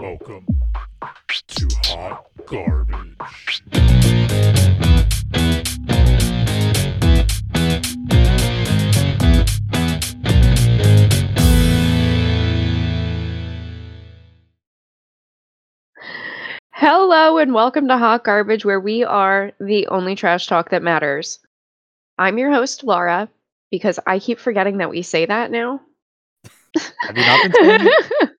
Welcome to Hot Garbage. Hello and welcome to Hot Garbage, where we are the only trash talk that matters. I'm your host, Laura, because I keep forgetting that we say that now. Have you not been saying it?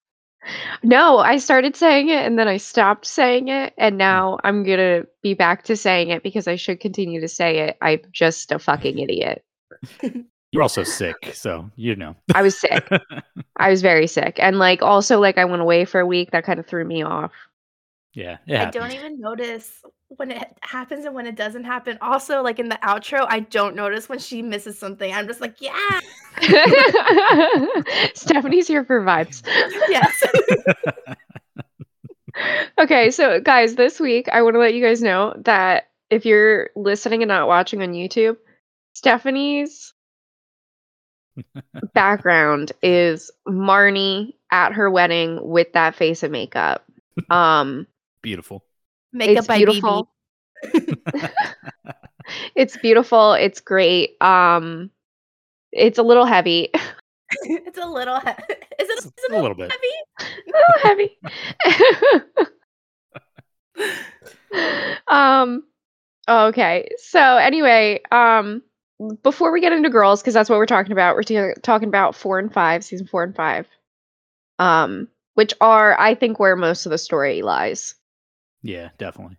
No, I started saying it and then I stopped saying it, and mm. now I'm gonna be back to saying it because I should continue to say it. I'm just a fucking idiot. You're also sick, so you know. I was sick. I was very sick. And like also like I went away for a week. That kind of threw me off. yeah, I don't even notice when it happens and when it doesn't happen. Also, like in the outro, I don't notice when she misses something. I'm just like, yeah, Stephanie's here for vibes. yes. Okay, so guys, this week I want to let you guys know that if you're listening and not watching on YouTube, Stephanie's background is Marnie at her wedding with that face of makeup. Um, Beautiful. Makeup it's by beautiful. it's beautiful. It's great. Um, it's a little heavy. It's a little. He- is it? Is it A little bit. heavy? a little heavy. um okay. So anyway, um before we get into girls cuz that's what we're talking about, we're ta- talking about 4 and 5, season 4 and 5. Um which are I think where most of the story lies. Yeah, definitely.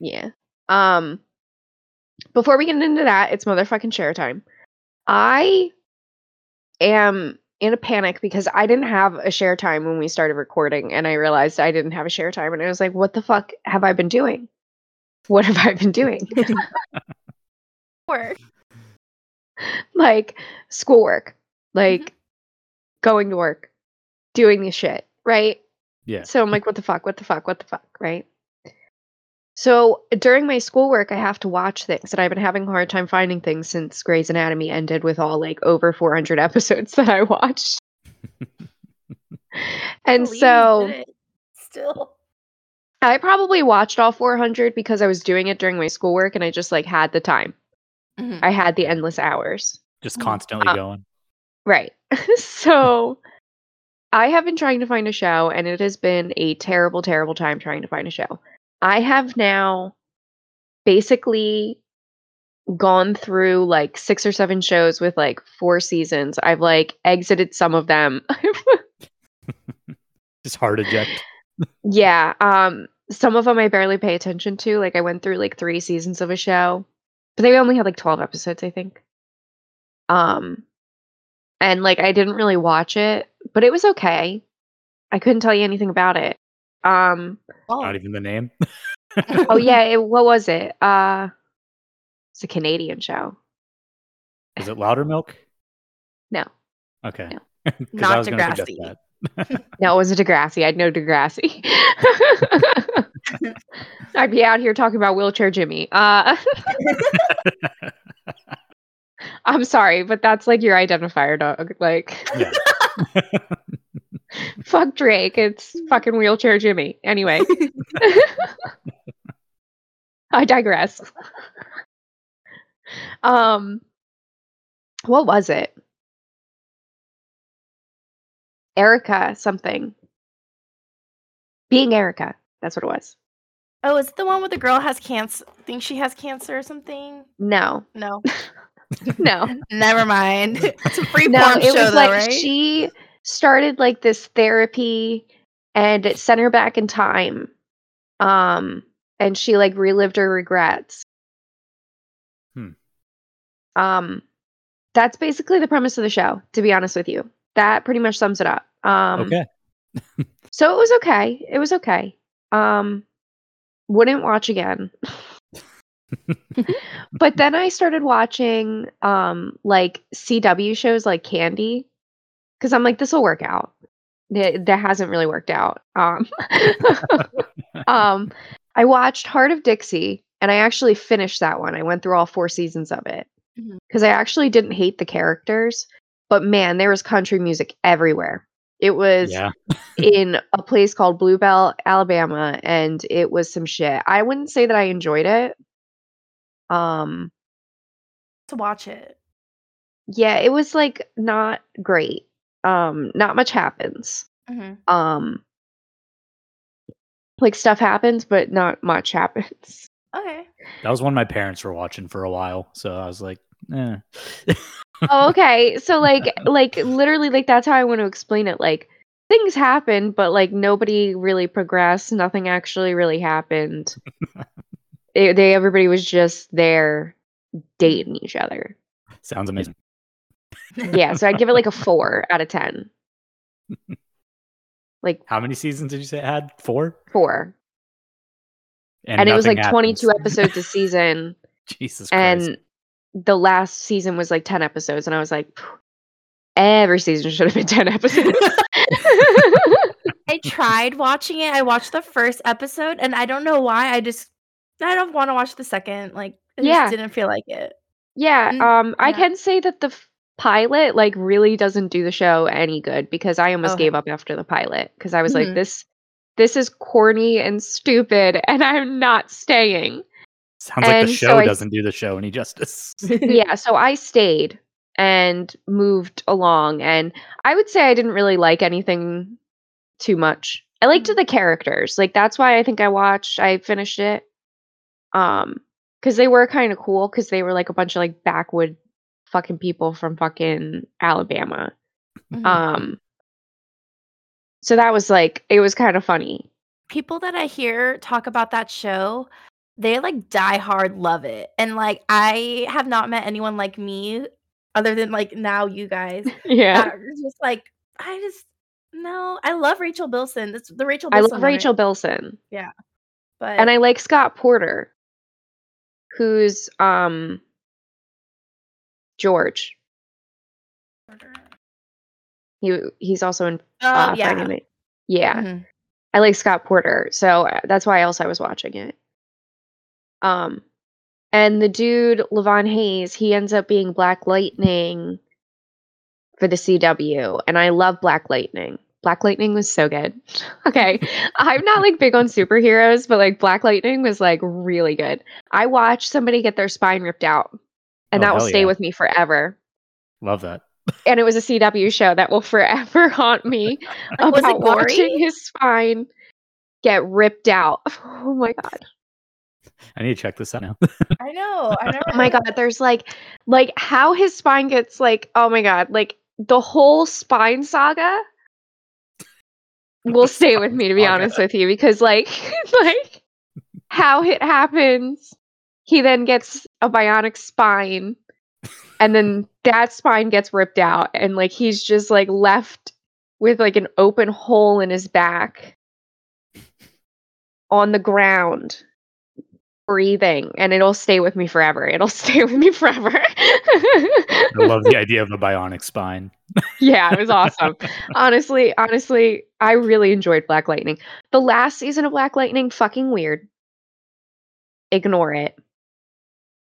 yeah. Um before we get into that, it's motherfucking share time. I am in a panic because I didn't have a share time when we started recording and I realized I didn't have a share time and I was like, what the fuck have I been doing? What have I been doing? Work. like schoolwork, like going to work, doing this shit, right? Yeah. So I'm like, what the fuck? What the fuck? What the fuck? Right. So during my schoolwork, I have to watch things, and I've been having a hard time finding things since Grey's Anatomy ended with all like over 400 episodes that I watched. and Believe so it. still. I probably watched all 400 because I was doing it during my schoolwork and I just like had the time. Mhm. I had the endless hours. Just Mhm. constantly Uh, going. Right. so I have been trying to find a show and it has been a terrible, terrible time trying to find a show. I have now basically gone through like six or seven shows with like four seasons. I've like exited some of them. Just hard eject. yeah. Um some of them I barely pay attention to. Like I went through like three seasons of a show. But they only had like 12 episodes, I think. Um and like I didn't really watch it, but it was okay. I couldn't tell you anything about it. Um Oh, Not even the name. oh yeah, it, what was it? Uh it's a Canadian show. Is it Louder Milk? No. Okay. No. 'Cause I Not gonna suggest Degrassi. No, it wasn't Degrassi. I'd know Degrassi. I'd be out here talking about wheelchair Jimmy. Uh I'm sorry, but that's like your identifier dog. Like Yeah. fuck Drake. It's fucking wheelchair Jimmy. Anyway. I digress. um what was it? Erica something. Being Erica. That's what it was. oh, is it the one where the girl has cancer? Think she has cancer or something? No. No, No. never mind. It's a free no, it show, was though, like right? she started like this therapy and it sent her back in time. Um and she like relived her regrets. Hmm. Um that's basically the premise of the show, to be honest with you. That pretty much sums it up. Um okay. so it was okay. It was okay. Um wouldn't watch again. but then I started watching um like CW shows like Candy cuz I'm like this will work out. That that hasn't really worked out. Um um I watched Hart of Dixie and I actually finished that one. I went through all four seasons of it. Mhm. Cuz I actually didn't hate the characters, but man, there was country music everywhere. It was Yeah. in a place called Bluebell, Alabama, and it was some shit. I wouldn't say that I enjoyed it. Um, To watch it. yeah, it was like not great. Um, not much happens. hmm Um, like stuff happens, but not much happens. Okay. That was one my parents were watching for a while, so I was like, eh. oh, okay. So like like literally like that's how I want to explain it. Like things happen, but like nobody really progressed. Nothing actually really happened. they, they everybody was just there dating each other. Sounds amazing. Yeah, so I'd give it like a four out of ten. Like How many seasons did you say it had? Four? four. And, it was nothing like 22 episodes a season. Jesus Christ. and the last season was like 10 episodes. And I was like, every season should have been 10 episodes. I tried watching it. I watched the first episode, and I don't know why. I just I don't want to watch the second. Like, I Yeah. just didn't feel like it. Yeah, Mm, um, I can say that the f- pilot like really doesn't do the show any good because I almost Okay. gave up after the pilot because I was like, Mhm. this, this is corny and stupid, and I'm not staying. Sounds like and the so show I- doesn't do the show any justice. yeah, so I stayed and moved along, and I would say I didn't really like anything too much. I liked Mhm. the characters, like that's why I think I watched. I finished it, um, because they were kind of cool because they were like a bunch of like backwood fucking people from fucking Alabama. Mhm. Um, so that was like it was kind of funny. People that I hear talk about that show, they like die hard love it. And like I have not met anyone like me other than like now you guys Yeah, just like I just no, I love Rachel Bilson. That's the Rachel Bilson. I love? Rachel Bilson. Yeah. But and I like Scott Porter, who's um George. He he's also in Oh uh, yeah. Yeah, Mhm. I like Scott Porter, so uh, that's why else I was watching it. Um, and the dude Lavon Hayes, he ends up being Black Lightning for the CW, and I love Black Lightning. Black Lightning was so good. okay, I'm not like big on superheroes, but like Black Lightning was like really good. I watched somebody get their spine ripped out, and Oh, that will stay yeah. with me forever. Love that. And it was a CW show that will forever haunt me Like, was it about watching his spine get ripped out. Oh my god. I need to check this out now. I know. I never Oh my heard of god, there's like like how his spine gets like oh my god, like the whole spine saga will stay with me to be Saga. honest with you because like like how it happens he then gets a bionic spine and then that spine gets ripped out and like he's just like left with like an open hole in his back on the ground breathing and it'll stay with me forever. It'll stay with me forever. I love the idea of a bionic spine. yeah it was awesome. Honestly honestly i really enjoyed black lightning. The last season of black lightning fucking weird. Ignore it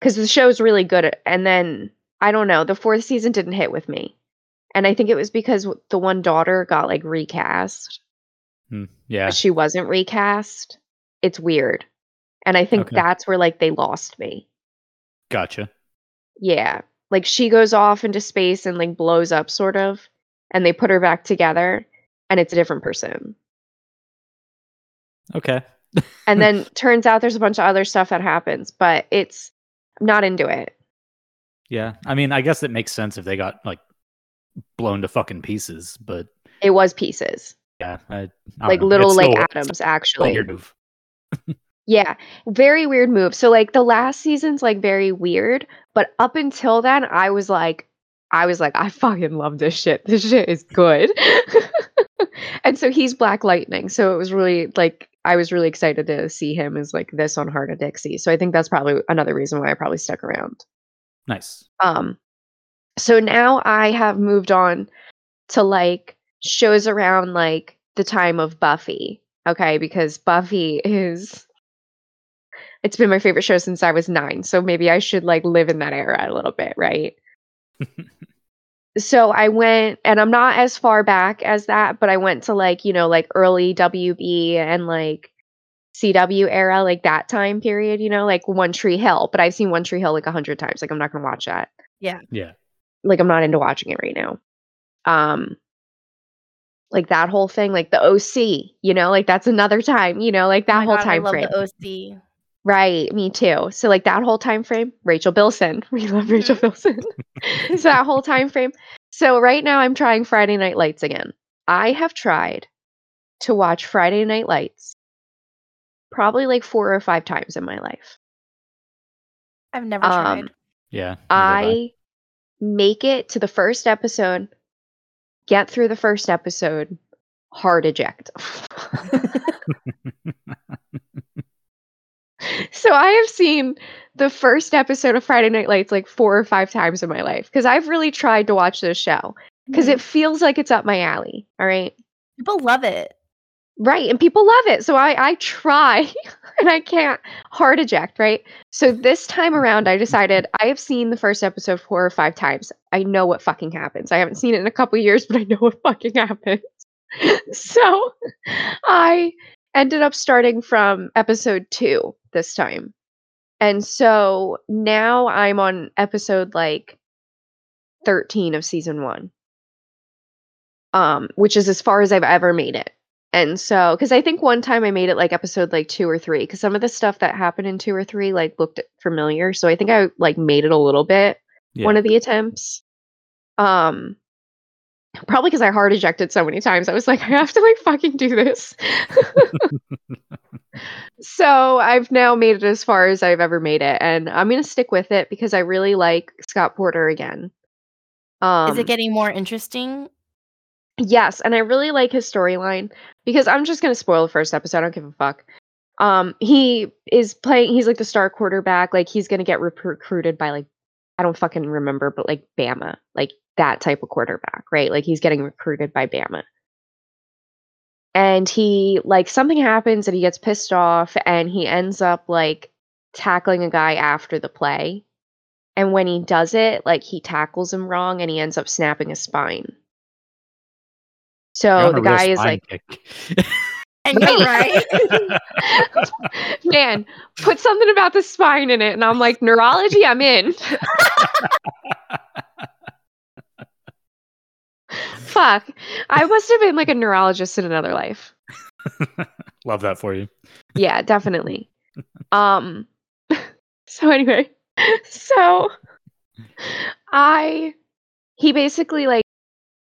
because the show's really good at- and then i don't know the fourth season didn't hit with me and i think it was because the one daughter got like recast Hmm, Yeah. she wasn't recast it's weird and i think Okay. that's where like they lost me Gotcha. yeah like she goes off into space and like blows up sort of and they put her back together and it's a different person Okay. and then turns out there's a bunch of other stuff that happens but it's not into it Yeah. I mean, I guess it makes sense if they got like blown to fucking pieces, but it was pieces yeah, I, I like know. little It's like still- atoms actually weird move. yeah very weird move so like the last season's like very weird but up until then i was like i was like i fucking love this shit this shit is good and so he's black lightning so it was really like i was really excited to see him as like this on hart of dixie so i think that's probably another reason why i probably stuck around Nice. um so now i have moved on to like shows around like the time of buffy okay because buffy is it's been my favorite show since i was nine so maybe i should like live in that era a little bit right so I went, and I'm not as far back as that, but I went to like, you know, like early WB and like CW era, like that time period, you know, like One Tree Hill. But I've seen One Tree Hill like a hundred times. Like I'm not gonna watch that. Yeah. Yeah. Like I'm not into watching it right now. Um, like that whole thing, like the OC, you know, like that's another time, you know, like Oh that my whole God, I time love frame. the OC. Right, me too. So like that whole time frame, Rachel Bilson. We love Rachel Bilson. so that whole time frame. So right now I'm trying Friday Night Lights again. I have tried to watch Friday Night Lights probably like four or five times in my life. I've never Um, tried. Yeah. I make it to the first episode, get through the first episode, hard eject. so I have seen the first episode of Friday Night Lights like four or five times in my life because I've really tried to watch this show because Mhm. it feels like it's up my alley. All right. people love it. Right. And people love it. So I, I try and I can't hard eject. Right. So this time around, I decided I have seen the first episode four or five times. I know what fucking happens. I haven't seen it in a couple years, but I know what fucking happens. so I ended up starting from episode two this time. And so now I'm on episode like 13 of season one um, which is as far as I've ever made it. And so, because I think one time I made it like episode like two or three, because some of the stuff that happened in two or three like looked familiar. So I think I like made it a little bit Yeah. one of the attempts. Um, probably because I hard ejected so many times. I was like, I have to like fucking do this. so I've now made it as far as I've ever made it, and I'm gonna stick with it because I really like Scott Porter again. Um, Is it getting more interesting? Yes, and I really like his storyline because I'm just gonna spoil the first episode. I don't give a fuck. Um, he is playing. He's like the star quarterback. Like he's gonna get recruited by like I don't fucking remember, but like Bama, like that type of quarterback, right? Like he's getting recruited by Bama, and he like something happens and he gets pissed off and he ends up like tackling a guy after the play, and when he does it, like he tackles him wrong and he ends up snapping his spine. So the guy is like. And you're right. man, put something about the spine in it. And I'm like, neurology, I'm in. Fuck. I must have been like a neurologist in another life. Love that for you. Yeah, definitely. Um so anyway, so I he basically like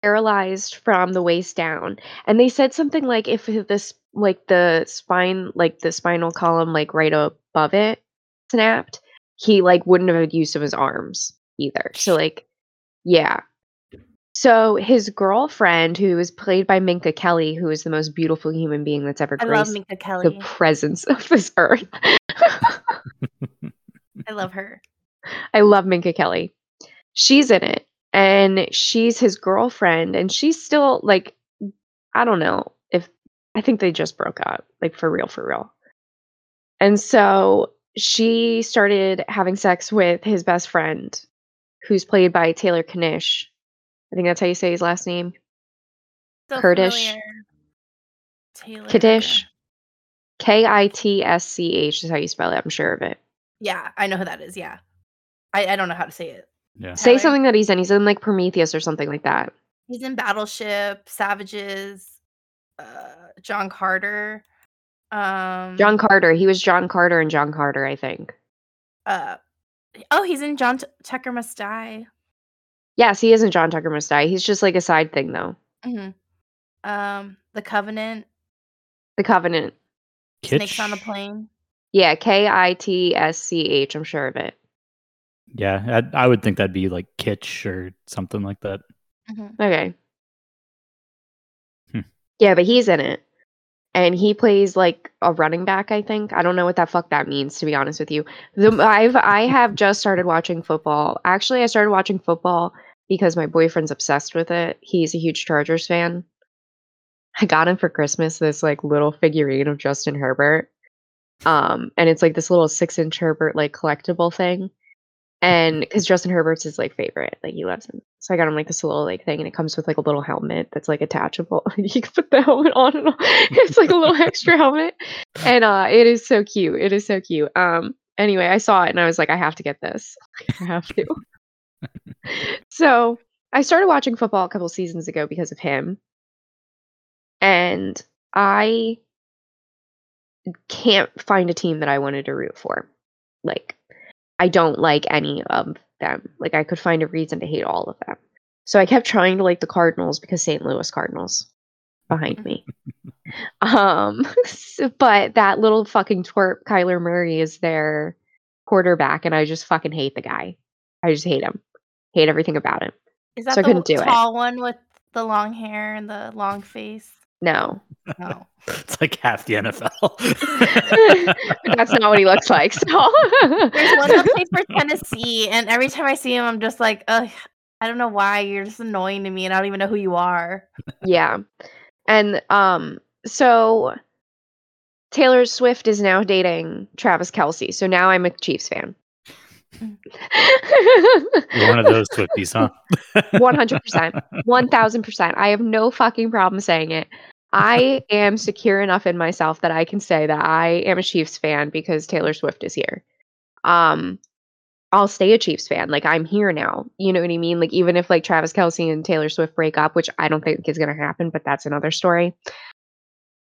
paralyzed from the waist down and they said something like if this like the spine like the spinal column like right above it snapped he like wouldn't have had use of his arms either so like yeah so his girlfriend who is played by minka kelly who is the most beautiful human being that's ever I love graced Minka the presence of this earth I love her. I love Minka Kelly. She's in it and she's his girlfriend and she's still like I don't know if I think they just broke up, like for real for real. And so she started having sex with his best friend who's played by Taylor Knish. I think that's how you say his last name. So Kurdish. Taylor. Kaddish. K I T S C H is how you spell it. I'm sure of it. Yeah, I know who that is. Yeah. I, I don't know how to say it. Yeah. Say Tyler. something that he's in. He's in like Prometheus or something like that. He's in Battleship, Savages, uh, John Carter. Um, John Carter. He was John Carter and John Carter, I think. Uh, oh, he's in John T- Tucker Must Die. Yes, he isn't John Tucker Must Die. He's just like a side thing, though. hmm Um, The Covenant. The Covenant. Snakes on a Plane. Yeah, K I T S C H. I'm sure of it. Yeah, I, I would think that'd be like Kitsch or something like that. hmm Okay. Hmm. Yeah, but he's in it. And he plays like a running back, I think. I don't know what that fuck that means, to be honest with you. The, I've I have just started watching football. Actually, I started watching football because my boyfriend's obsessed with it. He's a huge Chargers fan. I got him for Christmas this like little figurine of Justin Herbert. Um, and it's like this little six inch Herbert like collectible thing. And because Justin Herbert's his like favorite, like he loves him. So I got him like this little like thing, and it comes with like a little helmet that's like attachable. you can put the helmet on and. It's like a little extra helmet, and uh, it is so cute. It is so cute. Um, anyway, I saw it and I was like, I have to get this. I have to. so I started watching football a couple seasons ago because of him, and I can't find a team that I wanted to root for. Like, I don't like any of them. Like, I could find a reason to hate all of them. So I kept trying to like the Cardinals because St. Louis Cardinals behind me. um, so- but that little fucking twerp Kyler Murray is their quarterback, and I just fucking hate the guy. I just hate him. Hate everything about him. Is that So I the couldn't do it. tall one with the long hair and the long face? No, No. It's like half the NFL. but that's not what he looks like. So There's one that plays for Tennessee, and every time I see him, I'm just like, ugh, I don't know why. You're just annoying to me, and I don't even know who you are. yeah, and um, so Taylor Swift is now dating Travis Kelce. So now I'm a Chiefs fan. You're one of those Swifties, huh? 100%. 1000%. I have no fucking problem saying it. I am secure enough in myself that I can say that I am a Chiefs fan because Taylor Swift is here. Um I'll stay a Chiefs fan. Like I'm here now. You know what I mean? Like even if like Travis Kelce and Taylor Swift break up, which I don't think is gonna happen, but that's another story.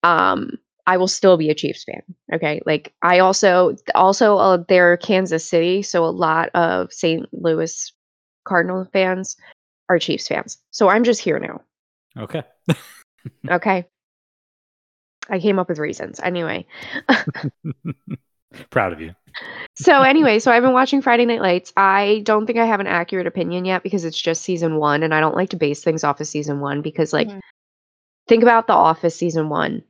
Um, I will still be a Chiefs fan. Okay. Like I also also uh, they're Kansas City, so a lot of St. Louis Cardinal fans are Chiefs fans. So I'm just here now. Okay. Okay. I came up with reasons. Anyway. Proud of you. So anyway, so I've been watching Friday Night Lights. I don't think I have an accurate opinion yet because it's just season 1 and I don't like to base things off of season 1 because like Mhm. think about The Office season 1.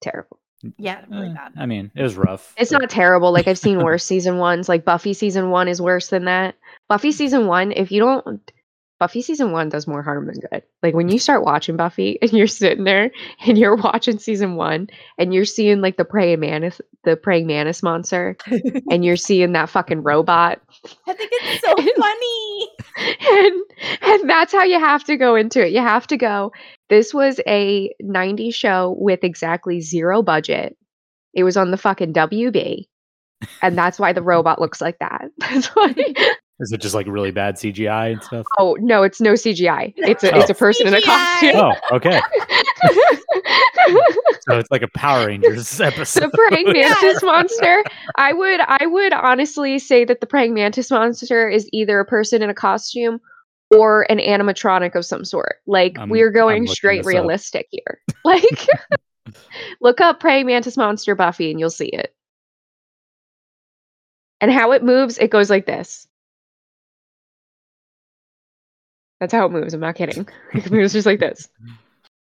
Terrible. Yeah, really Eh, bad. I mean, it was rough. It's but- not terrible. Like I've seen worse season 1s. Like Buffy season 1 is worse than that. Buffy season 1, if you don't Buffy season 1 does more harm than good. Like when you mm-hmm. start watching Buffy and you're sitting there and you're watching season 1 and you're seeing like the praying mantis the praying mantis monster and you're seeing that fucking robot I think it's so funny. and and that's how you have to go into it. You have to go. This was a 90s show with exactly zero budget. It was on the fucking WB. And that's why the robot looks like that. That's why. Is it just like really bad CGI and stuff? Oh no, it's no CGI. It's a it's a oh. person in a costume. Oh, okay. So it's like a Power Rangers episode. the praying mantis monster. I would I would honestly say that the praying mantis monster is either a person in a costume or an animatronic of some sort. Like I'm- we're going straight this up. realistic here. Like look up praying mantis monster Buffy and you'll see it. And how it moves, it goes like this. That's how it moves. I'm not kidding. It moves just like this.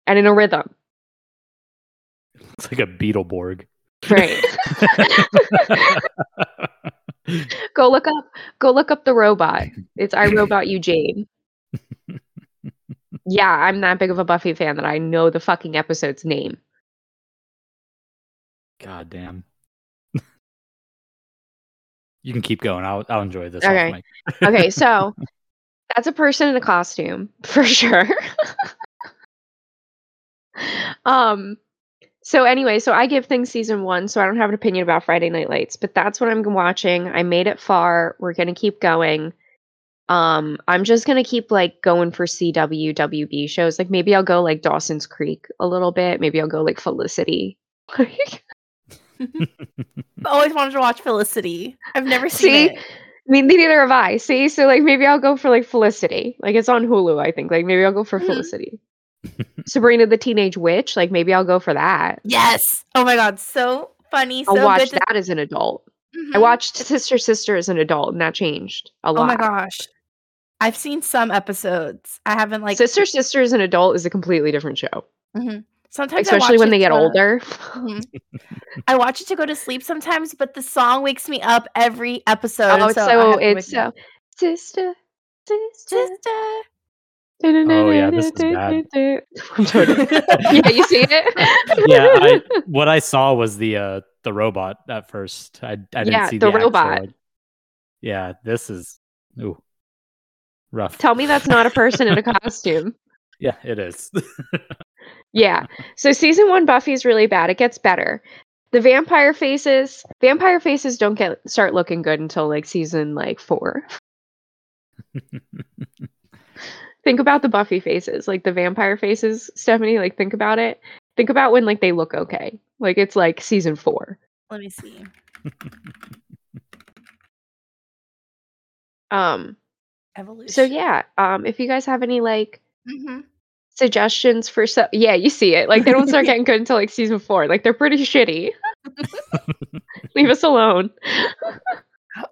And in a rhythm. It's like a Beetleborg. Right. Go look up go look up the robot. It's I Robot You Jane. yeah, I'm that big of a Buffy fan that I know the fucking episode's name. God damn. you can keep going. I'll I'll enjoy this. Okay. Okay, so that's a person in a costume for sure. um so anyway, so I give things season 1, so I don't have an opinion about Friday Night Lights, but that's what I'm watching. I made it far. We're going to keep going. Um I'm just going to keep like going for CW WB shows. Like maybe I'll go like Dawson's Creek a little bit. Maybe I'll go like Felicity. I always wanted to watch Felicity. I've never seen See? it. I mean, neither have I. See, so like maybe I'll go for like Felicity. Like it's on Hulu, I think. Like maybe I'll go for Mhm. Felicity. Sabrina the Teenage Witch. Like maybe I'll go for that. Yes. Oh my god, so funny. So I'll watch good to- that as an adult. I Mhm. watched Sister Sister as an adult, and that changed a lot. Oh my gosh. I've seen some episodes. I haven't like Sister Sister as an adult is a completely different show, Mhm. Sometimes I especially watch when it they get to- older. Mhm. I watch it to go to sleep sometimes, but the song wakes me up every episode. oh, so, I so have to it's wake up. so Sister Sister. Sister. Oh, yeah, this is bad. I'm totally. yeah, you see it? yeah, I, what I saw was the uh the robot at first. I I didn't Yeah, see the the, actual, robot. like- yeah, this is Ooh, rough. Tell me that's not a person in a costume. Yeah, it is. Yeah. So season one Buffy is really bad. It gets better. The vampire faces, vampire faces don't get start looking good until like season like four. think about the Buffy faces, like the vampire faces, Stephanie. Like think about it. Think about when like they look okay. Like it's like season four. Let me see. Um. Evolution. So yeah. Um. If you guys have any like hmm suggestions for so yeah, you see it. Like they don't start getting good until like season four. Like they're pretty shitty. Leave us alone.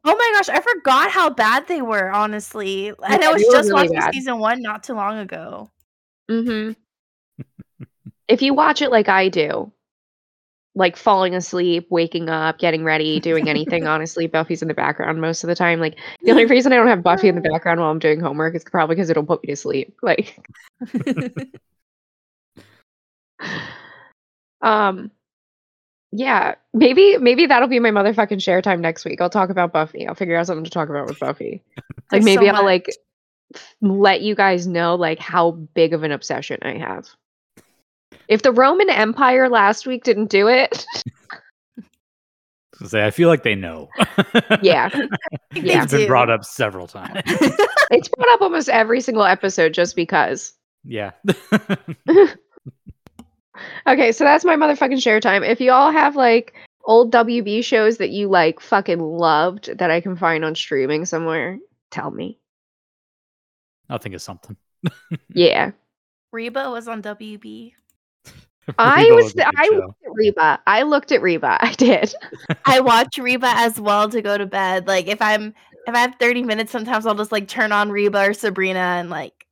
Oh my gosh, I forgot how bad they were, honestly. And Yeah, I was just really watching bad. season one not too long ago. Mm-hmm. if you watch it like I do, like falling asleep, waking up, getting ready, doing anything, honestly, Buffy's in the background most of the time. Like the only reason I don't have Buffy in the background while I'm doing homework is probably because it'll put me to sleep. Like, um, yeah, maybe maybe that'll be my motherfucking share time next week. I'll talk about Buffy. I'll figure out something to talk about with Buffy. Like maybe so I'll like let you guys know like how big of an obsession I have. If the Roman Empire last week didn't do it, Say, I feel like they know. yeah, They yeah. it's been brought up several times. it's brought up almost every single episode just because. Yeah. Okay, so that's my motherfucking share time. If you all have like old WB shows that you like fucking loved that I can find on streaming somewhere, tell me. I'll think of something. Yeah. Reba was on WB. I Reba was I show. looked at Reba. I looked at Reba. I did. I watch Reba as well to go to bed. Like if I'm if I have 30 minutes, sometimes I'll just like turn on Reba or Sabrina and like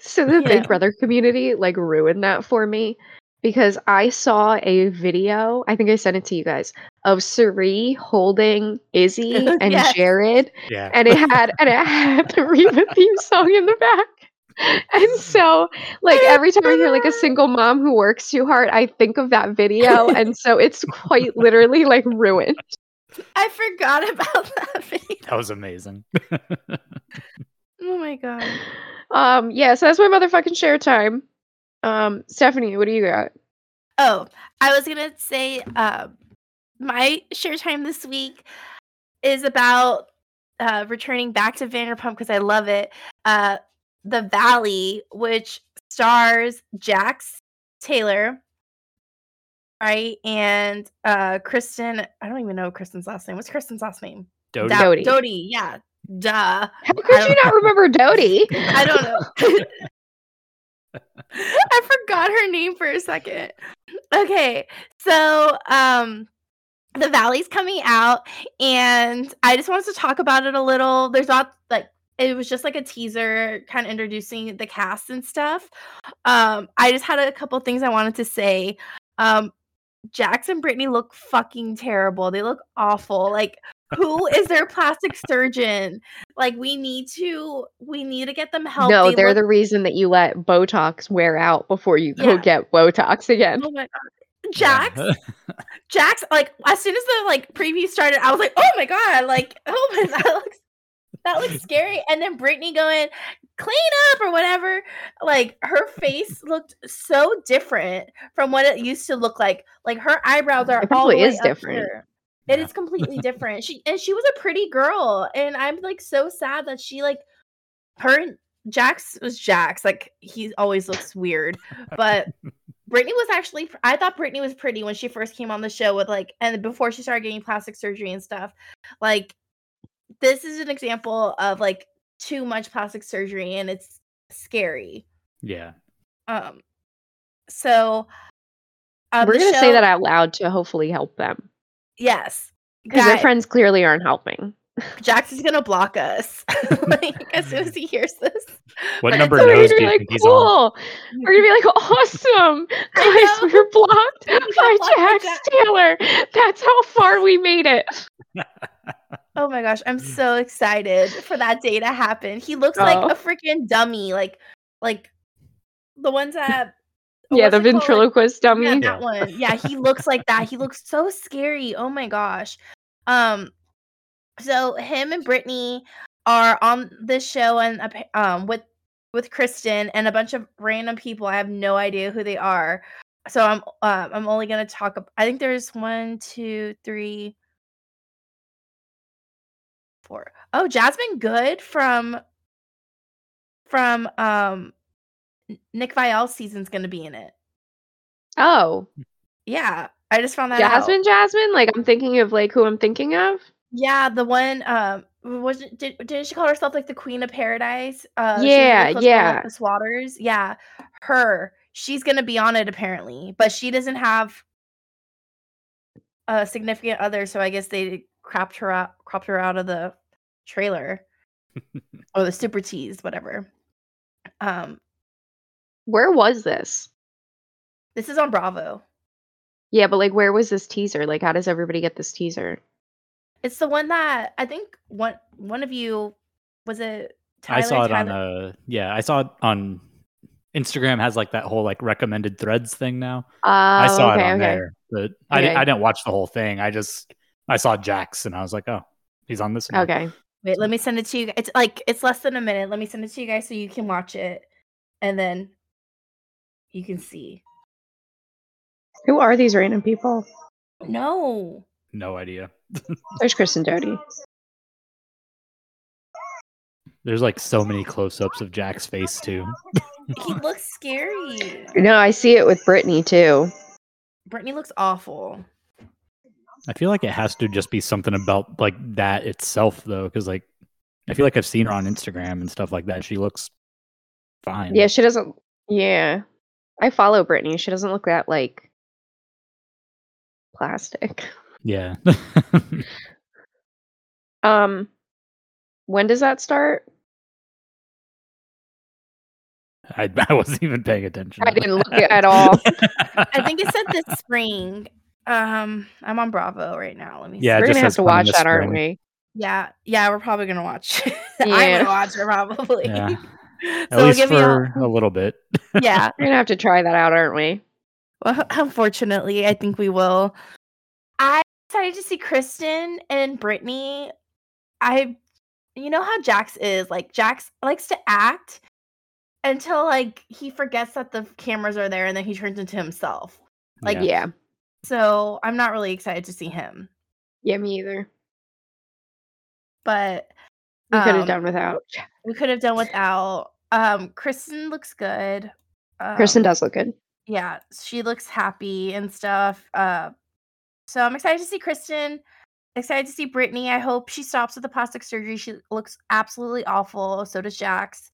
So the Yeah. Big Brother community like ruined that for me because I saw a video, I think I sent it to you guys, of Cirie holding Izzy and Yes. Jared Yeah. and it had and it had the Reba theme song in the back. And so like every time I hear like a single mom who works too hard, I think of that video and so it's quite literally like ruined. I forgot about that video. that was amazing. Oh my god. Um yeah, so that's my motherfucking share time. Um Stephanie, what do you got? Oh, I was gonna say uh, my share time this week is about uh, returning back to Vanderpump because I love it. Uh, the Valley, which stars Jax Taylor, right, and uh, Kristen. I don't even know Kristen's last name. What's Kristen's last name? Dodie. Da- Dodie. Dodie. Yeah. Duh. How could you don't- not remember Dodie? I don't know. I forgot her name for a second. Okay, so um the Valley's coming out and I just wanted to talk about it a little. There's not like it was just like a teaser kind of introducing the cast and stuff. Um I just had a couple things I wanted to say. Um Jax and Brittany look fucking terrible. They look awful. Like who is their plastic surgeon? Like we need to we need to get them help. No, They they're look- the reason that you let Botox wear out before you go Yeah. get Botox again. Oh my god. Jax, Jax, like as soon as the like preview started, I was like, oh my god, like, oh my that looks that looks scary. And then Brittany going, clean up or whatever. Like her face looked so different from what it used to look like. Like her eyebrows are It all probably is different. here. It Yeah. is completely different. She and she was a pretty girl, and I'm like so sad that she like her Jax was Jax. Like he always looks weird, but Brittany was actually. I thought Brittany was pretty when she first came on the show with like, and before she started getting plastic surgery and stuff. Like this is an example of like too much plastic surgery, and it's scary. yeah. Um, so um, We're gonna say that out loud to hopefully help them Yes, because their friends clearly aren't helping. Jax is gonna block us like as soon as he hears this. What But number it's So we're knows gonna do be you like, think he's on? cool. We're gonna be like, awesome, guys. know. We're blocked We by blocked by Jax Jax. Taylor. That's how far we made it. Oh my gosh, I'm so excited for that day to happen. He looks like Oh. a freaking dummy, like like the ones that Yeah, the ventriloquist dummy. Yeah, Yeah. that one. Yeah, he looks like that. He looks so scary. Oh my gosh. Um so him and Brittany are on this show and um with with Kristen and a bunch of random people. I have no idea who they are. So I'm um I'm only gonna talk. I think there's one, two, three, four. Oh, Jasmine Goode from from um Nick Viall's season's gonna be in it. Oh, Yeah, I just found that out. Jasmine, Jasmine. Like I'm thinking of like who I'm thinking of. Yeah, the one um was did didn't she call herself like the Queen of Paradise? Uh really Yeah, yeah. Alexis Waters. Yeah. Her. She's gonna be on it apparently, but she doesn't have a significant other, so I guess they cropped her out cropped her out of the trailer. or the super tease, whatever. Um Where was this? this is on Bravo. Yeah, but like where was this teaser? Like how does everybody get this teaser? It's the one that I think one one of you was it I saw it on Tyler? uh yeah, I saw it on Instagram has like that whole like recommended threads thing now. Oh, I saw okay, it on okay. there, but I, Okay. I didn't watch the whole thing. I just I saw Jax and I was like, oh, he's on this. one. Okay. Wait, let me send it to you. It's like it's less than a minute. Let me send it to you guys so you can watch it, and then you can see. Who are these random people? No, No idea. There's Kristen Doute. There's like so many close-ups of Jack's face too. he looks scary. No, I see it with Brittany too. Brittany looks awful. I feel like it has to just be something about like that itself though, because like I feel like I've seen her on Instagram and stuff like that. She looks fine. Yeah, she doesn't. Yeah, I follow Brittany. She doesn't look that like plastic. Yeah. Um, when does that start? I, I wasn't even paying attention. I didn't look at all. I think it said this spring. Um, I'm on Bravo right now. Let me. Yeah, see. We're just gonna have to watch this that, aren't we? Yeah, yeah, we're probably gonna watch. it. I'm Yeah. gonna watch it probably. Yeah. At So least give me a- for a little bit. yeah. We're gonna have to try that out, aren't we? Well, unfortunately, I think we will. I excited to see Kristen and Brittany. I, you know how Jax is like Jax likes to act until like he forgets that the cameras are there, and then he turns into himself. Like, Yeah. Yeah. So I'm not really excited to see him, Yeah, me either. but We could have um, done without. we could have done without. Um, Kristen looks good. Um, Kristen does look good. yeah, she looks happy and stuff. Uh, so I'm excited to see Kristen. Excited to see Brittany. I hope she stops with the plastic surgery. She looks absolutely awful. So does Jax.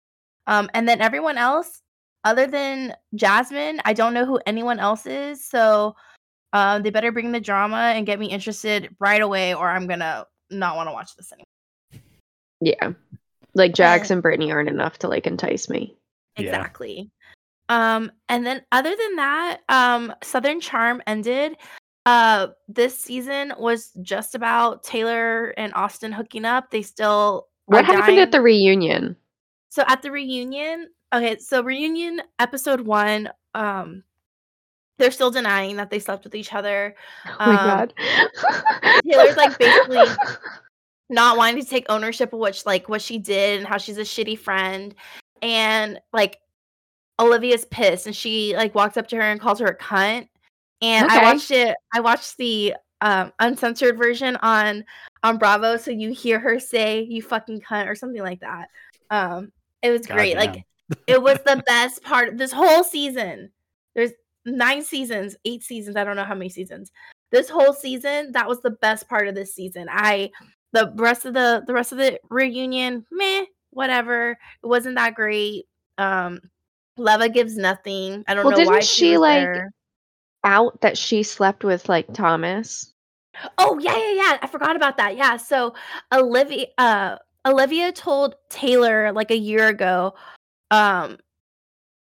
Um, and then everyone else, other than Jasmine, I don't know who anyone else is. So um, they better bring the drama and get me interested right away, or I'm gonna not want to watch this anymore. Yeah. Like Jax Uh, and Brittany aren't enough to like entice me. Yeah. Exactly. Um, and then other than that, um, Southern Charm ended. Uh, this season was just about Taylor and Austin hooking up. They still What happened dying- at the reunion? so at the reunion? Okay, so reunion episode one. Um, they're still denying that they slept with each other. Oh my Um, god. Taylor's, like, basically not wanting to take ownership of what like what she did and how she's a shitty friend and like olivia's pissed and she like walks up to her and calls her a cunt and i watched it i watched the um uncensored version on on bravo so you hear her say you fucking cunt or something like that. Um it was great like it was the best part of this whole season. There's nine seasons eight seasons i don't know how many seasons. This whole season that was the best part of this season. I the rest of the the rest of the reunion meh whatever. It wasn't that great. Um leva gives nothing. I don't Well, know why she, was like- there. Out that she slept with like Thomas. Oh yeah, yeah, yeah. I forgot about that. Yeah. So Olivia uh Olivia told Taylor like a year ago, um,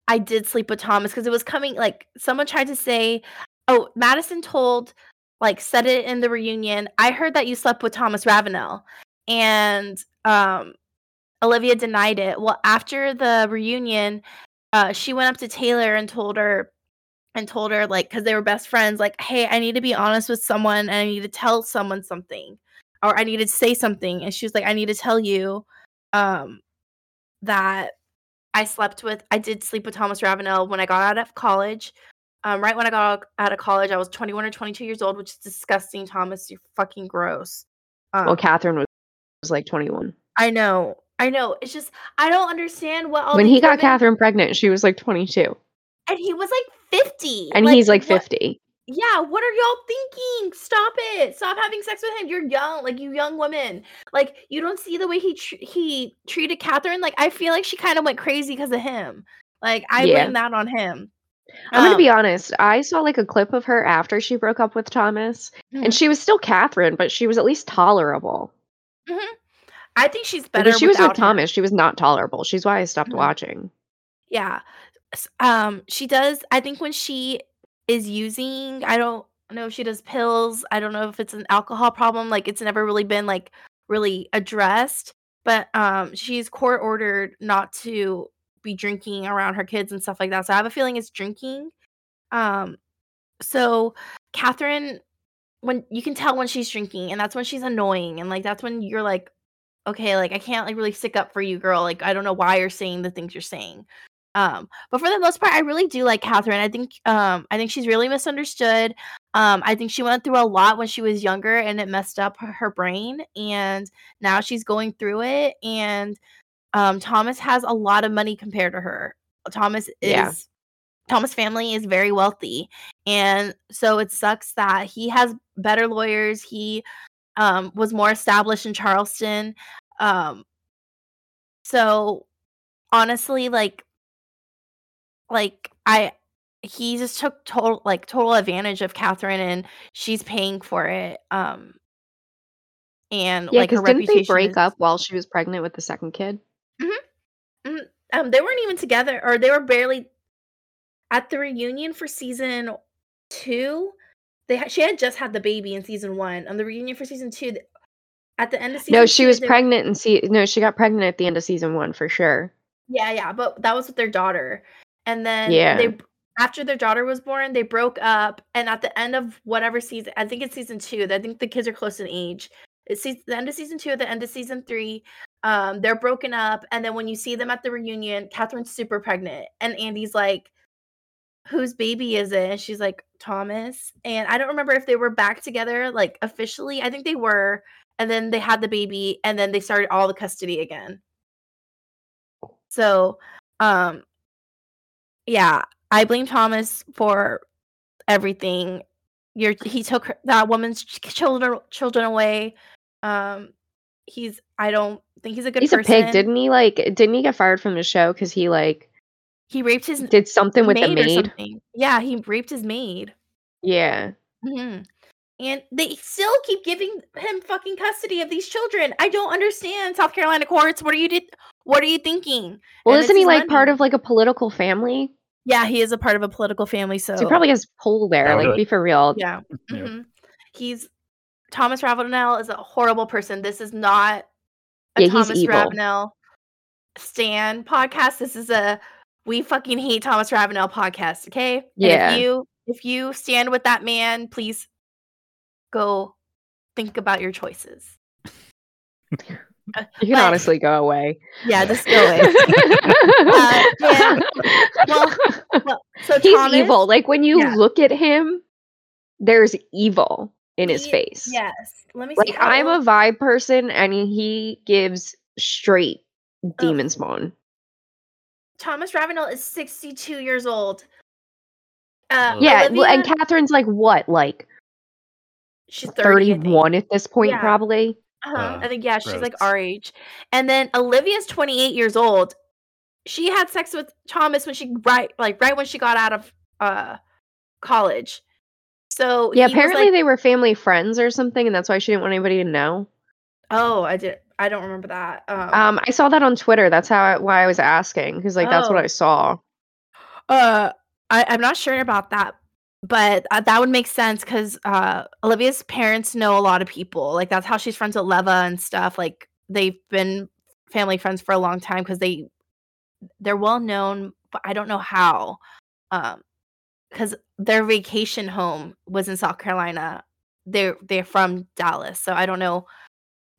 I did sleep with Thomas because it was coming like someone tried to say, Oh, Madison told like said it in the reunion. I heard that you slept with Thomas Ravenel. And um Olivia denied it. Well, after the reunion, uh, she went up to Taylor and told her and told her like because they were best friends like hey i need to be honest with someone and i need to tell someone something or i need to say something and she was like i need to tell you um that I slept with. I did sleep with Thomas Ravenel when I got out of college. Um, right when I got out of college, I was 21 or 22 years old, which is disgusting. Thomas, you're fucking gross. Um, Well, Kathryn was, was like 21 I know, I know. It's just I don't understand what all when he got women- Kathryn pregnant. She was like 22, and he was like 50, and he's like what- 50. Yeah, what are y'all thinking? Stop it! Stop having sex with him. You're young, like you young women. Like you don't see the way he tr- he treated Kathryn. Like I feel like she kind of went crazy because of him. Like I Yeah. blame that on him. I'm gonna Um, be honest. I saw like a clip of her after she broke up with Thomas, mhm, and she was still Kathryn, but she was at least tolerable. mhm. I think she's better. She was with him. Thomas, she was not tolerable. She's why I stopped Mhm. watching. Yeah. Um, she does. I think when she is using, I don't know if she does pills. I don't know if it's an alcohol problem. Like it's never really been like really addressed. But um, she's court ordered not to be drinking around her kids and stuff like that. So I have a feeling it's drinking. Um, so Kathryn, when you can tell when she's drinking, and that's when she's annoying, and like that's when you're like, okay, like I can't like really stick up for you, girl. Like I don't know why you're saying the things you're saying. Um, but for the most part, I really do like Kathryn. I think um I think she's really misunderstood. Um, I think she went through a lot when she was younger and it messed up her, her brain, and now she's going through it. And um Thomas has a lot of money compared to her. Thomas is Yeah. Thomas family is very wealthy. And so it sucks that he has better lawyers. He um was more established in Charleston. Um so honestly like like I he just took total like total advantage of Kathryn and she's paying for it. Um and Yeah, like her didn't they break is- up while she was pregnant with the second kid? um they weren't even together or they were barely at the reunion for season two they ha- she had just had the baby in season one on the reunion for season two th- at the end of season No, she two, was they- pregnant and see no, she got pregnant at the end of season one for sure. yeah yeah but that was with their daughter and then Yeah. they after their daughter was born they broke up and at the end of whatever season i think it's season two i think the kids are close in age. It's the end of season two at the end of season three um they're broken up and then when you see them at the reunion kathryn's super pregnant and andy's like whose baby is it? And she's like thomas. And i don't remember if they were back together like officially i think they were and then they had the baby and then they started all the custody again. So um yeah i blame thomas for everything you're he took her, that woman's children children away um he's i don't think he's a good He's person a pig, didn't he? Like, didn't he get fired from the show because he like he raped his did something with the maid or maid? yeah he raped his maid Yeah, hmm And they still keep giving him fucking custody of these children. I don't understand, South Carolina courts. What are you did? What are you thinking? well, And isn't he his like part of like a political family? Yeah, he is a part of a political family, so, So he probably has pull there. That Like, would- be for real. yeah. Yeah. mhm. He's Thomas Ravenel is a horrible person. This is not a Yeah, he's Thomas evil. Ravenel Stan podcast. This is a we fucking hate Thomas Ravenel podcast. Okay. And Yeah. if you if you stand with that man, please go think about your choices. You can but- honestly go away. Yeah, just go away. Uh, yeah. Well, Well, so He's Thomas, evil. Like when you Yeah. look at him, there's evil in his he- face. Yes. Let me see. Like how I'm a vibe person, and he gives straight demon spawn. Thomas Ravenel is 62 years old. Uh, Yeah, well, and Kathryn's like what, like she's 30, 31 at this point, Yeah. probably. Uh-huh. Uh, I think yeah, she's like our age. And then Olivia's 28 years old. She had sex with Thomas when she right like right when she got out of uh college. So Yeah, apparently like, they were family friends or something, and that's why she didn't want anybody to know. oh, I did I don't remember that. Um, Um, I saw that on Twitter. That's how I, why I was asking because like that's what Oh. I saw. Uh, I, I'm not sure about that, but uh, that would make sense because uh, Olivia's parents know a lot of people. Like that's how she's friends with Leva and stuff. Like they've been family friends for a long time because they they're well known, but I don't know how. Um, because their vacation home was in South Carolina. They're they're from Dallas, so I don't know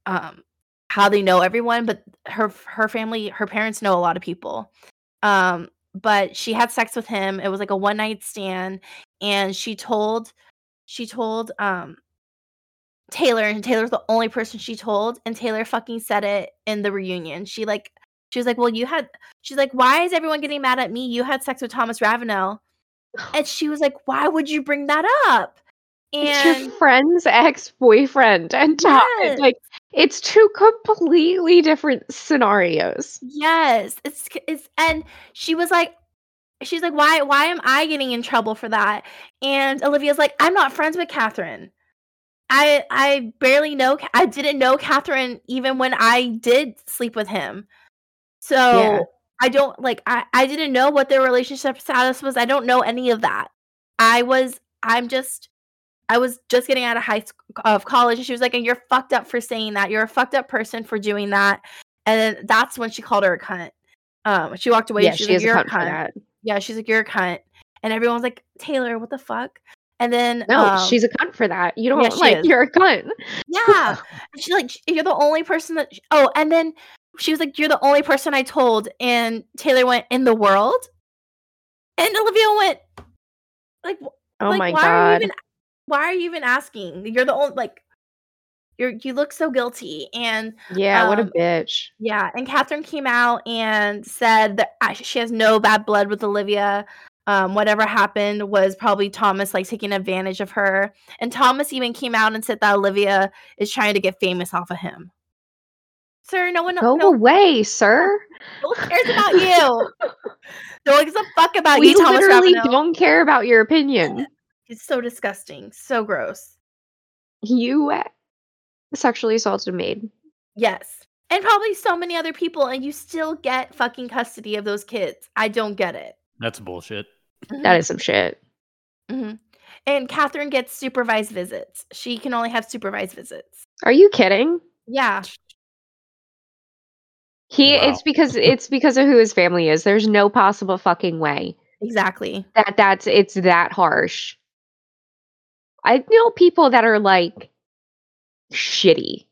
um how they know everyone, but her her family, her parents know a lot of people. Um, but she had sex with him. It was like a one night stand, and she told she told um Taylor, and Taylor's the only person she told, and Taylor fucking said it in the reunion. She like she was like, Well, you had she's like, Why is everyone getting mad at me? You had sex with Thomas Ravenel. And she was like, Why would you bring that up? It's your friend's ex boyfriend and Tom. Yes. Like it's two completely different scenarios. yes, it's it's and she was like she's like, Why why am I getting in trouble for that? And Olivia's like, I'm not friends with Kathryn. I I barely know I didn't know Kathryn even when I did sleep with him. So Yeah. I don't like I, I didn't know what their relationship status was. I don't know any of that. I was I'm just I was just getting out of high school of college and she was like, and you're fucked up for saying that. You're a fucked up person for doing that. And then that's when she called her a cunt. Um she walked away. yeah, she's she like, is a You're cunt for that. Yeah, she's like, You're a cunt. And everyone's like, Taylor, what the fuck? And then No, um, she's a cunt for that. You don't yeah, like is. you're a cunt. yeah. And she's like, you're the only person that. Oh, and then she was like, you're the only person I told. And Taylor went, in the world? And Olivia went, like, Oh like my why Are you god. even, why are you even asking? You're the only, like, you're, you look so guilty. And yeah, what a um, bitch. yeah, and Kathryn came out and said that she has no bad blood with Olivia. Um, whatever happened was probably Thomas like taking advantage of her. And Thomas even came out and said that Olivia is trying to get famous off of him. Sir, no one, Go no, away, sir. no one cares about you. no one gives a fuck about we you, Thomas literally Ravenel. don't care about your opinion. It's so disgusting, so gross. You sexually assaulted a maid. Yes, and probably so many other people, and you still get fucking custody of those kids. I don't get it. That's bullshit. That is some shit. hmm And Kathryn gets supervised visits. She can only have supervised visits. Are you kidding? Yeah. He Wow. it's because it's because of who his family is. There's no possible fucking way Exactly. that that's it's that harsh. I know people that are like shitty.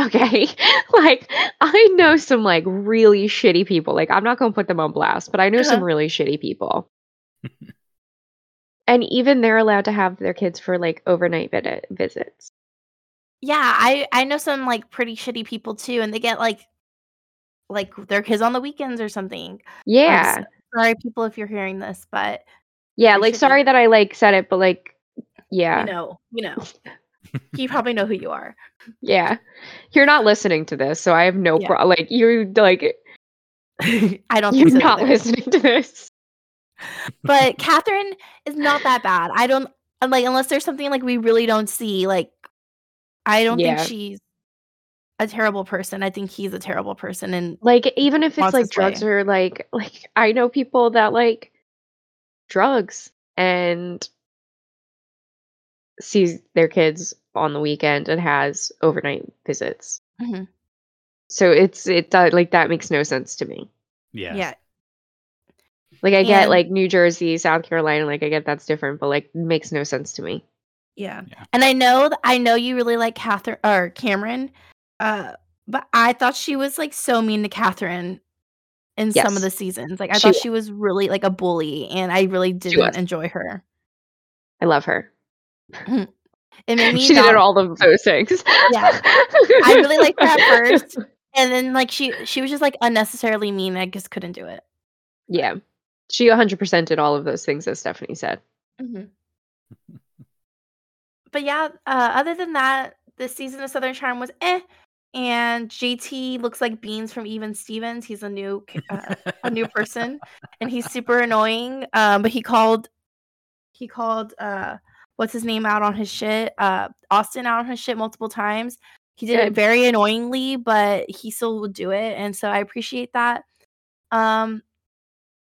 Okay? like I know some like really shitty people. Like I'm not going to put them on blast, but I know some Uh-huh. really shitty people. and even they're allowed to have their kids for like overnight vid- visits. Yeah, I I know some like pretty shitty people too, and they get like like their kids on the weekends or something. Yeah. s- sorry, people, if you're hearing this, but Yeah, like should be. sorry that I like said it, but like yeah. you know, you know, you probably know who you are. Yeah. You're not listening to this, so I have no Yeah. pro like you're like I don't. you're think so not either. listening to this. But Kathryn is not that bad. I don't like unless there's something like we really don't see. Like, I don't Yeah. think she's a terrible person. I think he's a terrible person, and Like even if it's like drugs way. or like like I know people that like drugs and sees their kids on the weekend and has overnight visits. Mhm. So it's it does like that makes no sense to me. Yeah. yeah, Like I get like New Jersey, South Carolina, like I get that's different, but like makes no sense to me. Yeah. Yeah. And I know th- I know you really like Kathryn or Cameron, uh, but I thought she was like so mean to Kathryn in some of the seasons. Like I She thought was. she was really like a bully, and I really didn't enjoy her. I love her. It made me she not, did all of those things. Yeah. I really liked that first, and then like she she was just like unnecessarily mean. I just couldn't do it. Yeah. She 100% did all of those things, as Stephanie said. But yeah, uh, other than that, this season of Southern Charm was eh. And JT looks like Beans from Even Stevens. He's a new uh, a new person, and he's super annoying. Um, but he called he called uh what's his name out on his shit, uh Austin out on his shit multiple times. He did it very annoyingly, but he still would do it, and so I appreciate that. Um,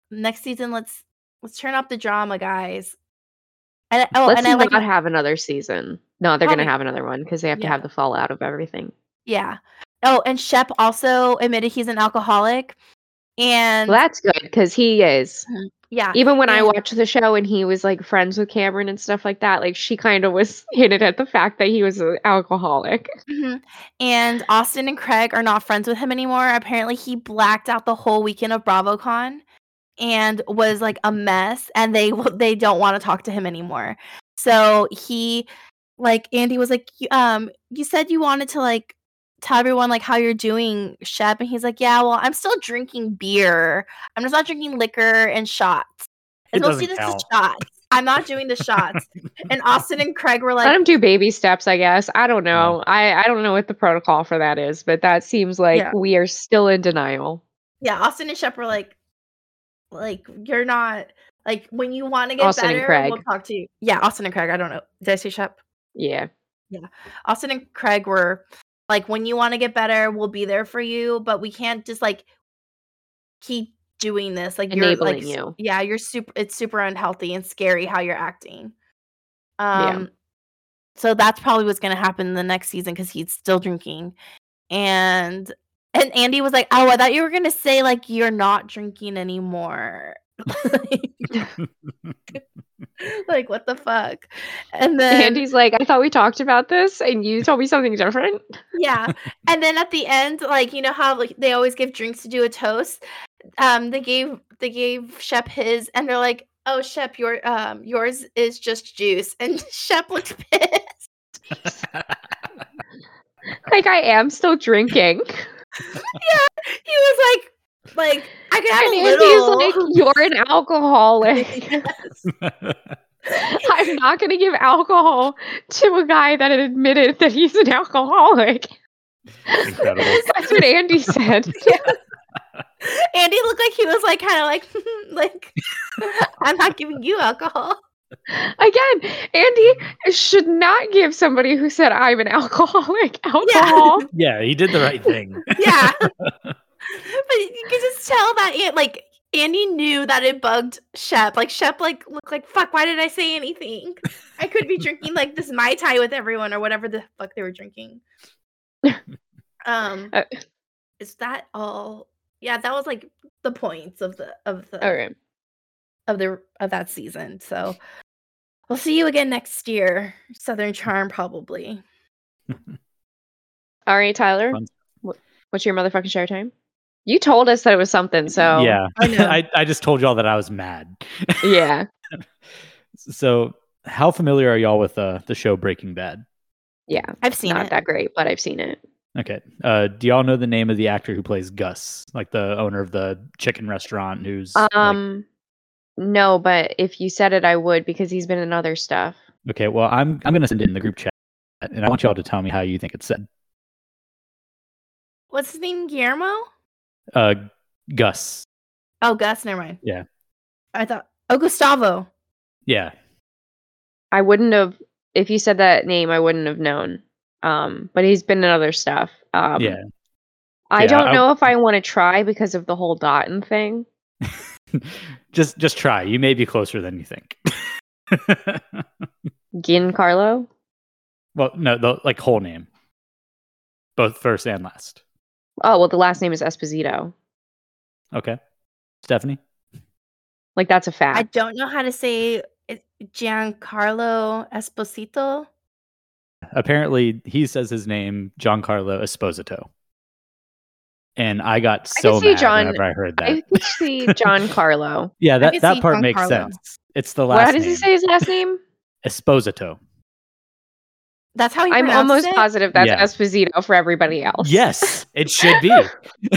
next season, let's let's turn up the drama, guys. And oh, Let's and I not have another season. No, they're going to have another one because they have to have the fallout of everything. Yeah. Oh, and Shep also admitted he's an alcoholic. And Well, that's good because he is. Yeah. Even when I watched the show and he was like friends with Cameron and stuff like that, like she kind of was hinted at the fact that he was an alcoholic. Mhm. And Austin and Craig are not friends with him anymore. Apparently, he blacked out the whole weekend of BravoCon and was like a mess. And they they don't want to talk to him anymore. So he, like Andy was like, "You- um, you said you wanted to like tell everyone like how you're doing, Shep, and he's like, yeah, well, I'm still drinking beer. I'm just not drinking liquor and shots. It It's mostly doesn't just the count. shots. I'm not doing the shots. and Austin and Craig were like Let him do baby steps, I guess. I don't know. I I don't know what the protocol for that is, but that seems like Yeah. we are still in denial. yeah, Austin and Shep were like, like you're not like when you want to get Austin and better, we'll talk to you. Yeah, Austin and Craig. I don't know. Did I say Shep? Yeah. Yeah. Austin and Craig were like, when you want to get better, we'll be there for you, but we can't just like keep doing this. Like you're Enabling like, you. yeah, you're super. It's super unhealthy and scary how you're acting. Yeah. Um, so that's probably what's gonna happen in the next season because he's still drinking, and and Andy was like, "Oh, I thought you were gonna say like you're not drinking anymore." like what the fuck? And then Andy's like, I thought we talked about this and you told me something different. yeah and then at the end like you know how like they always give drinks to do a toast um they gave they gave shep his and they're like oh shep your um yours is just juice and shep looked pissed Like I am still drinking. Yeah. He was like like i could have And a Andy's like, you're an alcoholic. I'm not gonna give alcohol to a guy that admitted that he's an alcoholic. Incredible. That's what Andy said. andy looked like he was like kind of like like i'm not giving you alcohol Again, Andy should not give somebody who said I'm an alcoholic alcohol. yeah, he did the right thing. yeah but you can just tell that An- like Andy knew that it bugged Shep. Like Shep like looked like fuck, why did I say anything? I could be drinking like this Mai Tai with everyone or whatever the fuck they were drinking. um Uh, is that all? Yeah, that was like the points of the of the All right. of the of that season. So we'll see you again next year. Southern Charm probably. All right, Tyler. Fun. What's your motherfucking show time? You told us that it was something, so yeah, I. I, I just told y'all that I was mad. yeah. so, how familiar are y'all with uh, the show Breaking Bad? Yeah. I've seen Not it. that great, but I've seen it. Okay. Uh, do y'all know the name of the actor who plays Gus, like the owner of the chicken restaurant? Who's like- Um no, but if you said it I would because he's been in other stuff. okay. Well, I'm I'm gonna send it in the group chat, and I want y'all to tell me how you think it's said. What's his name? Guillermo? Uh, Gus. Oh, Gus. Never mind. Yeah. I thought. Oh, Gustavo. Yeah. I wouldn't have if you said that name I wouldn't have known. Um but he's been in other stuff. Um yeah. I Yeah, don't I- know if I want to try because of the whole Dotton thing. just just try. You may be closer than you think. Giancarlo? well, no, the like whole name, both first and last. Oh, well the last name is Esposito. Okay, Stephanie. Like that's a fact. I don't know how to say Giancarlo Esposito. Apparently, he says his name Giancarlo Esposito, and I got so can see mad John- whenever I heard that. I can see John Carlo. yeah, that that see part makes Giancarlo. sense. It's the last What does name. he say his last name? Esposito. That's how he I'm almost it? positive that's Yeah. Esposito for everybody else. Yes, it should be.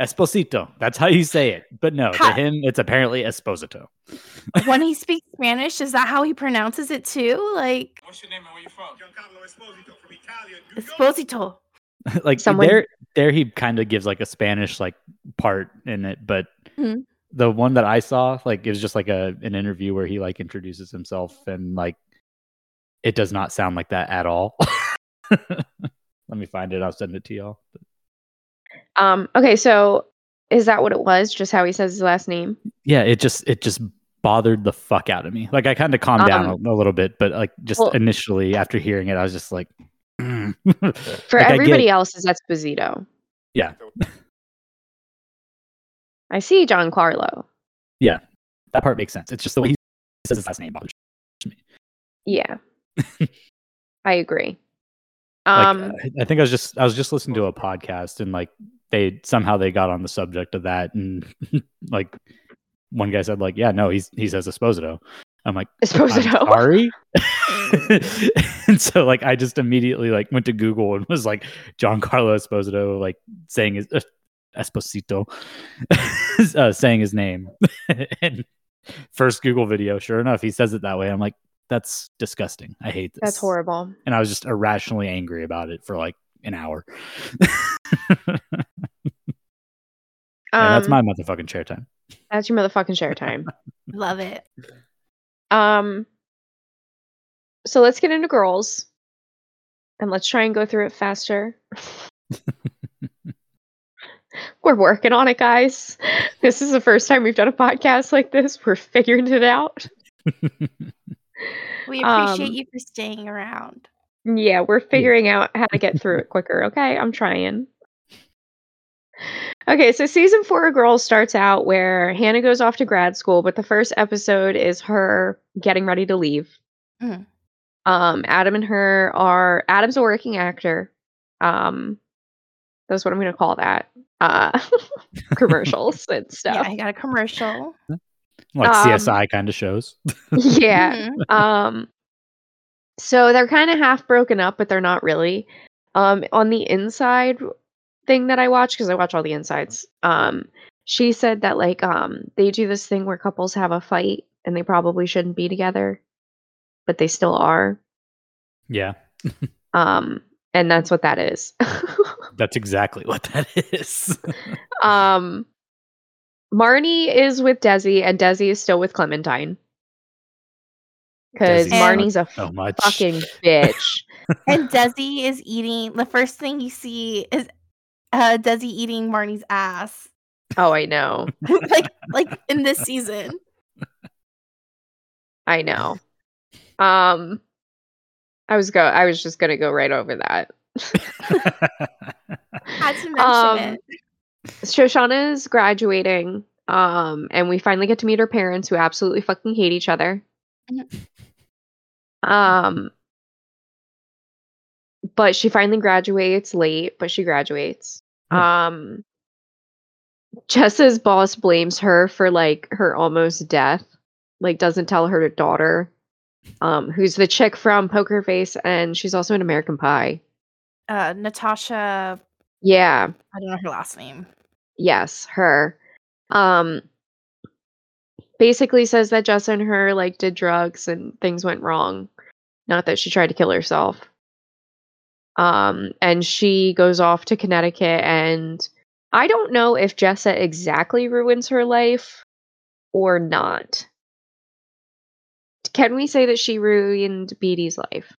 Esposito. That's how you say it. But no, to him, it's apparently Esposito. when he speaks Spanish, is that how he pronounces it too? Like What's your name and where you from? Giancarlo Esposito from Italia, Esposito. like Someone- there, there he kind of gives like a Spanish like part in it, but Mhm. the one that I saw, like, it was just like a an interview where he like introduces himself and like it does not sound like that at all. Let me find it. I'll send it to y'all. Um, okay, so is that what it was? Just how he says his last name? yeah it just it just bothered the fuck out of me like i kind of calmed down Um, a, a little bit but like just well- initially after hearing it i was just like mm. For Like, everybody else is Esposito. Yeah. I see John Carlo. Yeah. that part makes sense. It's just the way he says his last name bothers me. Yeah. I agree. Um, I- I think I was just I was just listening to a podcast and like they somehow they got on the subject of that and like one guy said like yeah no he's he says Esposito. I'm like I'm Esposito. sorry. and so like I just immediately like went to Google and was like John Carlo Esposito like saying his uh, Esposito uh, saying his name and first Google video sure enough he says it that way I'm like that's disgusting I hate this That's horrible. and I was just irrationally angry about it for like an hour Um, and that's my motherfucking chair time that's your motherfucking share time. Love it. Um, so let's get into girls, and let's try and go through it faster. We're working on it, guys. This is the first time we've done a podcast like this. We're figuring it out. We Um, appreciate you for staying around. Yeah, we're figuring out how to get through it quicker. Okay, I'm trying. Okay, so season four of Girls starts out where Hannah goes off to grad school, but the first episode is her getting ready to leave. Mhm. Um, Adam and her are Adam's a working actor. Um, that's what I'm gonna call that. Uh, commercials and Yeah, stuff. I got a commercial. Like Um, CSI kind of shows yeah. Mhm. Um so they're kind of half broken up, but they're not really. Um on the inside thing that I watch cuz I watch all the insides. Um she said that like um they do this thing where couples have a fight and they probably shouldn't be together, but they still are. yeah Um and that's what that is. that's exactly what that is um Marnie is with Desi and Desi is still with Clementine. Cuz Marnie's a so much fucking bitch. and Desi is eating. The first thing you see is uh, Desi eating Marnie's ass, Oh, I know. like like in this season. I know. Um I was go I was just gonna go right over that. Had to mention Um, it. Shoshanna is graduating, um, and we finally get to meet her parents who absolutely fucking hate each other. Um but she finally graduates late, but she graduates. Um Jessa's boss blames her for like her almost death. Like doesn't tell her daughter. Um, who's the chick from Poker Face and she's also in American Pie. Uh, Natasha. Yeah. I don't know her last name. Yes, her. Um basically says that Jessa and her like did drugs and things went wrong. Not that she tried to kill herself. Um and she goes off to Connecticut and I don't know if Jessa exactly ruins her life or not. Can we say that she ruined Beadie's life?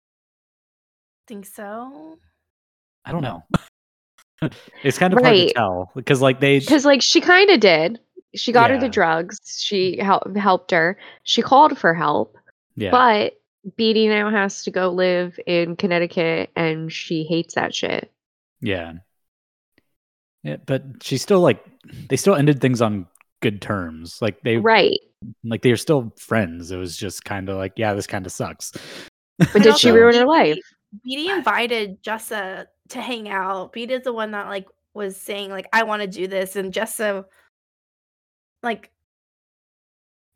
Think so. I don't know. It's kind of hard to tell because like they Because like she kind of did. She got her the drugs. She helped helped her. She called for help. yeah But Beadie now has to go live in Connecticut and she hates that shit. yeah yeah but she still like they still ended things on good terms like they Right. like they're still friends it was just kind of like yeah this kind of sucks But And did she ruin her life? Beadie invited Jessa to hang out. Beadie's the one that like was saying like I want to do this, and Jessa, like,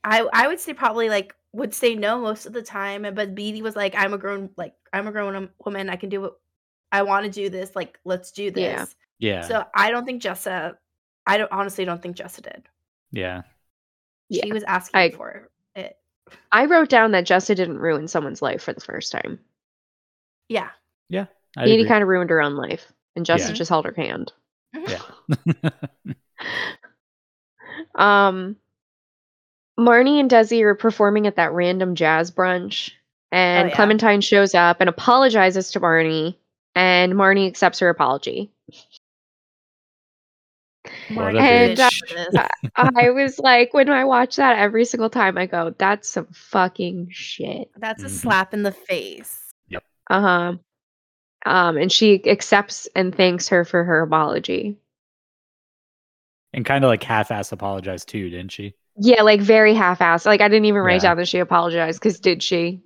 I I would say probably like would say no most of the time, but Beatty was like I'm a grown like I'm a grown um, woman. I can do what I want to do. This like let's do this. Yeah. yeah So I don't think Jessa. I don't honestly don't think Jessa did. yeah Yeah, She was asking I- for it. I wrote down that Jessa didn't ruin someone's life for the first time. Yeah. I Beadie agree. kind of ruined her own life, and Jessa Yeah. just held her hand. yeah Um, Marnie and Desi are performing at that random jazz brunch, and yeah. Clementine shows up and apologizes to Marnie, and Marnie accepts her apology. What Marty a And, uh. I was like, when I watch that every single time, I go, "That's some fucking shit." That's a Mhm. slap in the face. Yep. Uh huh. Um, and she accepts and thanks her for her apology. and kind of like half-ass apologized too didn't she Yeah, like very half-assed. Like I didn't even write Yeah. down that she apologized because did she?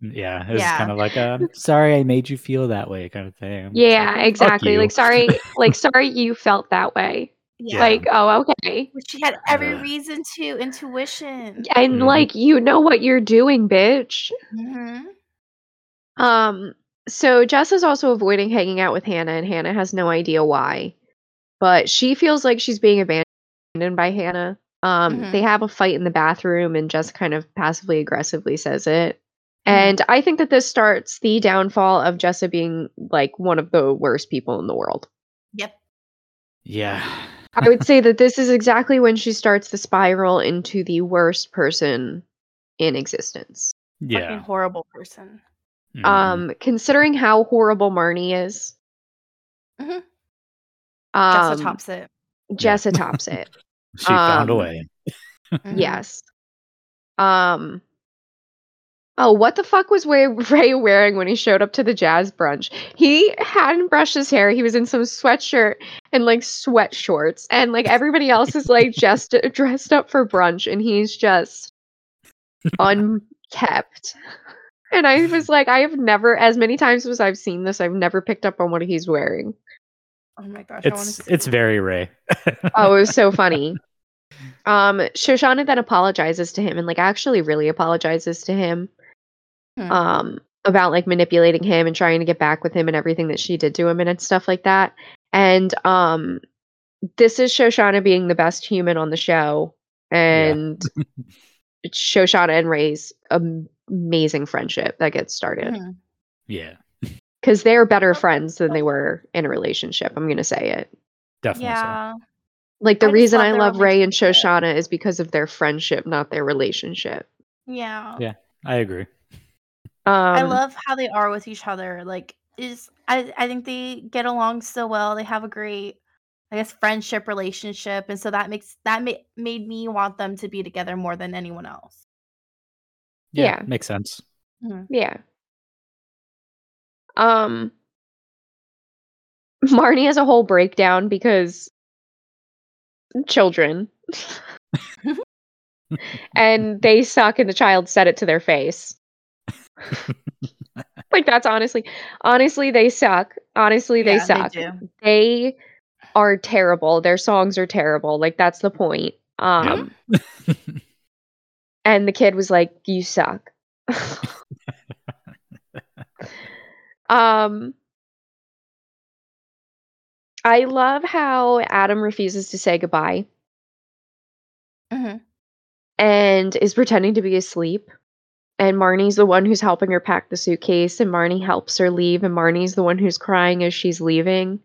Yeah, it was Yeah. kind of like a sorry I made you feel that way kind of thing. Yeah, like, exactly. Like sorry, like sorry you felt that way. Yeah. Like oh okay, she had every Ugh. reason to. Intuition. and Mhm. like you know what you're doing, bitch. hmm Um, so Jess is also avoiding hanging out with Hannah, and Hannah has no idea why. But she feels like she's being abandoned by Hannah. Um, Mhm. they have a fight in the bathroom, and Jess kind of passively aggressively says it. Mhm. And I think that this starts the downfall of Jessa being like one of the worst people in the world. Yep. Yeah. I would say that this is exactly when she starts the spiral into the worst person in existence. Fucking Yeah. horrible person. Mhm. Um, considering how horrible Marnie is, Mhm. um, Jessa tops it. Jessa tops it. she found a um, way. Mhm. Yes. Um. Oh, what the fuck was Ray, Ray wearing when he showed up to the jazz brunch? He hadn't brushed his hair. He was in some sweatshirt and like sweat shorts, and like everybody else is like just dressed up for brunch, and he's just unkept. And I was like, I have never, as many times as I've seen this, I've never picked up on what he's wearing. Oh my gosh. I wanna It's see. it's very Ray. Oh, it was so funny. Um, Shoshanna then apologizes to him and like actually really apologizes to him. Hmm. Um, about like manipulating him and trying to get back with him and everything that she did to him and stuff like that. And um this is Shoshanna being the best human on the show and it's Shoshanna and Ray's am- amazing friendship that gets started Mhm. yeah, because they're better friends than they were in a relationship. I'm gonna say it. definitely. so. Yeah. Like the I reason love I love Ray and. Shoshanna is because of their friendship, not their relationship. Yeah. Yeah. I agree. Um, I love how they are with each other. Like, is I I think they get along so well. They have a great, I guess, friendship relationship, and so that makes that ma- made me want them to be together more than anyone else. Yeah, Yeah. makes sense. Yeah. Um Marnie has a whole breakdown because children. and they suck and the child said it to their face. like that's honestly honestly they suck. Honestly they Yeah, suck. do. They are terrible. Their songs are terrible. Like that's the point. Um and the kid was like, "You suck." um I love how Adam refuses to say goodbye Mhm. and is pretending to be asleep. And Marnie's the one who's helping her pack the suitcase, and Marnie helps her leave, and Marnie's the one who's crying as she's leaving.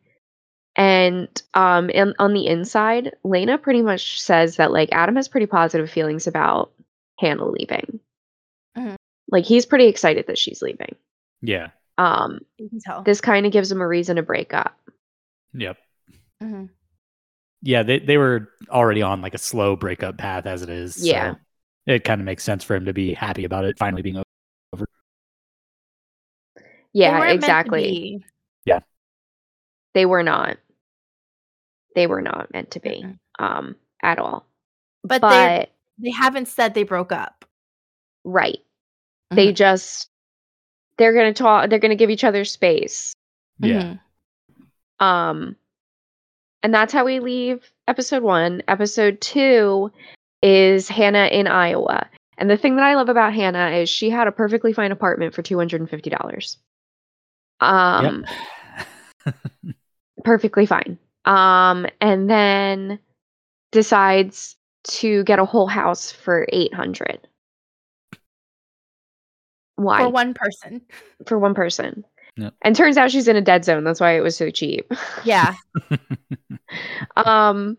And um, in, on the inside, Lena pretty much says that like Adam has pretty positive feelings about Hannah leaving. Mhm. Like he's pretty excited that she's leaving. yeah. Um, You can tell. this kind of gives him a reason to break up. Yep. Mhm. Yeah, they they were already on like a slow breakup path as it is. Yeah. so it kind of makes sense for him to be happy about it finally being over. Yeah, weren't meant to exactly. Yeah. They were not. They were not meant to be Mm-mm. um at all. But, But they they haven't said they broke up. right. They Mhm. just they're going to talk they're going to give each other space. Yeah. Mhm. Um and that's how we leave episode 1. Episode 2 is Hannah in Iowa. And the thing that I love about Hannah is she had a perfectly fine apartment for $250. Um yep. perfectly fine. Um, and then decides to get a whole house for eight hundred. Why? For one person. For one person. Yep. And turns out she's in a dead zone. That's why it was so cheap. Yeah. um,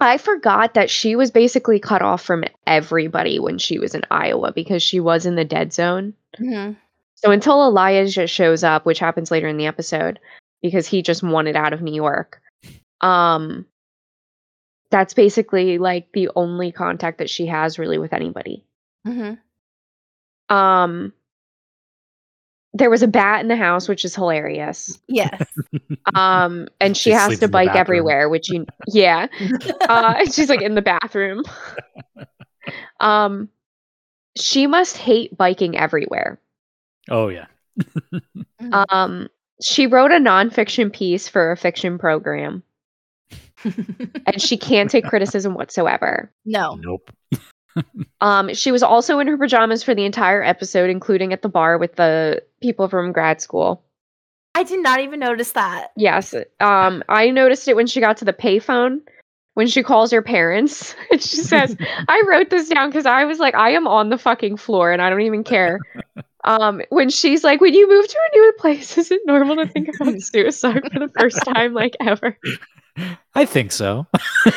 I forgot that she was basically cut off from everybody when she was in Iowa because she was in the dead zone. Mhm. So until elijah just shows up, which happens later in the episode, because he just wanted out of New York, um, that's basically like the only contact that she has really with anybody. Mhm. Um, there was a bat in the house, which is hilarious. Yes. Um, and she, She has to bike everywhere, which you, yeah. Uh, she's like in the bathroom. um, she must hate biking everywhere. Oh yeah. Um, she wrote a nonfiction piece for a fiction program, and she can't take criticism whatsoever. no. Nope. Um, she was also in her pajamas for the entire episode, including at the bar with the people from grad school. I did not even notice that. Yes. Um, I noticed it when she got to the payphone when she calls her parents and she says, I wrote this down because I was like, I am on the fucking floor and I don't even care. Um, when she's like, when you move to a new place, is it normal to think about suicide for the first time like ever? I think so. her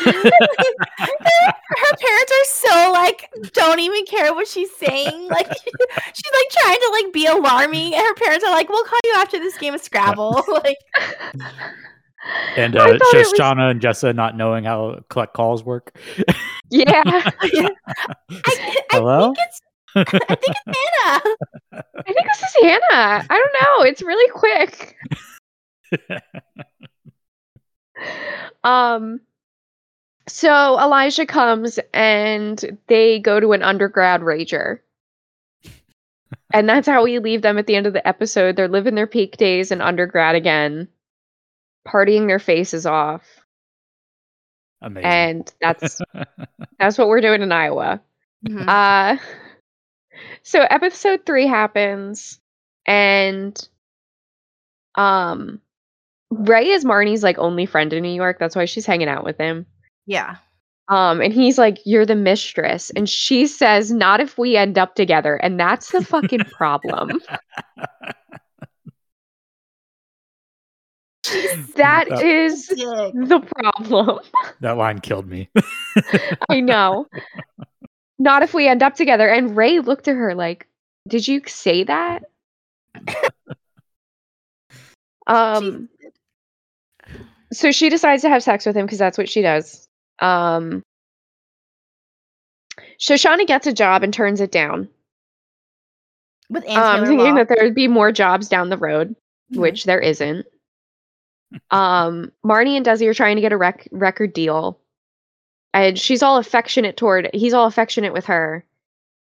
parents are so like don't even care what she's saying like she's like trying to like be alarming and her parents are like we'll call you after this game of scrabble like And I uh, thought was- Shoshanna and Jessa not knowing how collect calls work. Yeah. I, I Hello? think it's I think it's Hannah. I think this is Hannah. I don't know. It's really quick. Um so Elijah comes and they go to an undergrad rager. and that's how we leave them at the end of the episode. They're living their peak days in undergrad again, partying their faces off. Amazing. And that's that's what we're doing in Iowa. Mhm. Uh so episode 3 happens and um Ray is Marnie's like only friend in New York. That's why she's hanging out with him. yeah. Um and he's like you're the mistress and she says not if we end up together and that's the fucking problem. That That- is Dick. the problem. that line killed me. I know. Not if we end up together. And Ray looked at her like, "Did you say that?" um. So she decides to have sex with him because that's what she does. Um. Shoshanna gets a job and turns it down. With Ann Um, thinking Law. that there would be more jobs down the road, Mhm. which there isn't. Um, Marnie and Desi are trying to get a rec- record deal, and she's all affectionate toward. He's all affectionate with her,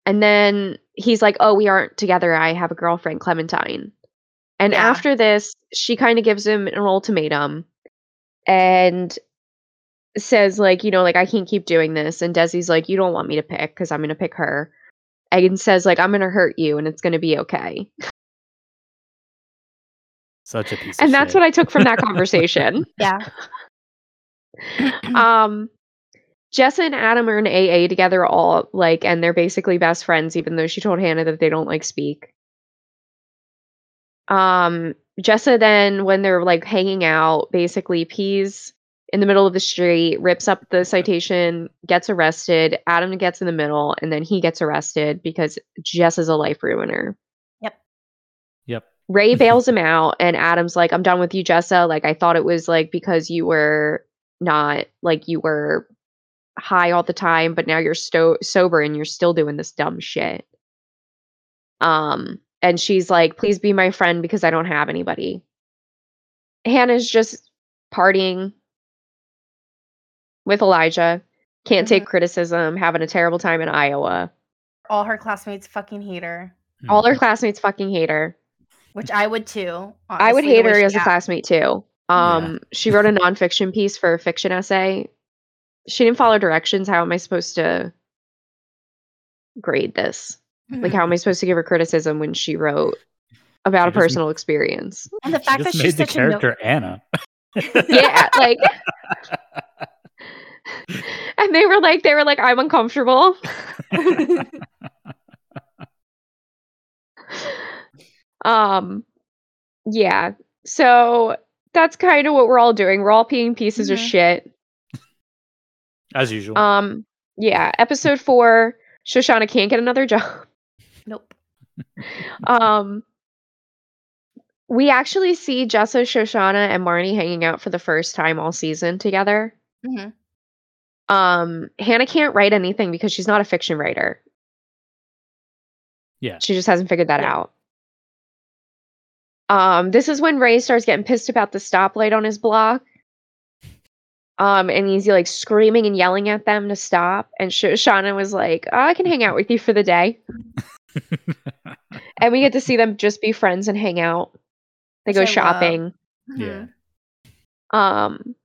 and then he's like, "Oh, we aren't together. I have a girlfriend, Clementine." And Yeah. after this, she kind of gives him an ultimatum, and says like, you know, like I can't keep doing this. And Desi's like, you don't want me to pick because I'm gonna pick her. And says like, I'm gonna hurt you, and it's gonna be okay. Such a piece of and that's shit. what I took from that conversation. Yeah. um Jessa and Adam are in AA together all like and they're basically best friends even though she told Hannah that they don't like speak. Um Jessa then when they're like hanging out basically pees in the middle of the street, rips up the citation, gets arrested, Adam gets in the middle and then he gets arrested because Jessa's a life ruiner. Yep. Yep. Ray bails him out, and Adam's like, I'm done with you, Jessa. Like, I thought it was like because you were not like you were high all the time, but now you're sto- sober and you're still doing this dumb shit. Um, and she's like, please be my friend because I don't have anybody. Hannah's just partying with Elijah, can't take criticism, having a terrible time in Iowa. All her classmates fucking hate her, All her classmates fucking hate her. which I would too. I would hate her she as a classmate too. Um, she wrote a nonfiction piece for a fiction essay. She didn't follow directions. How am I supposed to grade this? Like, how am I supposed to give her criticism when she wrote about She a personal experience? And the She fact that she's the such a no- character Anna. Yeah, like, and they were like, they were like, I'm uncomfortable. Um, yeah. So that's kind of what we're all doing. We're all peeing pieces of Mhm. shit. As usual. Um, yeah, episode four, Shoshanna can't get another job. Um, we actually see Jessa, Shoshanna, and Marnie hanging out for the first time all season together. Mhm. Um, Hannah can't write anything because she's not a fiction writer. yeah. She just hasn't figured that Yeah. out. Um, this is when Ray starts getting pissed about the stoplight on his block. Um, and he's like screaming and yelling at them to stop. And Sh- Shauna was like, oh, "I can hang out with you for the day." and we get to see them just be friends and hang out. They go I love. shopping. Yeah. Mhm. Um,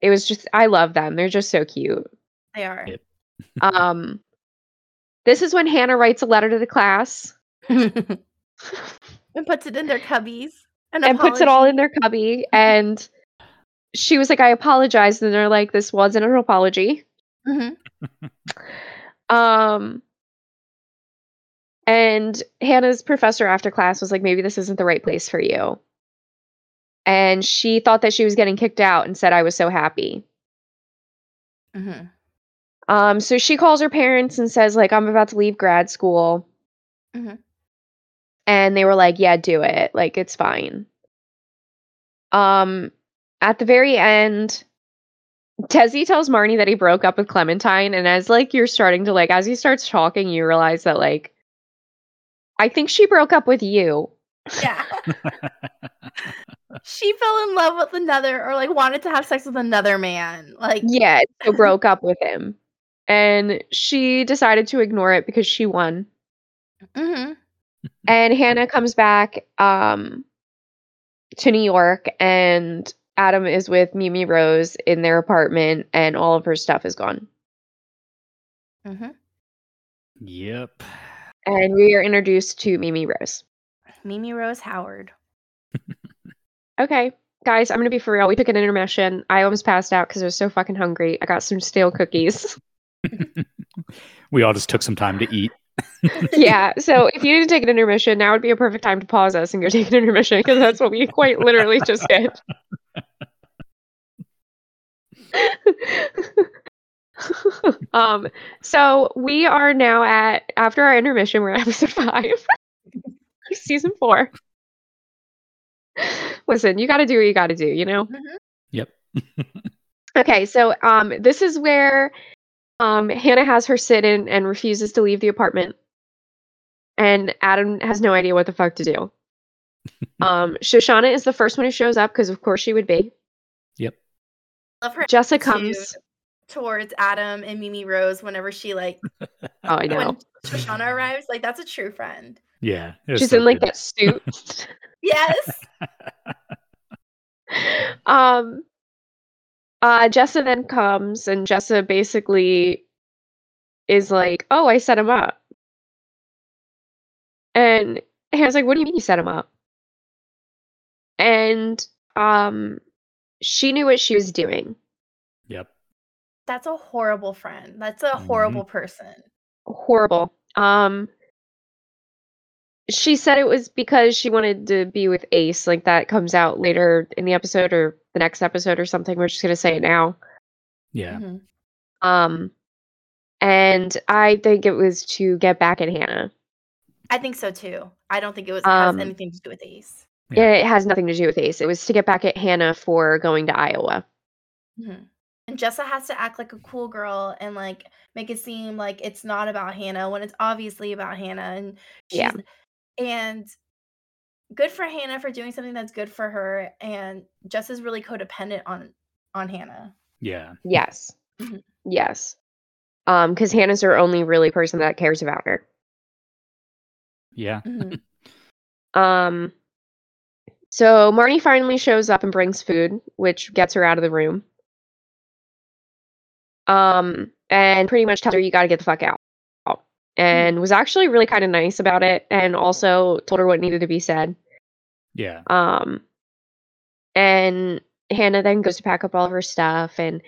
it was just I love them. They're just so cute. They are. Yep. Um, this is when Hannah writes a letter to the class and puts it in their cubbies. And, and puts it all in their cubby. And she was like, "I apologize," and they're like, "This wasn't an apology." Mhm. Um, and Hannah's professor after class was like, "Maybe this isn't the right place for you." And she thought that she was getting kicked out and said, "I was so happy." Mhm. Um, so she calls her parents and says, like, I'm about to leave grad school. Mhm. And they were like, Yeah, do it. Like, it's fine. Um, at the very end, Desi tells Marnie that he broke up with Clementine, and as like you're starting to like as he starts talking, you realize that like I think she broke up with you. Yeah. she fell in love with another or like wanted to have sex with another man. Like Yeah, so broke up with him. And she decided to ignore it because she won. mhm. and Hannah comes back um to New York and Adam is with Mimi Rose in their apartment and all of her stuff is gone. Mhm. yep. And we are introduced to Mimi Rose. Mimi Rose Howard. Okay, guys, I'm gonna be for real. We took an intermission. I almost passed out because I was so fucking hungry. I got some stale cookies. we all just took some time to eat. yeah, so if you didn't take an intermission, now would be a perfect time to pause us and go take an intermission because that's what we quite literally just did. um, so we are now at after our intermission, we're at episode five, season four. Listen, you got to do what you got to do, you know. Yep. Okay, so um, this is where um Hannah has her sit in and refuses to leave the apartment, and Adam has no idea what the fuck to do. um, Shoshanna is the first one who shows up because, of course, she would be. Yep. Love her Jessa attitude comes. Towards Adam and Mimi Rose whenever she like Oh, I know. when Shoshanna arrives. Like that's a true friend. Yeah. She's so in like good. that suit. Yes. um uh Jessa then comes and Jessa basically is like, Oh, I set him up. And Hannah's like, What do you mean you set him up? And um she knew what she was doing. Yep. That's a horrible friend. That's a Mhm. horrible person. Horrible. Um she said it was because she wanted to be with Ace, like that comes out later in the episode or the next episode or something. We're just gonna say it now. Yeah. Mhm. Um, and I think it was to get back at Hannah. I think so too. I don't think it was Um, has anything to do with Ace. Yeah. It has nothing to do with Ace. It was to get back at Hannah for going to Iowa. Mhm. And Jessa has to act like a cool girl and like make it seem like it's not about Hannah when it's obviously about Hannah. And she's, Yeah. and good for Hannah for doing something that's good for her. And Jessa's really codependent on on Hannah. Yeah. Yes. Mhm. Yes. Um, because Hannah's her only really person that cares about her. Yeah. Mhm. Um, so Marnie finally shows up and brings food, which gets her out of the room. Um, and pretty much tells her you got to get the fuck out. And was actually really kind of nice about it, and also told her what needed to be said. Yeah. Um, and Hannah then goes to pack up all of her stuff, and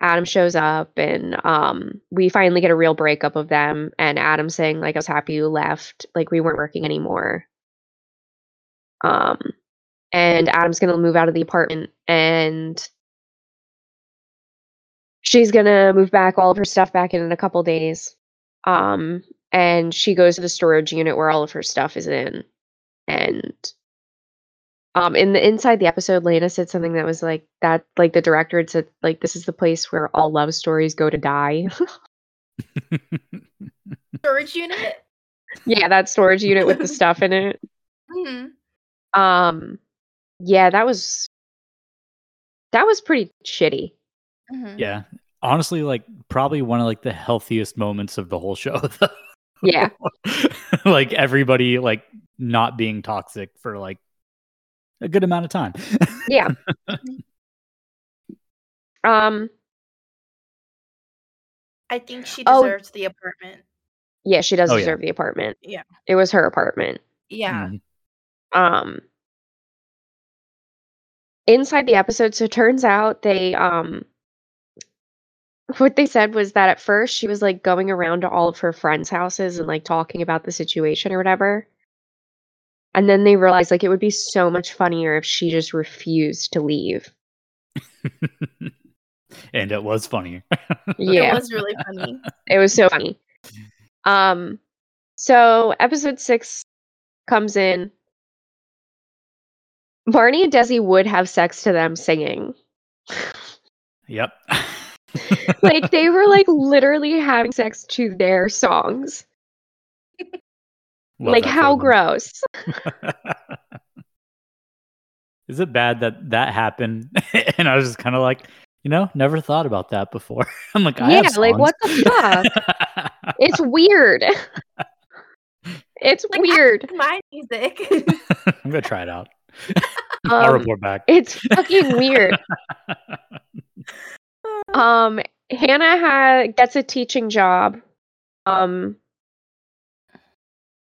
Adam shows up, and um, we finally get a real breakup of them. And Adam saying like, "I was happy you left. Like we weren't working anymore." Um, and Adam's gonna move out of the apartment, and she's gonna move back all of her stuff back in in a couple days. Um, and she goes to the storage unit where all of her stuff is in, and um in the inside the episode lena said something that was like that like the director had said like this is the place where all love stories go to die Storage unit. yeah that storage unit with the stuff in it hmm Um, yeah, that was that was pretty shitty. Mhm. Yeah. Honestly, like probably one of like the healthiest moments of the whole show. though. Yeah. like everybody like not being toxic for like a good amount of time. Yeah. um, I think she Oh. deserves the apartment. yeah, she does Oh, yeah. deserve the apartment. Yeah. It was her apartment. Yeah. Mhm. um inside the episode so it turns out they um what they said was that at first she was like going around to all of her friends houses and like talking about the situation or whatever and then they realized like it would be so much funnier if she just refused to leave and it was funny. yeah It was really funny. it was so funny um so episode six comes in marnie and desi would have sex to them singing yep. like they were like literally having sex to their songs. Love like how for gross. Is it bad that that happened? and I was just kind of like, you know, never thought about that before. I'm like, I yeah, have like what the fuck? it's weird. it's Like, weird. My music. I'm gonna try it out. I'll Um, report back. it's fucking weird. Um Hannah ha- gets a teaching job um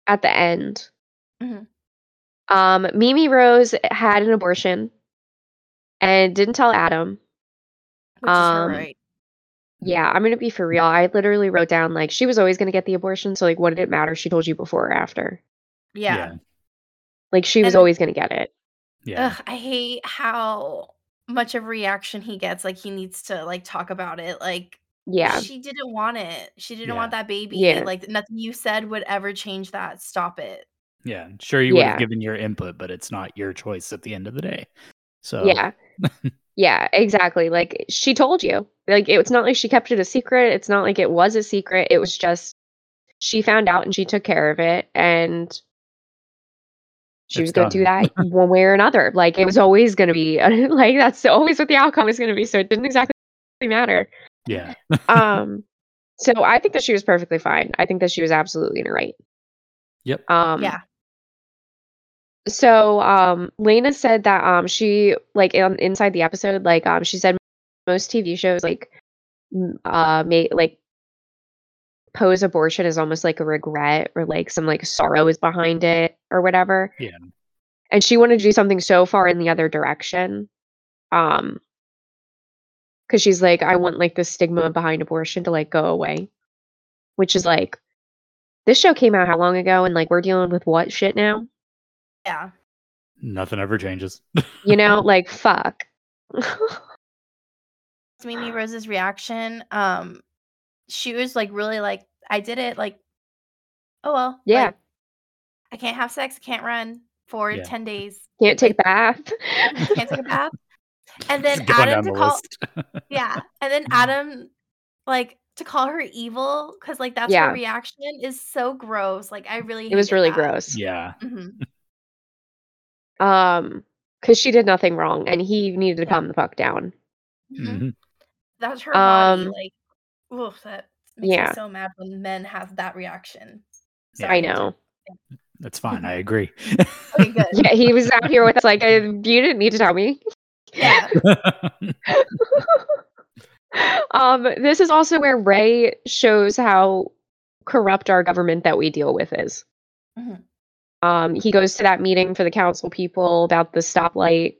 at the end. Mhm. Um Mimi Rose had an abortion and didn't tell Adam. Which is Um, right. Yeah, I'm gonna be for real. I literally wrote down like she was always gonna get the abortion, so like what did it matter? She told you before or after. Yeah. yeah. Like she was And- always gonna get it. Yeah. Ugh, I hate how much of reaction he gets. Like he needs to like talk about it. Like Yeah. she didn't want it. She didn't Yeah. want that baby. Yeah. Like nothing you said would ever change that. Stop it. Yeah. Sure, you would have given your input, but it's not your choice at the end of the day. So Yeah. yeah, exactly. Like she told you. Like it's not like she kept it a secret. It's not like it was a secret. It was just she found out and she took care of it and she It's was going to do that one way or another. Like it was always going to be like that's always what the outcome is going to be. So it didn't exactly matter. yeah. um so i think that she was perfectly fine i think that she was absolutely in the right Yep. um Yeah. so um lena said that um she like in, inside the episode like um she said most tv shows like uh make like pose abortion as almost like a regret or like some like sorrow is behind it or whatever Yeah. and she wanted to do something so far in the other direction um because she's like i want like the stigma behind abortion to like go away which is like this show came out how long ago and like we're dealing with what shit now Yeah. Nothing ever changes. you know like fuck Mimi Rose's reaction. Um, she was like really like, I did it. Like, oh well. Yeah. like, I can't have sex. Can't run for Yeah. ten days. can't take a bath Can't take a bath. And then Just Adam to the call. Yeah, and then Adam, like to call her evil because like that's Yeah. her reaction is so gross. Like I really. it was really that. gross yeah. Mhm. um because she did nothing wrong and he needed to Yeah. calm the fuck down Mhm. Mhm. That's her body. Um, Like, oof, that makes yeah. me so mad when men have that reaction. Yeah. i know That's fine. I agree. Okay, good. yeah he was out here with us like uh, you didn't need to tell me Yeah. um, this is also where Ray shows how corrupt our government that we deal with is. Mhm. Um, he goes to that meeting for the council people about the stoplight,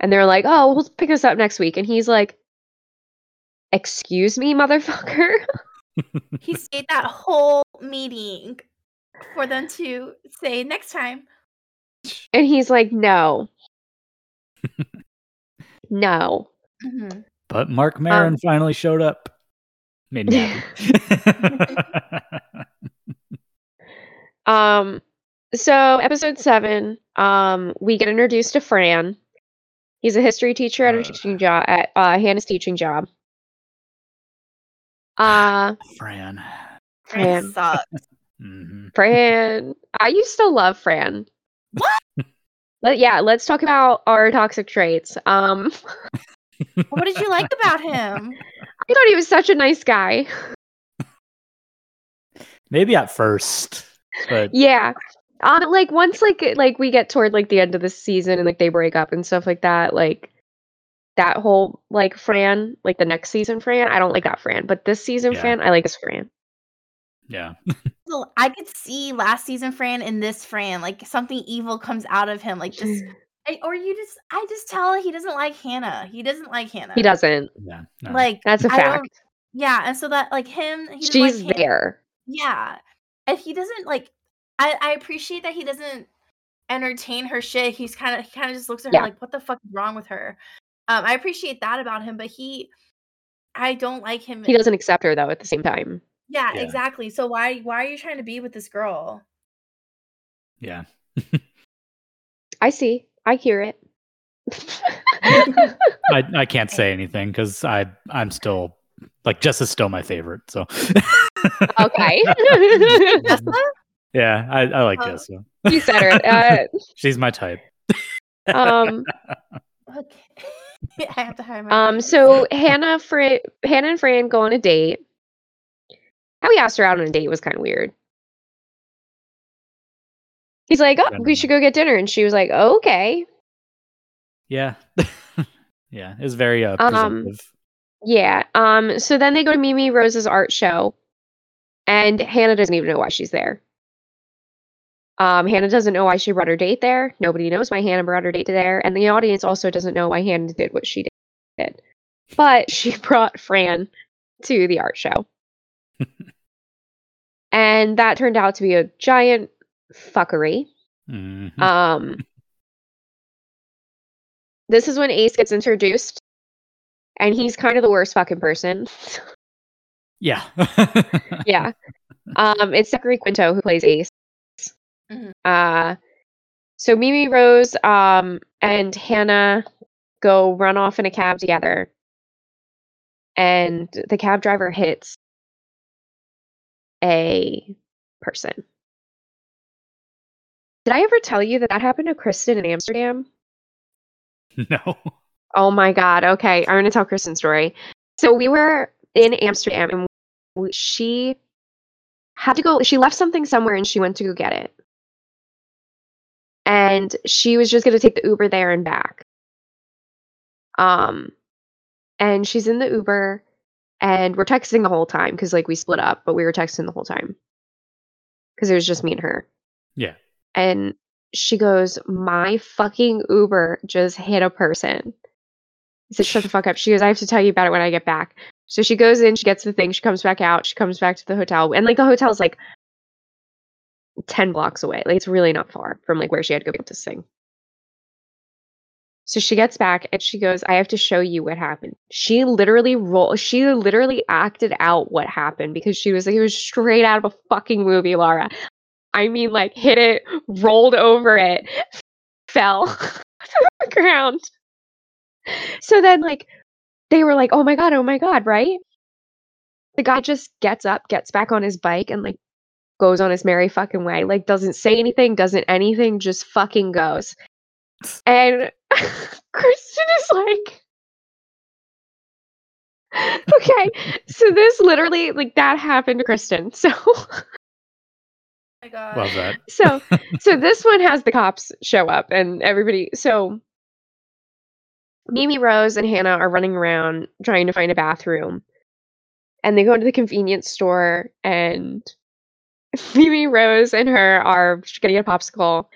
and they're like, "Oh, we'll pick this up next week," and he's like, "Excuse me, motherfucker." He stayed that whole meeting for them to say next time. And he's like, "No, no." Mhm. but Marc Maron Um, finally showed up. Made me happy. Um, so episode seven, um, we get introduced to Fran. He's a history teacher at a Uh. teaching job at uh, Hannah's teaching job. Uh, Fran. Fran. It sucks. hmm Fran. I used to love Fran. What? But yeah, let's talk about our toxic traits. Um, What did you like about him? I thought he was such a nice guy. Maybe at first, but Yeah. Um, like once like like we get toward like the end of the season and like they break up and stuff like that, like that whole like Fran, like the next season Fran, I don't like that Fran, but this season Yeah. Fran, I like this Fran. yeah, So I could see last season Fran and this Fran, like something evil comes out of him, like just I- or you just I just tell he doesn't like Hannah. He doesn't like Hannah. He doesn't. yeah. No. Like That's a fact. yeah, and so that like him, he She's like Hannah. there. Yeah, and he doesn't like. I I appreciate that he doesn't entertain her shit. He's kind of he kind of just looks at her Yeah. like, what the fuck is wrong with her? Um, I appreciate that about him, but he, I don't like him. He doesn't accept her though at the same time. Yeah, Yeah. exactly. So why why are you trying to be with this girl? yeah. I see. I hear it. I, I can't say anything because I I'm still like Jess is still my favorite. So okay. Yeah, I, I like Oh. Jessa. you said her. Uh, She's my type. um Okay. I have to hire my. Um, so Hannah, Fran, Hannah and Fran go on a date. How he asked her out on a date was kind of weird. He's like, "Oh, we should go get dinner," and she was like, "Okay, Yeah, yeah. It's very uh, Um, yeah." Um, so then they go to Mimi Rose's art show, and Hannah doesn't even know why she's there. Um, Hannah doesn't know why she brought her date there. Nobody knows why Hannah brought her date to there, and the audience also doesn't know why Hannah did what she did. But she brought Fran to the art show. and that turned out to be a giant fuckery. Mhm. Um This is when Ace gets introduced and he's kind of the worst fucking person. yeah, yeah. Um it's Zachary Quinto who plays Ace. Mhm. Uh so Mimi Rose um and Hannah go run off in a cab together. And the cab driver hits a person. Did I ever tell you that that happened to Kristen in Amsterdam? no. Oh my god. Okay, I'm going to tell Kristen's story. So we were in Amsterdam and w- she had to go she left something somewhere and she went to go get it. And she was just going to take the Uber there and back. Um and she's in the Uber and we're texting the whole time cuz like we split up, but we were texting the whole time. Cuz it was just me and her. Yeah. And she goes, "My fucking Uber just hit a person." I said, "Shut the fuck up." She goes, "I have to tell you about it when I get back." So she goes in, she gets the thing, she comes back out, she comes back to the hotel, and like the hotel's like ten blocks away. Like it's really not far from like where she had to go get this thing. So she gets back and she goes, "I have to show you what happened." She literally roll. She literally acted out what happened because she was like, it was straight out of a fucking movie, Laura. I mean, like hit it, rolled over it, fell to the ground. So then, like, they were like, "Oh my god, oh my god!" Right? The guy just gets up, gets back on his bike, and like goes on his merry fucking way. Like, doesn't say anything, doesn't anything, just fucking goes. And Kristen is like, okay, so this literally, like, that happened to Kristen. So. Oh my god. Love that. so so this one has the cops show up and everybody so Mimi Rose and Hannah are running around trying to find a bathroom. And they go to the convenience store and Mimi Rose and her are gonna get a popsicle.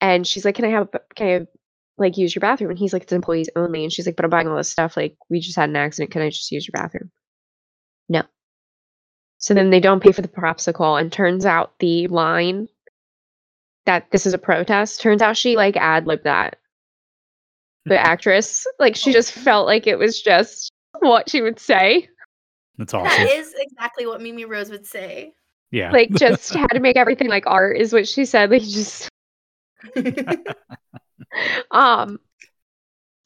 And she's like, Can I have a- can I like use your bathroom? And he's like, It's employees only. And she's like, But I'm buying all this stuff. Like, we just had an accident. Can I just use your bathroom? No. So then they don't pay for the popsicle, and turns out the line that this is a protest. Turns out she like ad libbed that. The actress, like she oh. just felt like it was just what she would say. That's That awesome. is exactly what Mimi Rose would say. Yeah. Like just had to make everything like art is what she said. Like just um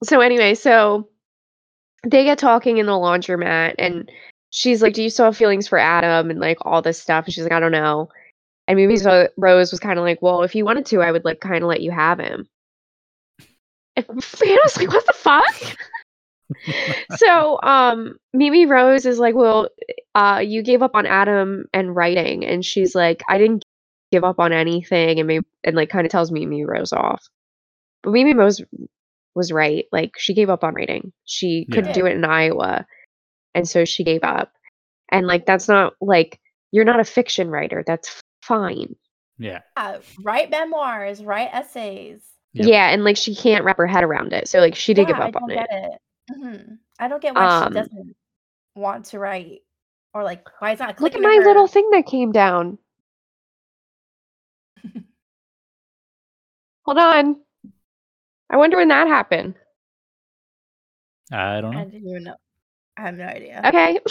so anyway, so they get talking in the laundromat and she's like, Do you still have feelings for Adam and like all this stuff? And she's like, I don't know. And maybe so Rose was kind of like, Well, if you wanted to, I would like kind of let you have him. And Hannah's like, what the fuck? So um Mimi Rose is like, Well, uh you gave up on Adam and writing and she's like, I didn't give up on anything and maybe and like kind of tells Mimi Rose off. But Mimi Rose was right. Like she gave up on writing. She couldn't Yeah. do it in Iowa. And so she gave up. And like that's not like you're not a fiction writer. That's fine. Yeah. Yeah, write memoirs, write essays. Yep. Yeah, and like she can't wrap her head around it. So like she did give Yeah, I up on don't it. get it. Hmm I don't get why Um, she doesn't want to write, or like why it's not Look at my her. little thing that came down. Hold on. I wonder when that happened. I don't I know. didn't even know. I have no idea. Okay.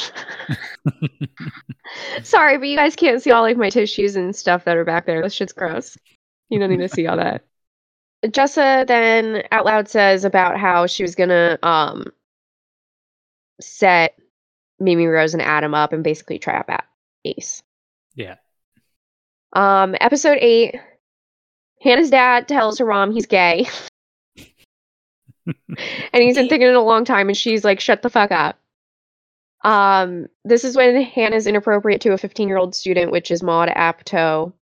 Sorry, but you guys can't see all like my tissues and stuff that are back there. This shit's gross. You don't need to see all that. Jessa then out loud says about how she was gonna um set Mimi Rose and Adam up and basically trap at Ace. Yeah. Um, episode eight. Hannah's dad tells her mom he's gay. and he's been thinking it a long time, and she's like, shut the fuck up. Um, this is when Hannah's inappropriate to a 15 year old student, which is Maude Apatow,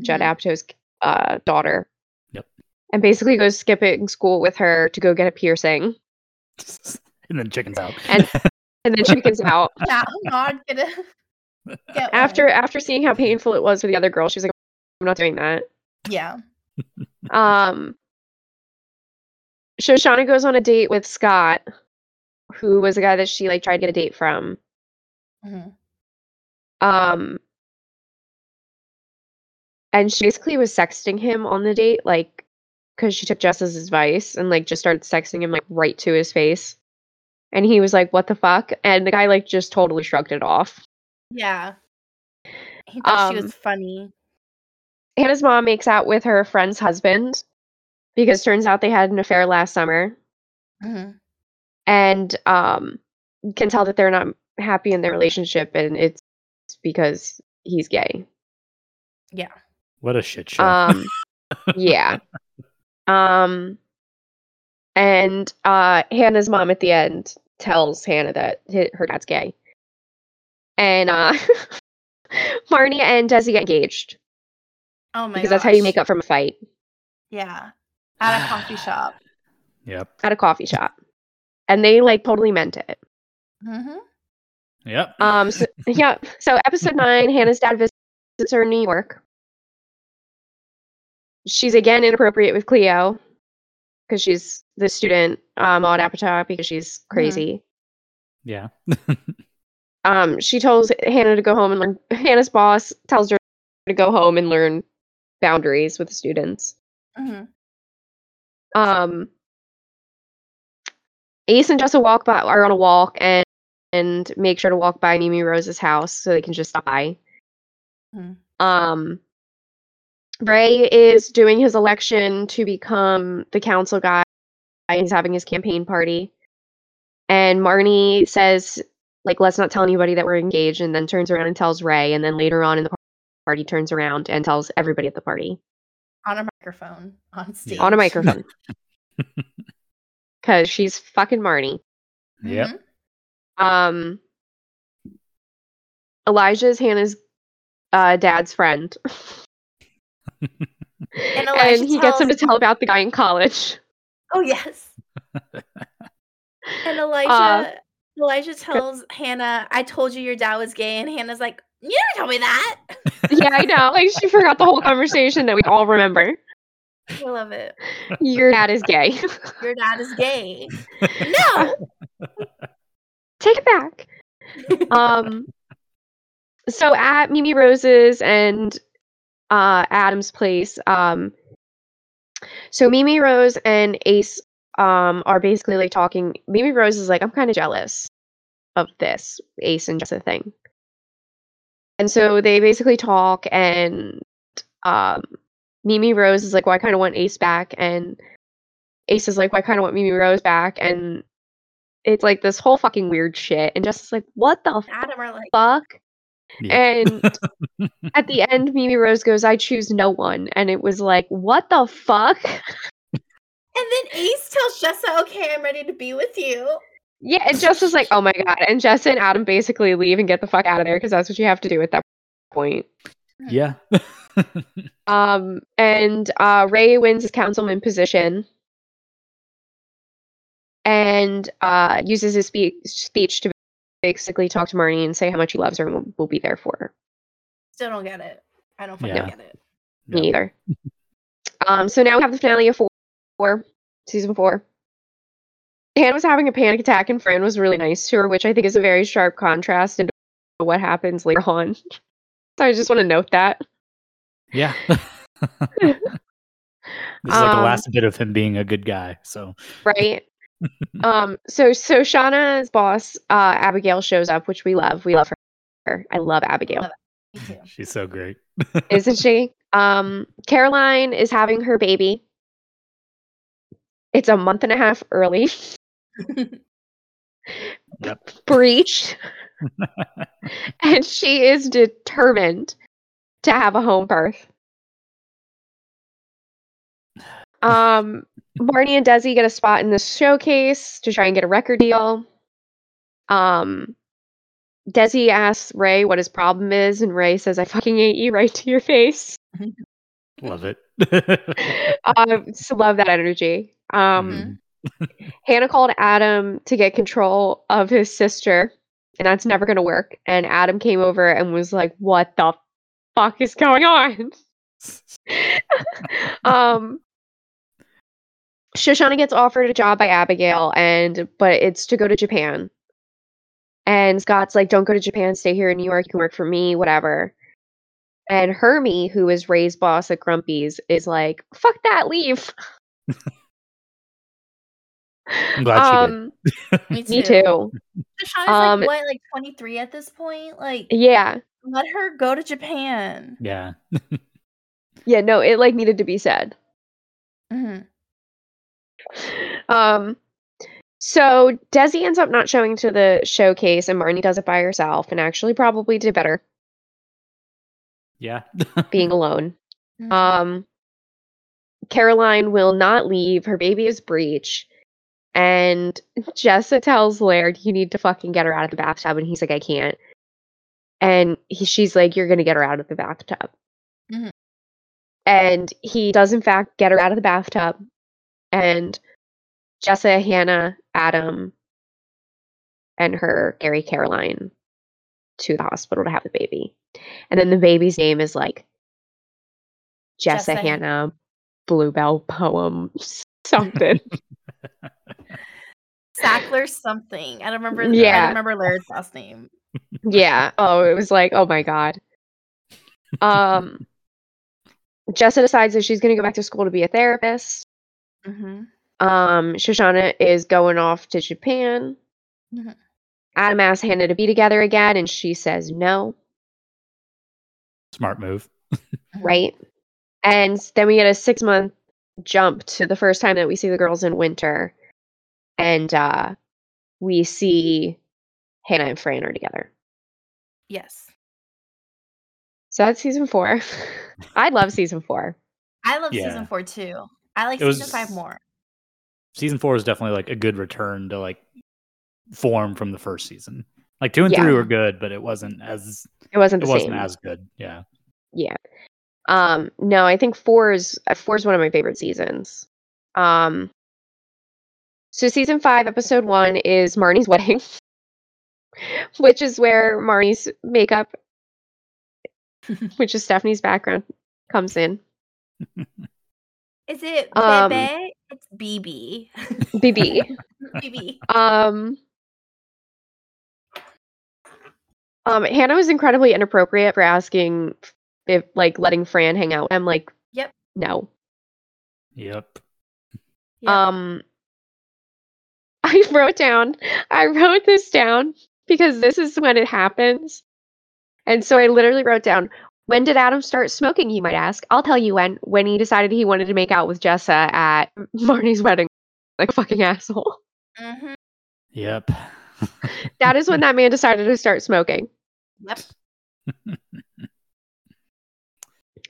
Judd Mhm. Apatow's uh, daughter. Yep. And basically goes skipping school with her to go get a piercing. and then chickens out. And- And then chickens out. Yeah, I'm not gonna get After one. after seeing how painful it was for the other girl, she's like, I'm not doing that. Yeah. Um, So Shoshanna goes on a date with Scott, who was a guy that she like tried to get a date from. Mhm. Um, and she basically was sexting him on the date, like, because she took Jess's advice and like just started sexting him like right to his face. And he was like, "What the fuck?" And the guy like just totally shrugged it off. Yeah. He thought she Um, was funny. Hannah's mom makes out with her friend's husband because turns out they had an affair last summer. Mhm. and um can tell that they're not happy in their relationship and it's because he's gay Yeah. What a shit show. um yeah um and uh hannah's mom at the end tells hannah that her dad's gay and uh marnie and desi get engaged Oh my because that's how you make up from a fight Yeah. At a coffee shop. yep. at a coffee shop and they like totally meant it hmm Yep. Um. So, yeah. So episode nine, Hannah's dad visits her in New York. She's again inappropriate with Cleo because she's the student um, Maude Apatow because she's crazy. yeah. Um. She tells Hannah to go home and learn. Hannah's boss tells her to go home and learn boundaries with the students. hmm Um. Ace and Jessa walk by are on a walk and and make sure to walk by Mimi Rose's house so they can just stop by. Mhm. Um, Ray is doing his election to become the council guy. He's having his campaign party, and Marnie says, "Like, let's not tell anybody that we're engaged," and then turns around and tells Ray, and then later on in the party turns around and tells everybody at the party On a microphone. On stage. on a microphone because she's fucking Marnie. Yep. Mhm. Um, Elijah is Hannah's uh, dad's friend. And and he gets him to tell about the guy in college. Oh yes. and Elijah Uh, Elijah tells Hannah, I told you your dad was gay, and Hannah's like, You never told me that. yeah, I know. Like she forgot the whole conversation that we all remember. I love it. Your dad is gay. Your dad is gay. No. Take it back. Um so at Mimi Rose's and uh Adam's place, um so Mimi Rose and Ace um are basically like talking. Mimi Rose is like, I'm kind of jealous of this Ace and Jessa thing. And so they basically talk and um Mimi Rose is like, well, I kind of want Ace back and Ace is like, well, I kind of want Mimi Rose back and it's like this whole fucking weird shit and Jess is like, what the Adam are like, fuck? Yeah. And at the end, Mimi Rose goes, I choose no one. And it was like, what the fuck? and then Ace tells Jessa, "Okay, I'm ready to be with you." Yeah, and Jessa's like, "Oh my god!" And Jessa and Adam basically leave and get the fuck out of there because that's what you have to do at that point. Yeah. Um, and uh, Ray wins his councilman position and uh, uses his spe- speech to basically talk to Marnie and say how much he loves her and will, will be there for her. Still don't get it. I don't fucking Yeah. get it. Me Yeah. either. um, so now we have the finale of four, four, season four. Hannah was having a panic attack, and Fran was really nice to her, which I think is a very sharp contrast into what happens later on. so I just want to note that. Yeah. this is like the Um, last bit of him being a good guy. So right? Um, so so Shauna's boss, uh, Abigail, shows up, which we love. We love her. I love Abigail. Love she's so great. isn't she? Um, Caroline is having her baby. It's a month and a half early. Yep. Breach. and she is determined to have a home birth. Um, Marnie and Desi get a spot in the showcase to try and get a record deal. Um, Desi asks Ray what his problem is, and Ray says, "I fucking hate you right to your face." Love it. um, just love that energy. Um, Hannah called Adam to get control of his sister, and that's never going to work. And Adam came over and was like, "What the fuck is going on?" um, Shoshanna gets offered a job by Abigail, and but it's to go to Japan. And Scott's like, "Don't go to Japan. Stay here in New York. You can work for me, whatever." And Hermie, who is Ray's boss at Grumpy's, is like, "Fuck that, leave." I'm glad she did. um, Me too. me too. Shauna's Um, like what, like 23 at this point? Like, Yeah. let her go to Japan. Yeah. Yeah, no, it like needed to be said. hmm Um so Desi ends up not showing to the showcase and Marnie does it by herself and actually probably did better Yeah. being alone. Mm-hmm. Um Caroline will not leave. Her baby is breech. And Jessa tells Laird you need to fucking get her out of the bathtub and he's like I can't. And he, she's like you're going to get her out of the bathtub. Mhm. And he does in fact get her out of the bathtub and Jessa, Hannah, Adam, and her Gary Caroline to the hospital to have the baby. And then the baby's name is like Jessa, Jessa. Hannah, Bluebell poem, something. Sackler something. I don't remember. I Yeah. don't remember Laird's last name. yeah. Oh, it was like, oh my god. Um Jessa decides that she's gonna go back to school to be a therapist. Hmm Um, Shoshanna is going off to Japan. Mhm. Adam asks Hannah to be together again, and she says no. Smart move. right? And then we get a six month jump to the first time that we see the girls in winter. And uh we see Hannah and Fran are together. Yes, So that's season four. I love season four. I love Yeah. season four too. I like season five more. Season four is definitely like a good return to like form from the first season. Like two and Yeah. three were good, but it wasn't as It wasn't it wasn't same. as good. Yeah. yeah. Um, no, I think four is uh, four is one of my favorite seasons. Um so season five, episode one is Marnie's wedding. which is where Marnie's makeup which is Stephanie's background, comes in. Is it Um, Bebe? It's BB. BB. BB. um, um, Hannah was incredibly inappropriate for asking if, like, letting Fran hang out. I'm like, Yep. no. Yep. Yeah. Um, I wrote down, I wrote this down because this is when it happens. And so I literally wrote down, when did Adam start smoking, you might ask? I'll tell you when. When he decided he wanted to make out with Jessa at Marnie's wedding. Like a fucking asshole. Mhm. Yep. That is when that man decided to start smoking. Yep.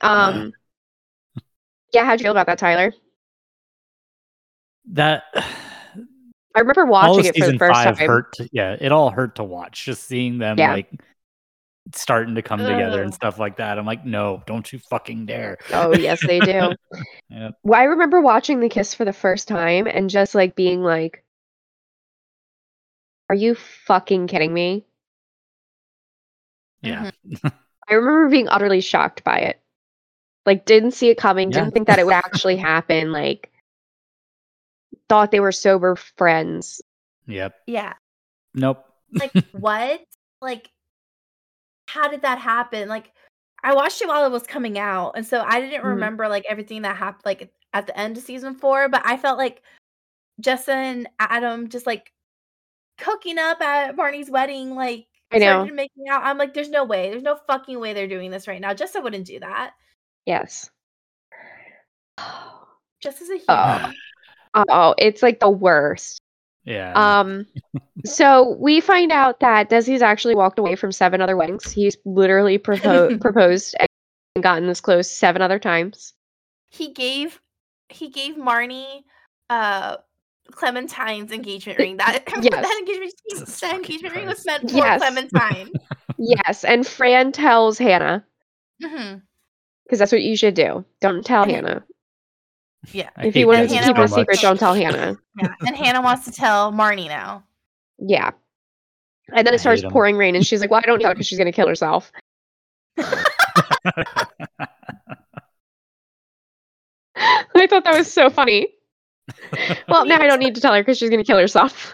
Um, yeah, how'd you feel about that, Tyler? that I remember watching it for the season first five time. hurt. Yeah, it all hurt to watch. Just seeing them Yeah. like starting to come together and stuff like that. I'm like, no, don't you fucking dare. Oh yes, they do. Yep. Well, I remember watching the kiss for the first time and just like being like, "Are you fucking kidding me?" Yeah. Mm-hmm. I remember being utterly shocked by it. Like, didn't see it coming. Yeah. Didn't think that it would actually happen. Like, thought they were sober friends. Yep. Yeah. Nope. Like what? Like how did that happen? Like I watched it while it was coming out, and so I didn't Mhm. remember like everything that happened like at the end of season four. But I felt like Jessa and Adam just like cooking up at Marnie's wedding, like I know. making out. I'm like, there's no way, there's no fucking way they're doing this right now. Jessa wouldn't do that. Yes. Jessa's a human. Oh. Oh, it's like the worst. Yeah. Um, so we find out that Desi's actually walked away from seven other weddings. He's literally propo- proposed and gotten this close seven other times. he gave he gave Marnie uh Clementine's engagement ring. That Yes. that engagement Jesus that fucking engagement ring was meant for Yes. Clementine. Yes, and Fran tells Hannah hmm because that's what you should do. Don't tell Hannah. Yeah. I if you hate want to keep a secret, don't tell Hannah. Yeah. And Hannah wants to tell Marnie now. Yeah. And then I it starts pouring rain, and she's like, "Well, I don't know because she's gonna kill herself." I thought that was so funny. Well, now I don't need to tell her because she's gonna kill herself.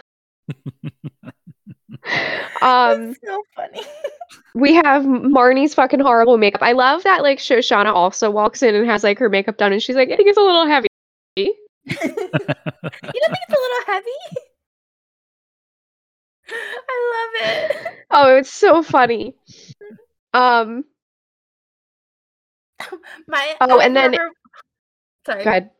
Um, That's so funny. we have Marnie's fucking horrible makeup. I love that like Shoshanna also walks in and has like her makeup done, and she's like, "I think it's a little heavy." you don't think it's a little heavy? I love it. Oh, it's so funny. Um, My Oh, I and then- sorry. go ahead.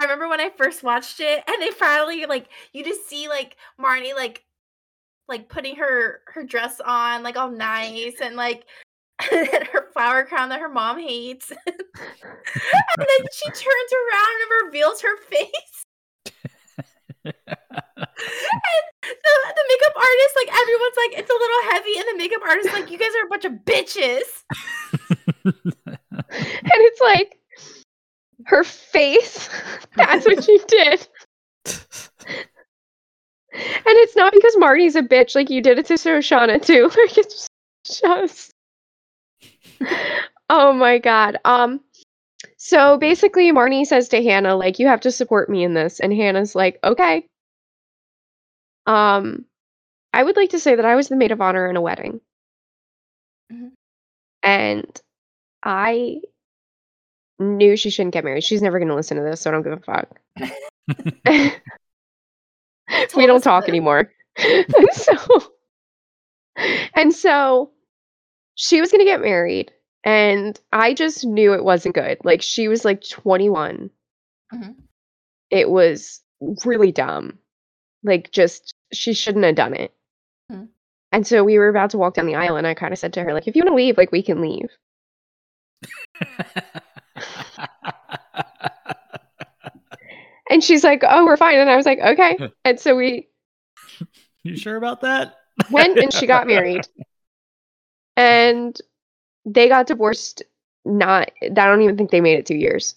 I remember when I first watched it, and they finally like you just see like Marnie like like putting her her dress on like all nice and like and her flower crown that her mom hates, and then she turns around and reveals her face. and the, the makeup artist, like everyone's like, it's a little heavy, and the makeup artist like, you guys are a bunch of bitches. And it's like her face. That's what she did. And it's not because Marnie's a bitch. Like you did it to Shoshanna too. Like it's just. Oh my god. Um. So basically, Marnie says to Hannah, like, you have to support me in this, and Hannah's like, okay. Um, I would like to say that I was the maid of honor in a wedding, Mhm. and I knew she shouldn't get married. She's never going to listen to this, so I don't give a fuck. we don't talk that. anymore. and so, and so she was going to get married, and I just knew it wasn't good. Like she was like 21. Mhm. It was really dumb. Like just she shouldn't have done it. Mhm. And so we were about to walk down the aisle, and I kind of said to her, like, if you want to leave, like we can leave. And she's like, oh, we're fine. And I was like, okay. And so we you sure about that? went and she got married. And they got divorced. Not, I don't even think they made it two years.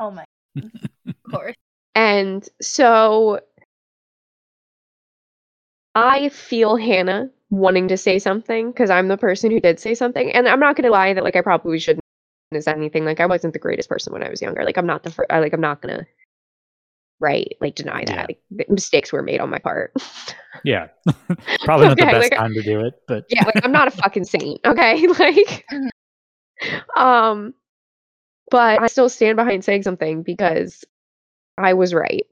Oh my. of course. And so I feel Hannah wanting to say something because I'm the person who did say something. And I'm not going to lie that, like, I probably shouldn't have said anything. Like, I wasn't the greatest person when I was younger. Like, I'm not the first, like, I'm not going to, right, like, deny that. Yeah. Like, mistakes were made on my part. Yeah. Probably not the best like- time to do it, but yeah like i'm not a fucking saint okay like um but i still stand behind saying something because i was right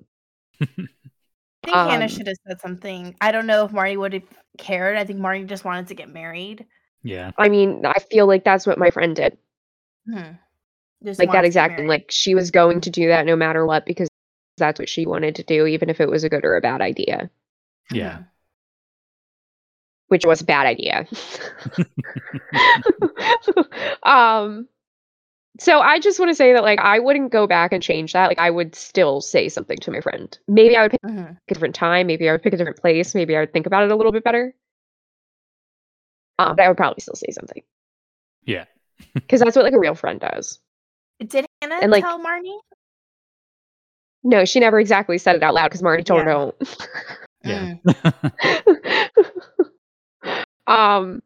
I think Hannah Um, should have said something. I don't know if Marnie would have cared. I think Marnie just wanted to get married. yeah. i mean i feel like that's what my friend did Hmm. Just like that to get exactly like she was going to do that no matter what because that's what she wanted to do even if it was a good or a bad idea Yeah. Which was a bad idea um So I just want to say that like I wouldn't go back and change that. Like I would still say something to my friend. Maybe I would pick Mhm. a different time. Maybe I would pick a different place. Maybe I would think about it a little bit better. Um, but I would probably still say something Yeah. because that's what like a real friend does. Did Hannah And, like- tell Marnie? No, she never exactly said it out loud because Marnie told her don't. Yeah. Mm. um,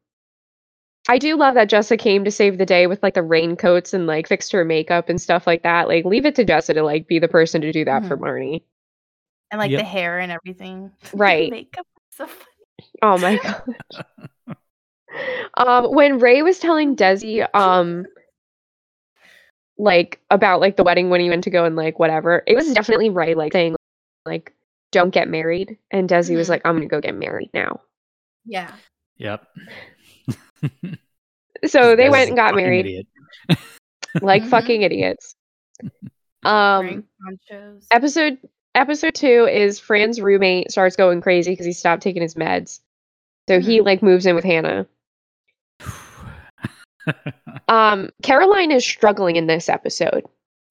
I do love that Jessa came to save the day with like the raincoats and like fixed her makeup and stuff like that. Like, leave it to Jessa to like be the person to do that for Marnie. And like Yep. the hair and everything. Right. Makeup. So funny. Oh my god. um, when Ray was telling Desi, um, like about like the wedding when he went to go and like whatever, it was definitely Ray like saying like don't get married, and Desi was Mhm. like I'm gonna go get married now. Yeah. yep. So they This went and got married like Mhm. fucking idiots. Um, episode episode two is Fran's roommate starts going crazy because he stopped taking his meds. So he like moves in with Hannah. Um, Caroline is struggling in this episode.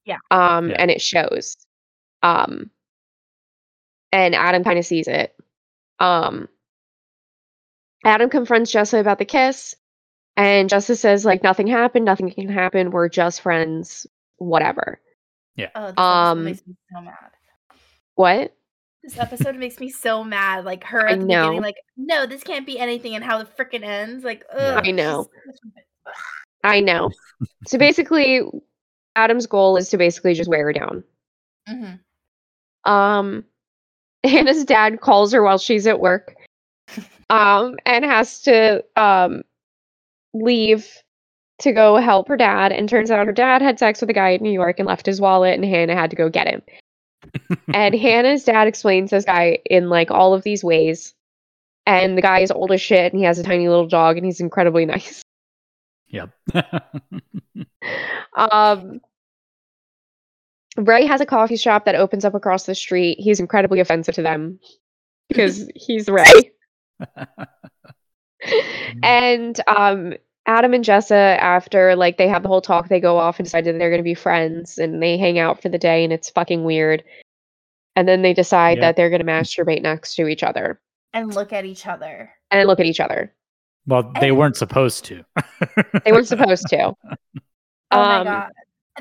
Yeah. Um, Yeah. and it shows. Um, and Adam kind of sees it. Um, Adam confronts Jessa about the kiss, and Jessa says like nothing happened, nothing can happen. We're just friends, whatever. Yeah. Oh, this episode um, makes me so mad. What? This episode makes me so mad. Like her I at the beginning, know. like, no, this can't be anything, and how the frickin' ends. Like, ugh, I know. she's such a bitch. I know. so basically, Adam's goal is to basically just wear her down. Mhm. Um, Hannah's dad calls her while she's at work, um, and has to um leave to go help her dad. And turns out her dad had sex with a guy in New York and left his wallet, and Hannah had to go get him. and Hannah's dad explains this guy in like all of these ways. And the guy is old as shit, and he has a tiny little dog, and he's incredibly nice. Yep. Um, Ray has a coffee shop that opens up across the street. He's incredibly offensive to them because he's Ray. and um, Adam and Jessa, after like they have the whole talk, they go off and decide that they're going to be friends, and they hang out for the day, and it's fucking weird. And then they decide Yep. that they're going to masturbate next to each other And look at each other. and look at each other. Well, they And- weren't supposed to. They weren't supposed to. Oh Um, my god.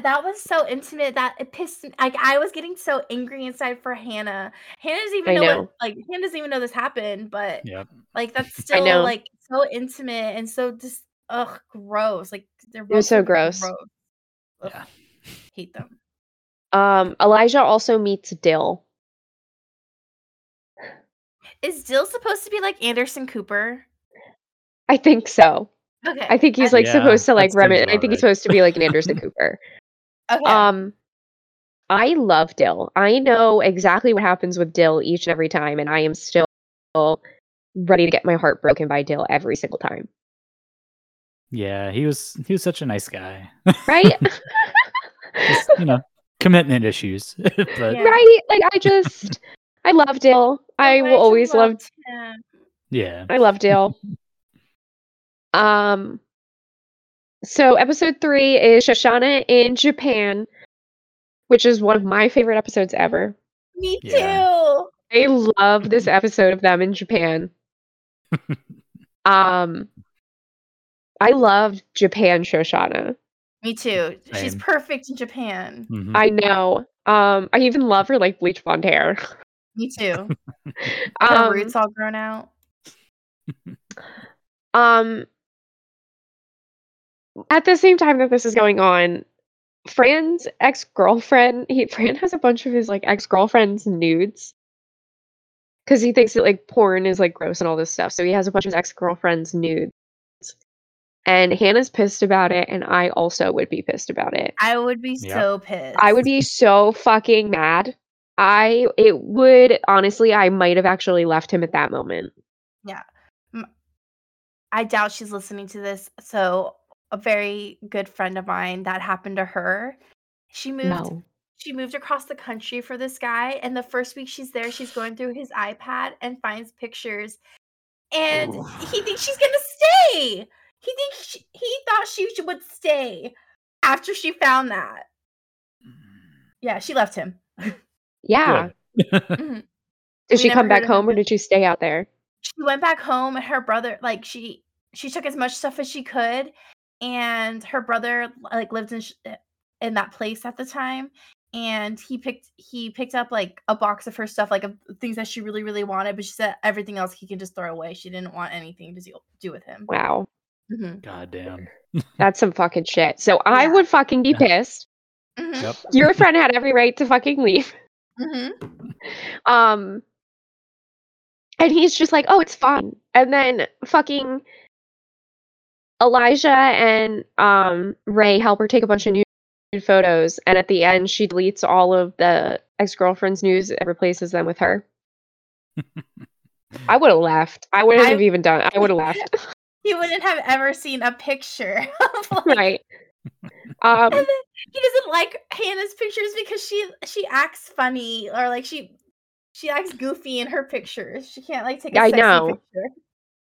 That was so intimate that it pissed me. Like I was getting so angry inside for Hannah. Hannah doesn't even I know, know. what like Hannah doesn't even know this happened, but Yep. like that's still like so intimate and so just ugh gross. Like they're was both so gross. Ugh, Yeah. Hate them. Um, Elijah also meets Dill. Is Dill supposed to be like Anderson Cooper? I think so. Okay. I think he's like Yeah, supposed to like that seems I about think he's supposed to be like an Anderson Cooper. okay. Um, I love Dill. I know exactly what happens with Dill each and every time, and I am still ready to get my heart broken by Dill every single time. Yeah, he was he was such a nice guy. Right? Just, you know, commitment issues. but Yeah. right? Like I just, I love Dill. I will always love. loved him. yeah. I love Dill. Um. So episode three is Shoshanna in Japan, which is one of my favorite episodes ever. Me too. Yeah. I love this episode of them in Japan. um I love Japan Shoshanna. Me too. She's perfect in Japan. Mhm. I know. Um I even love her like bleach blonde hair. Me too. Her um, roots all grown out. um at the same time that this is going on, Fran's ex-girlfriend, he Fran has a bunch of his like ex-girlfriend's nudes. Cause he thinks that like porn is like gross and all this stuff. So he has a bunch of his ex-girlfriend's nudes. And Hannah's pissed about it, and I also would be pissed about it. I would be Yep. so pissed. I would be so fucking mad. I it would honestly I might have actually left him at that moment. Yeah. I doubt she's listening to this. So a very good friend of mine that happened to her. She moved No. she moved across the country for this guy and the first week she's there she's going through his ipad and finds pictures and Ooh. he thinks she's gonna stay he thinks she, he thought she would stay after she found that. Yeah, she left him. Yeah. Mhm. Did We she come back heard of him home or did she stay out there? She went back home and her brother like she she took as much stuff as she could and her brother like lived in sh- eh, in that place at the time and he picked he picked up like a box of her stuff like of things that she really really wanted but she said everything else he can just throw away she didn't want anything to do, do with him Wow. Mhm. God damn. That's some fucking shit. So I would fucking be Yeah. pissed. Mhm. Yep. Your friend had every right to fucking leave. Mhm. Um and he's just like, "Oh, it's fine." And then fucking Elijah and um Ray help her take a bunch of nude photos and at the end she deletes all of the ex-girlfriend's news and replaces them with her. I would have left. I wouldn't I- have even done. I would have left. he wouldn't have ever seen a picture of like, right. Um and then he doesn't like Hannah's pictures because she she acts funny or like she she acts goofy in her pictures. She can't like take a I sexy know. picture.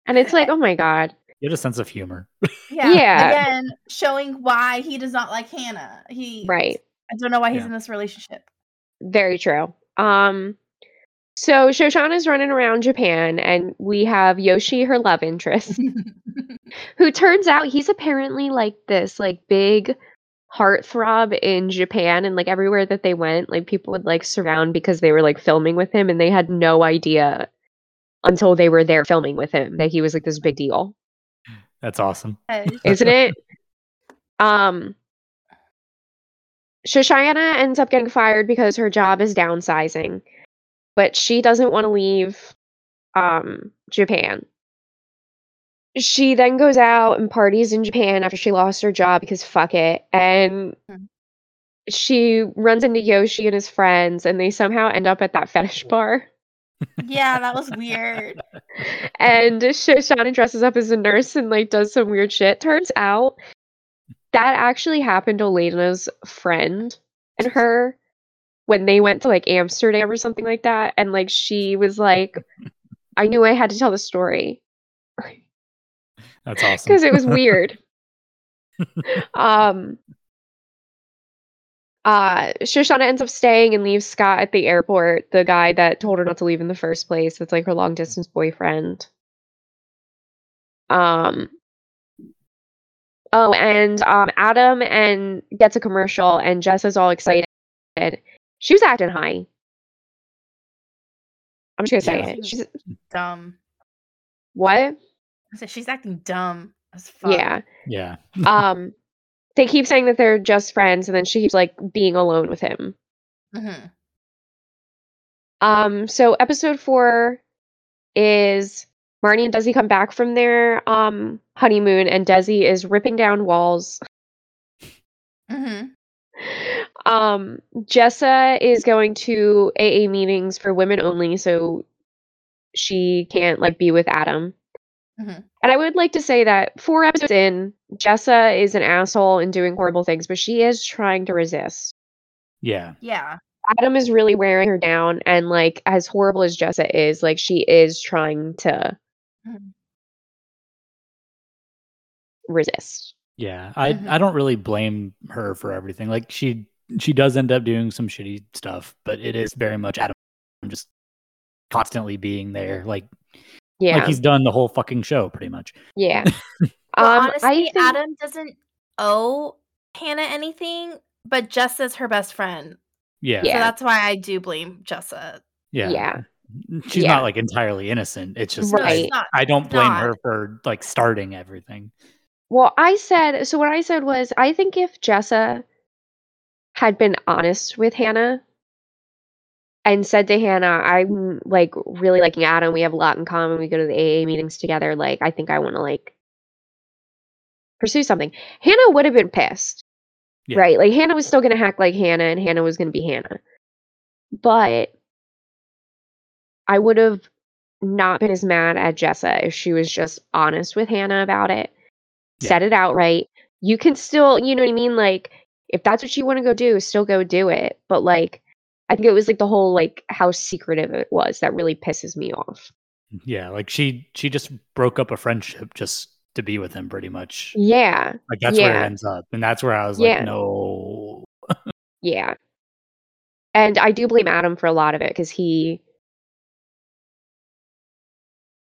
and it's like, "Oh my god." You had a sense of humor. Yeah. Yeah. Again, showing why he does not like Hannah. He Right. I don't know why he's Yeah. in this relationship. Very true. Um, so Shoshanna Shoshanna's running around Japan, and we have Yoshi, her love interest, who turns out he's apparently like this like big heartthrob in Japan, and like everywhere that they went, like people would like surround because they were like filming with him, and they had no idea until they were there filming with him that he was like this big deal, That's awesome. Isn't it? Um. Shoshanna ends up getting fired because her job is downsizing, but she doesn't want to leave um, Japan. She then goes out and parties in Japan after she lost her job because fuck it. And Hmm. she runs into Yoshi and his friends, and they somehow end up at that fetish bar. Yeah, that was weird. and Shoshanna dresses up as a nurse and like does some weird shit. Turns out that actually happened to Lena's friend and her when they went to like Amsterdam or something like that. And like she was like, I knew I had to tell the story That's awesome. because it was weird. um uh Shoshanna ends up staying and leaves Scott at the airport, the guy that told her not to leave in the first place. That's like her long distance boyfriend. Um Oh, and um Adam and gets a commercial and Jess is all excited. She was acting high. I'm just gonna say Yeah. it. She's Dumb. what? I said she's acting dumb as fuck. Yeah. yeah. um they keep saying that they're just friends and then she keeps like being alone with him Mhm. um so episode four is marnie and desi come back from their um honeymoon and desi is ripping down walls Mhm. um jessa is going to aa meetings for women only so she can't like be with adam Mhm. and i would like to say that four episodes in jessa is an asshole and doing horrible things but she is trying to resist Yeah. Yeah. Adam is really wearing her down, and like as horrible as Jessa is, like she is trying to Mhm. resist. Yeah. I Mhm. I don't really blame her for everything. Like she she does end up doing some shitty stuff, but it is very much Adam just constantly being there. Like Yeah, like he's done the whole fucking show pretty much. yeah. Well, um, honestly, I think Adam doesn't owe Hannah anything, but Jessa's her best friend. Yeah. Yeah. So that's why I do blame Jessa. Yeah. yeah, She's Yeah. not like entirely innocent. It's just Right. I, I don't blame not. her for like starting everything. Well, I said so. What I said was, I think if Jessa had been honest with Hannah and said to Hannah, "I'm mm-hmm. like really liking Adam. We have a lot in common. We go to the AA meetings together. Like, I think I want to like pursue something." Hannah would have been pissed, Yeah. right? Like Hannah was still gonna act like Hannah, and Hannah was gonna be Hannah. But I would have not been as mad at Jessa if she was just honest with Hannah about it Yeah. said it outright. You can still, you know what I mean? Like, if that's what you want to go do, still go do it. But like, I think it was like the whole like how secretive it was that really pisses me off. Yeah, like she she just broke up a friendship just to be with him pretty much. Yeah. Like that's where it ends up. And that's where I was Yeah. like, no. Yeah. And I do blame Adam for a lot of it because he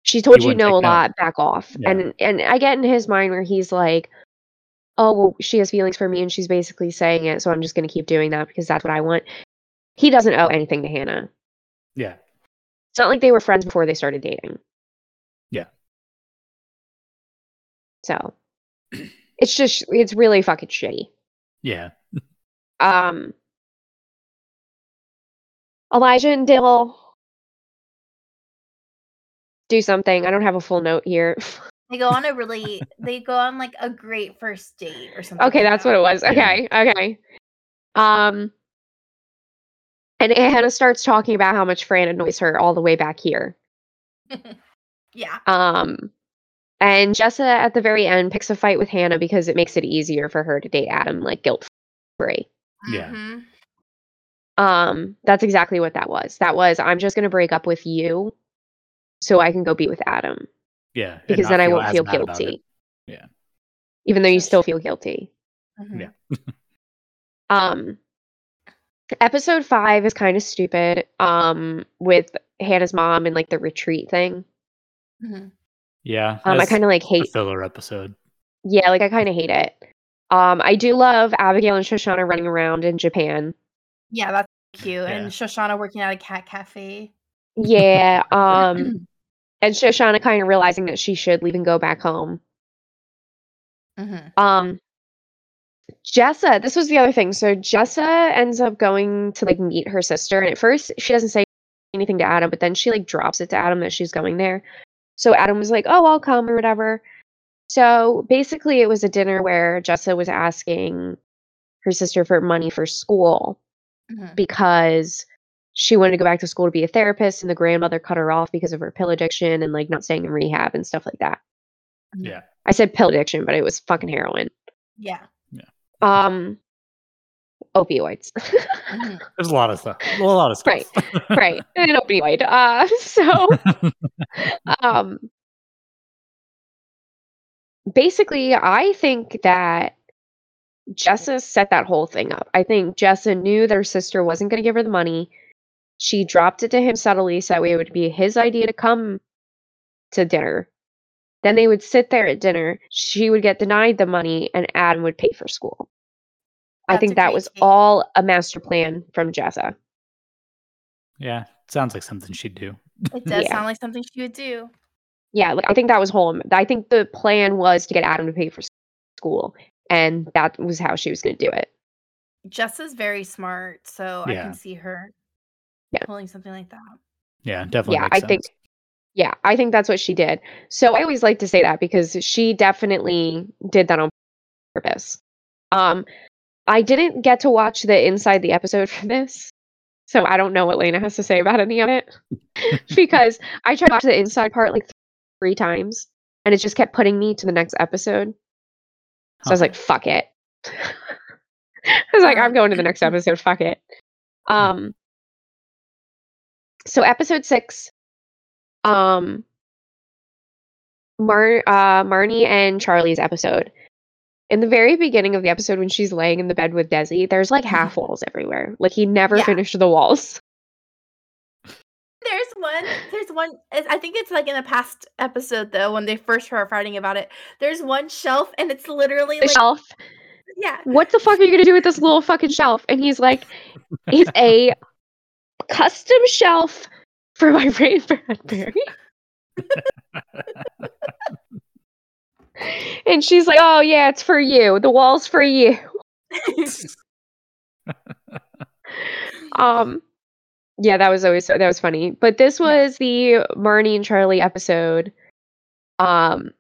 she told He you know a no. lot, back off. Yeah. And and I get in his mind where he's like, Oh, well, she has feelings for me and she's basically saying it, so I'm just gonna keep doing that because that's what I want. He doesn't owe anything to Hannah. Yeah. It's not like they were friends before they started dating. Yeah. So it's just it's really fucking shitty. Yeah. Um Elijah and Dill do something. I don't have a full note here. They go on a really they go on like a great first date or something. okay, like that's that. what it was. Yeah. Okay, okay. Um and Hannah starts talking about how much Fran annoys her all the way back here. Yeah. Um and Jessa at the very end picks a fight with Hannah because it makes it easier for her to date Adam like guilt free. Yeah. Mhm. Um that's exactly what that was. That was I'm just going to break up with you so I can go be with Adam. Yeah. because then I won't feel bad about it. guilty. Yeah. Even though you still feel guilty. Mhm. Yeah. Um episode 5 is kind of stupid um with Hannah's mom and like the retreat thing. Mhm. Yeah. Um I kind of like a hate filler episode. yeah, like I kind of hate it. Um I do love Abigail and Shoshanna running around in Japan. Yeah, that's cute. Yeah. And Shoshanna working at a cat cafe. Yeah, um and Shoshanna kind of realizing that she should leave and go back home. Mhm. Um Jessa, this was the other thing. So Jessa ends up going to like meet her sister, and at first she doesn't say anything to Adam, but then she like drops it to Adam that she's going there. So Adam was like, "Oh, I'll come" or whatever. So basically, it was a dinner where Jessa was asking her sister for money for school Mhm. because she wanted to go back to school to be a therapist, and the grandmother cut her off because of her pill addiction and like not staying in rehab and stuff like that. Mhm. Yeah. I said pill addiction, but it was fucking heroin. Yeah. Um, opioids. Mhm. There's a lot of stuff. A lot of stuff. Right. right. An opioid. Uh, so, um, basically, I think that Jessa set that whole thing up. I think Jessa knew that her sister wasn't going to give her the money. She dropped it to him subtly so that way it would be his idea to come to dinner. Then they would sit there at dinner. She would get denied the money, and Adam would pay for school. I think that was take. all a master plan from Jessa. yeah. Sounds like something she'd do. It does Yeah. sound like something she would do. Yeah, like I think that was whole. I think the plan was to get Adam to pay for school, and that was how she was going to do it. Jessa's very smart, so I can see her Yeah. pulling something like that. Yeah. Definitely. yeah, makes I think. Yeah, I think that's what she did. So I always like to say that because she definitely did that on purpose. Um, I didn't get to watch the inside the episode for this, so I don't know what Lena has to say about any of it because I tried to watch the inside part like three times, and it just kept putting me to the next episode. So I was like, fuck it. I was like, I'm going to the next episode. Fuck it. Um. So episode six, um, Mar uh Marnie and Charlie's episode. In the very beginning of the episode, when she's laying in the bed with Desi, there's like half walls everywhere. Like he never Yeah. finished the walls. There's one. There's one. I think it's like in a past episode though, when they first were fighting about it. There's one shelf, and it's literally The like shelf. yeah. What the fuck are you gonna do with this little fucking shelf? And he's like, it's a custom shelf for my Ray Bradbury. and she's like, "Oh yeah, it's for you. The wall's for you." Um, yeah, that was always that was funny. But this was the Marnie and Charlie episode. Um,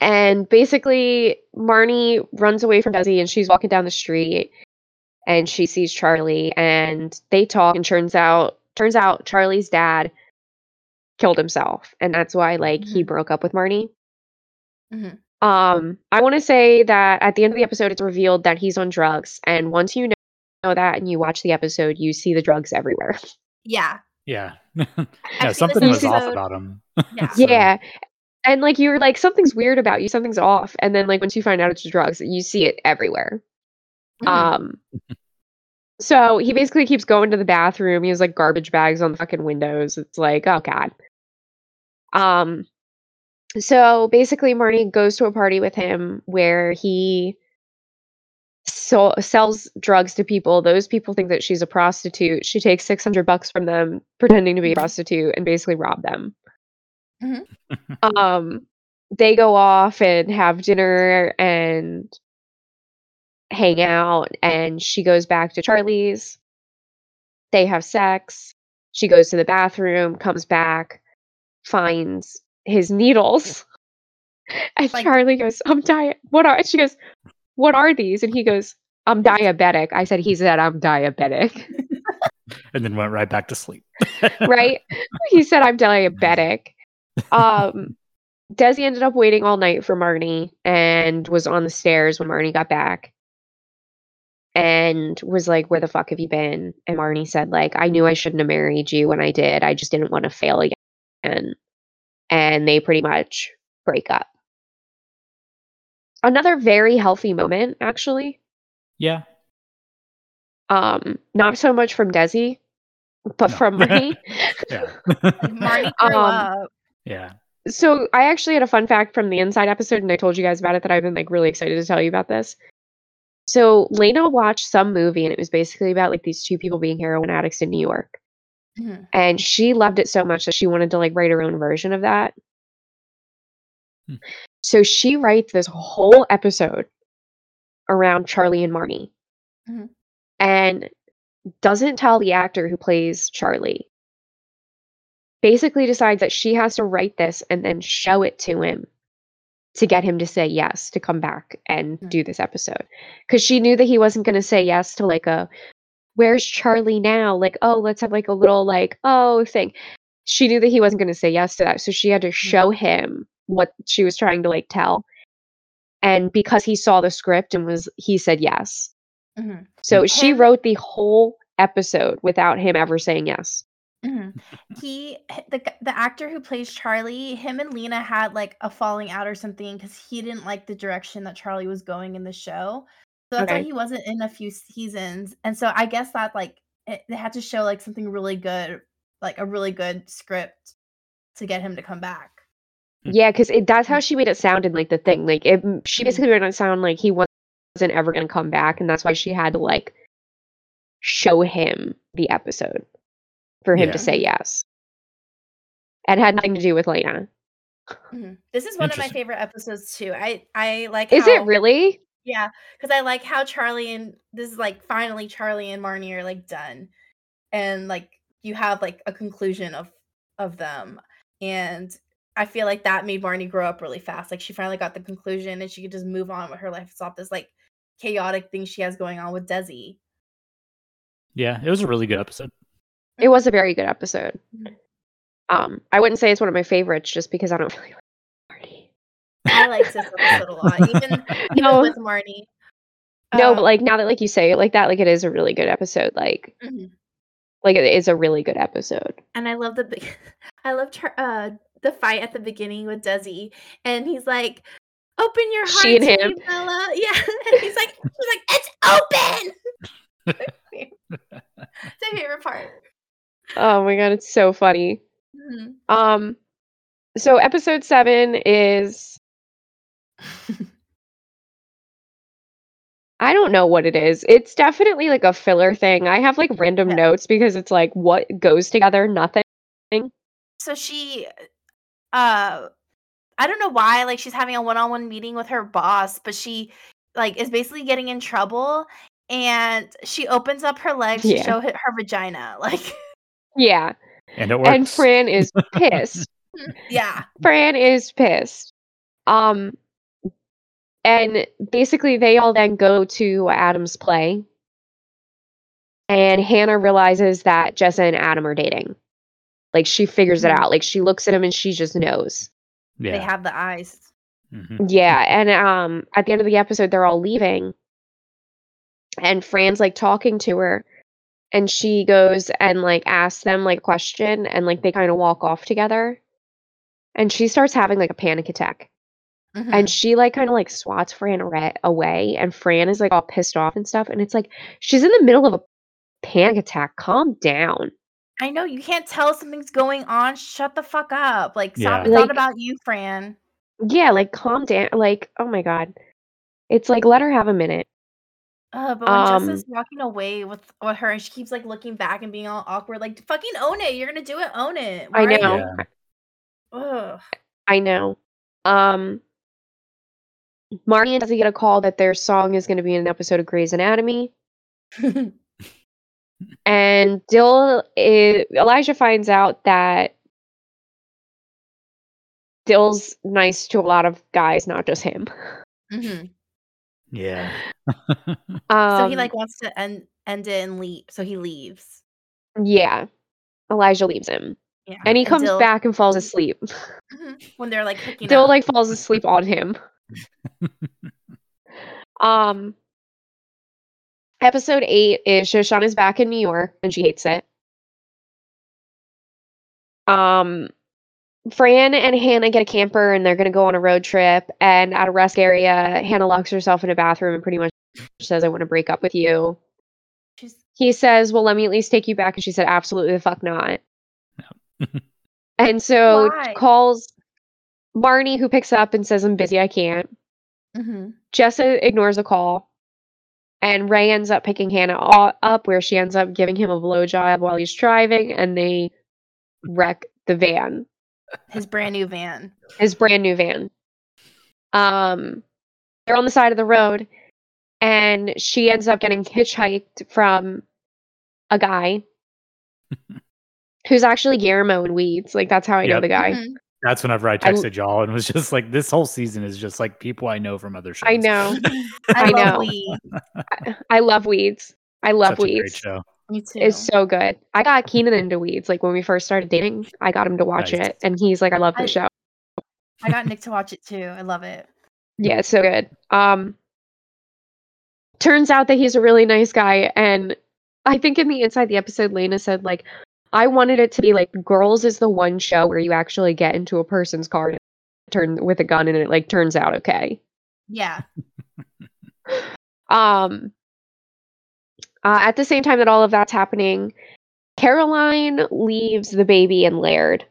and basically, Marnie runs away from Desi, and she's walking down the street, and she sees Charlie, and they talk, and turns out turns out Charlie's dad killed himself, and that's why like he broke up with Marnie. Mhm. Um, I want to say that at the end of the episode, it's revealed that he's on drugs, and once you know, know that and you watch the episode, you see the drugs everywhere. yeah. Yeah. yeah. seen Something this was off about him. Yeah. So- Yeah. and like you're like something's weird about you, something's off, and then like once you find out it's drugs, you see it everywhere. Mhm. Um, so he basically keeps going to the bathroom. He has like garbage bags on the fucking windows. It's like, oh god. Um, so basically, Marnie goes to a party with him where he so sells drugs to people. Those people think that she's a prostitute. She takes six hundred bucks from them, pretending to be a prostitute, and basically rob them. Mhm. Um, they go off and have dinner and hang out, and she goes back to Charlie's. They have sex. She goes to the bathroom, comes back, finds his needles. And Like- Charlie goes, I'm diet. What are she goes, What are these? And he goes, I'm diabetic. I said, he said, I'm diabetic. and then went right back to sleep. right? he said, I'm diabetic. Um, Desi ended up waiting all night for Marnie and was on the stairs when Marnie got back and was like, Where the fuck have you been? And Marnie said, like, I knew I shouldn't have married you when I did. I just didn't want to fail again. And they pretty much break up. Another very healthy moment, actually. Yeah. Um, not so much from Desi, but No. from Marnie. Yeah. Marnie grew Um, up. yeah. So I actually had a fun fact from the inside episode, and I told you guys about it that I've been like really excited to tell you about this. So Lena watched some movie, and it was basically about like these two people being heroin addicts in New York, Mhm. and she loved it so much that she wanted to like write her own version of that. Hmm. So she writes this whole episode around Charlie and Marnie, Mhm. and doesn't tell the actor who plays Charlie. Basically decides that she has to write this and then show it to him to get him to say yes to come back and Hmm. do this episode. Because she knew that he wasn't going to say yes to like a where's charlie now? Like oh let's have like a little like oh thing. She knew that he wasn't going to say yes to that so she had to show him what she was trying to like tell. And because he saw the script and was he said yes. Mhm. so she wrote the whole episode without him ever saying yes Mhm. He, the the actor who plays Charlie, him and Lena had like a falling out or something because he didn't like the direction that Charlie was going in the show. So that's why he wasn't in a few seasons. And so I guess that like it, they had to show like something really good, like a really good script to get him to come back. Hmm. Yeah, because that's how mm. she made it sound in like the thing. Like it, she mm-hmm. basically made it sound like he wasn't ever going to come back, and that's why she had to like show him the episode for him Yeah. to say yes. And had nothing to do with Lena. Mhm. This is one of my favorite episodes too. I I like. Is how- it really? Yeah, because I like how Charlie and this is like finally Charlie and Marnie are like done, and like you have like a conclusion of of them, and I feel like that made Marnie grow up really fast. Like she finally got the conclusion, and she could just move on with her life. Stop this like chaotic thing she has going on with Desi. Yeah. It was a really good episode. It was a very good episode. Mhm. Um, I wouldn't say it's one of my favorites just because I don't really like Marnie. I liked this episode a lot, even even No. with Marnie. No, Um, but like now that like you say it like that, like it is a really good episode. Like, mhm. like it is a really good episode. And I love the big, I loved her, uh the fight at the beginning with Desi, and he's like, "Open your heart, She and to him. Bella." Yeah, and he's like, "She's like, it's open." it's my favorite part. Oh my god, it's so funny. Mhm. Um, so episode seven is I don't know what it is. It's definitely like a filler thing. I have like random Yeah. notes because it's like what goes together, nothing. So she, uh, I don't know why, like she's having a one-on-one meeting with her boss, but she, like, is basically getting in trouble, and she opens up her legs Yeah. to show her vagina, like, Yeah. And it works. And Fran is pissed. yeah. Fran is pissed. Um and basically they all then go to Adam's play. And Hannah realizes that Jessa and Adam are dating. Like she figures it Mhm. out. Like she looks at him and she just knows. They have the eyes. Mhm. Yeah, and um at the end of the episode they're all leaving. And Fran's like talking to her and she goes and like asks them like a question and like they kind of walk off together. and she starts having like a panic attack. Mhm. And she like kind of like swats Fran ara- away, and Fran is like all pissed off and stuff. And it's like she's in the middle of a panic attack. Calm down. I know you can't tell something's going on. Shut the fuck up. Like, stop. Yeah. It's Like- not about you, Fran. Yeah, like calm down. Like oh my god, it's like let her have a minute. Uh, but when Um, Jess is walking away with, with her and she keeps like looking back and being all awkward, like fucking own it. You're gonna do it, own it. I Why are know. Yeah. I know. Um, Marnie doesn't get a call that their song is going to be in an episode of Grey's Anatomy. And Dill, i Elijah finds out that Dill's nice to a lot of guys, not just him. Mhm. Yeah. Um, So he like wants to end end it and leave. So he leaves. yeah. Elijah leaves him, Yeah. and he comes Dill- back and falls asleep. Mhm. when they're like hooking Dill up. like falls asleep on him. um, episode eight is Shoshanna's back in New York and she hates it. Um, Fran and Hannah get a camper and they're gonna go on a road trip. And at a rest area, Hannah locks herself in a bathroom and pretty much says, "I want to break up with you." She's He says, "Well, let me at least take you back," and she said, "Absolutely the fuck not." and so Why? calls Marnie, who picks up and says, "I'm busy, I can't." Mhm. Jessa ignores the call, and Ray ends up picking Hannah up, where she ends up giving him a blowjob while he's driving, and they wreck the van, his brand new van. his brand new van. Um, they're on the side of the road, and she ends up getting hitchhiked from a guy who's actually Guillermo in Weeds. Like that's how I know the guy. Mhm. That's whenever I I- texted y'all and was just like, this whole season is just like people I know from other shows. I know. I, I know. Weed. I love Weeds. I love Such a great Weeds. show. Me too. It's so good. I got Keenan into Weeds. Like when we first started dating, I got him to watch Nice. it, and he's like, "I love the show." I got Nick to watch it too. I love it. Yeah, it's so good. Um, turns out that he's a really nice guy, and I think in the inside the episode, Lena said like, "I wanted it to be like Girls is the one show where you actually get into a person's car and turn with a gun, and it like turns out okay." Yeah. Um, uh, at the same time that all of that's happening, Caroline leaves the baby in Laird.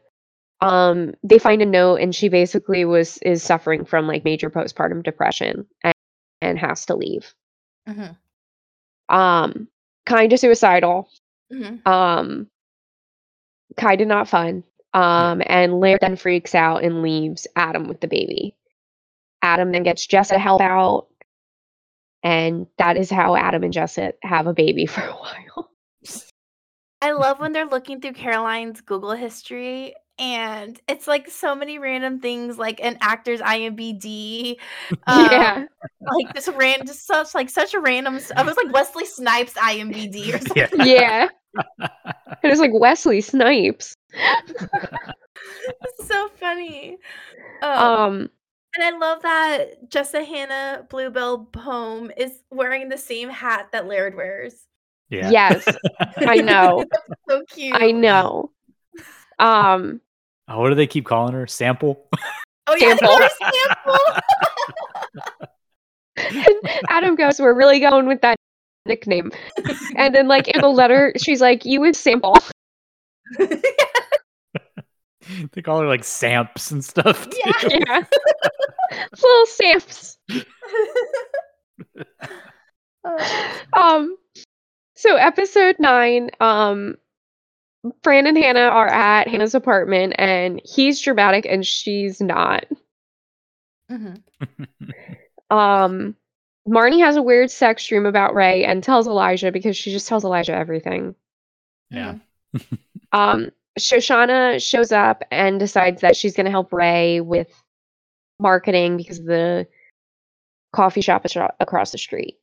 Um, they find a note, and she basically was is suffering from like major postpartum depression and, and has to leave. hmm Um, kind of suicidal. hmm Um, kind of not fun. Um, and Laird then freaks out and leaves Adam with the baby. Adam then gets Jessa to help out, and that is how Adam and Jessa have a baby for a while. I love when they're looking through Caroline's Google history and it's like so many random things like an actor's IMBD. um, yeah, Like this random just such like such a random I was like Wesley Snipes IMBD or something. Yeah. yeah. it was like Wesley Snipes. So funny. Um, Um, and I love that Jessa Hannah Bluebell Home is wearing the same hat that Laird wears. Yeah. yes, I know, So cute. I know. Um, Oh, what do they keep calling her? Sample? Oh yeah, Sample. they call her Sample. Adam goes, "We're really going with that nickname," and then like in the letter, she's like, "You would sample." they call her like Samps and stuff. too. Yeah. yeah, little Samps. Um, so episode nine, um, Fran and Hannah are at Hannah's apartment, and he's dramatic and she's not. mhm. Um, Marnie has a weird sex dream about Ray and tells Elijah because she just tells Elijah everything. Yeah. Um, Shoshanna shows up and decides that she's going to help Ray with marketing because the coffee shop is across the street.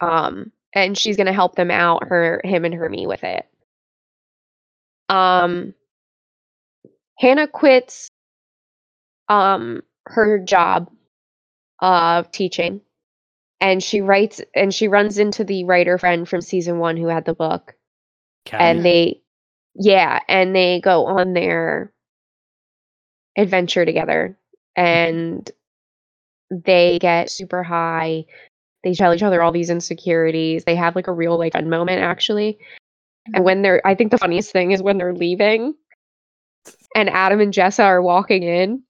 Um, and she's going to help them out, her, him, and her me with it. Um, Hannah quits um her job of teaching, and she writes and she runs into the writer friend from season one who had the book and they yeah and they go on their adventure together and they get super high. They tell each other all these insecurities. They have like a real like fun moment actually. And when they're I think the funniest thing is when they're leaving and Adam and Jessa are walking in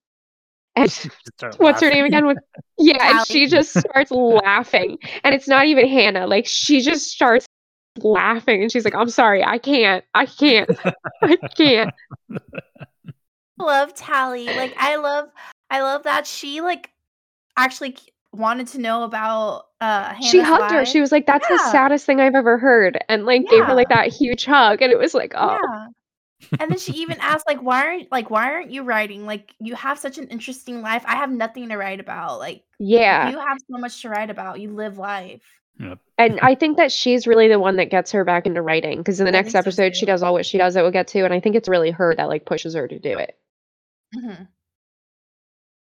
and what's her name again? With Yeah, and she just starts laughing. And it's not even Hannah. Like she just starts laughing and she's like, I'm sorry, I can't. I can't. I can't. love Tally. Like I love I love that she like actually wanted to know about uh she Hannah's hugged her. She was like, That's the saddest thing I've ever heard. And like gave her like that huge hug. And it was like, oh Yeah. And then she even asked like why aren't like why aren't you writing? Like you have such an interesting life. I have nothing to write about. Like yeah. you have so much to write about. You live life. And I think that she's really the one that gets her back into writing because in the I next think so, episode she does all what she does that we'll get to. And I think it's really her that like pushes her to do it. Hmm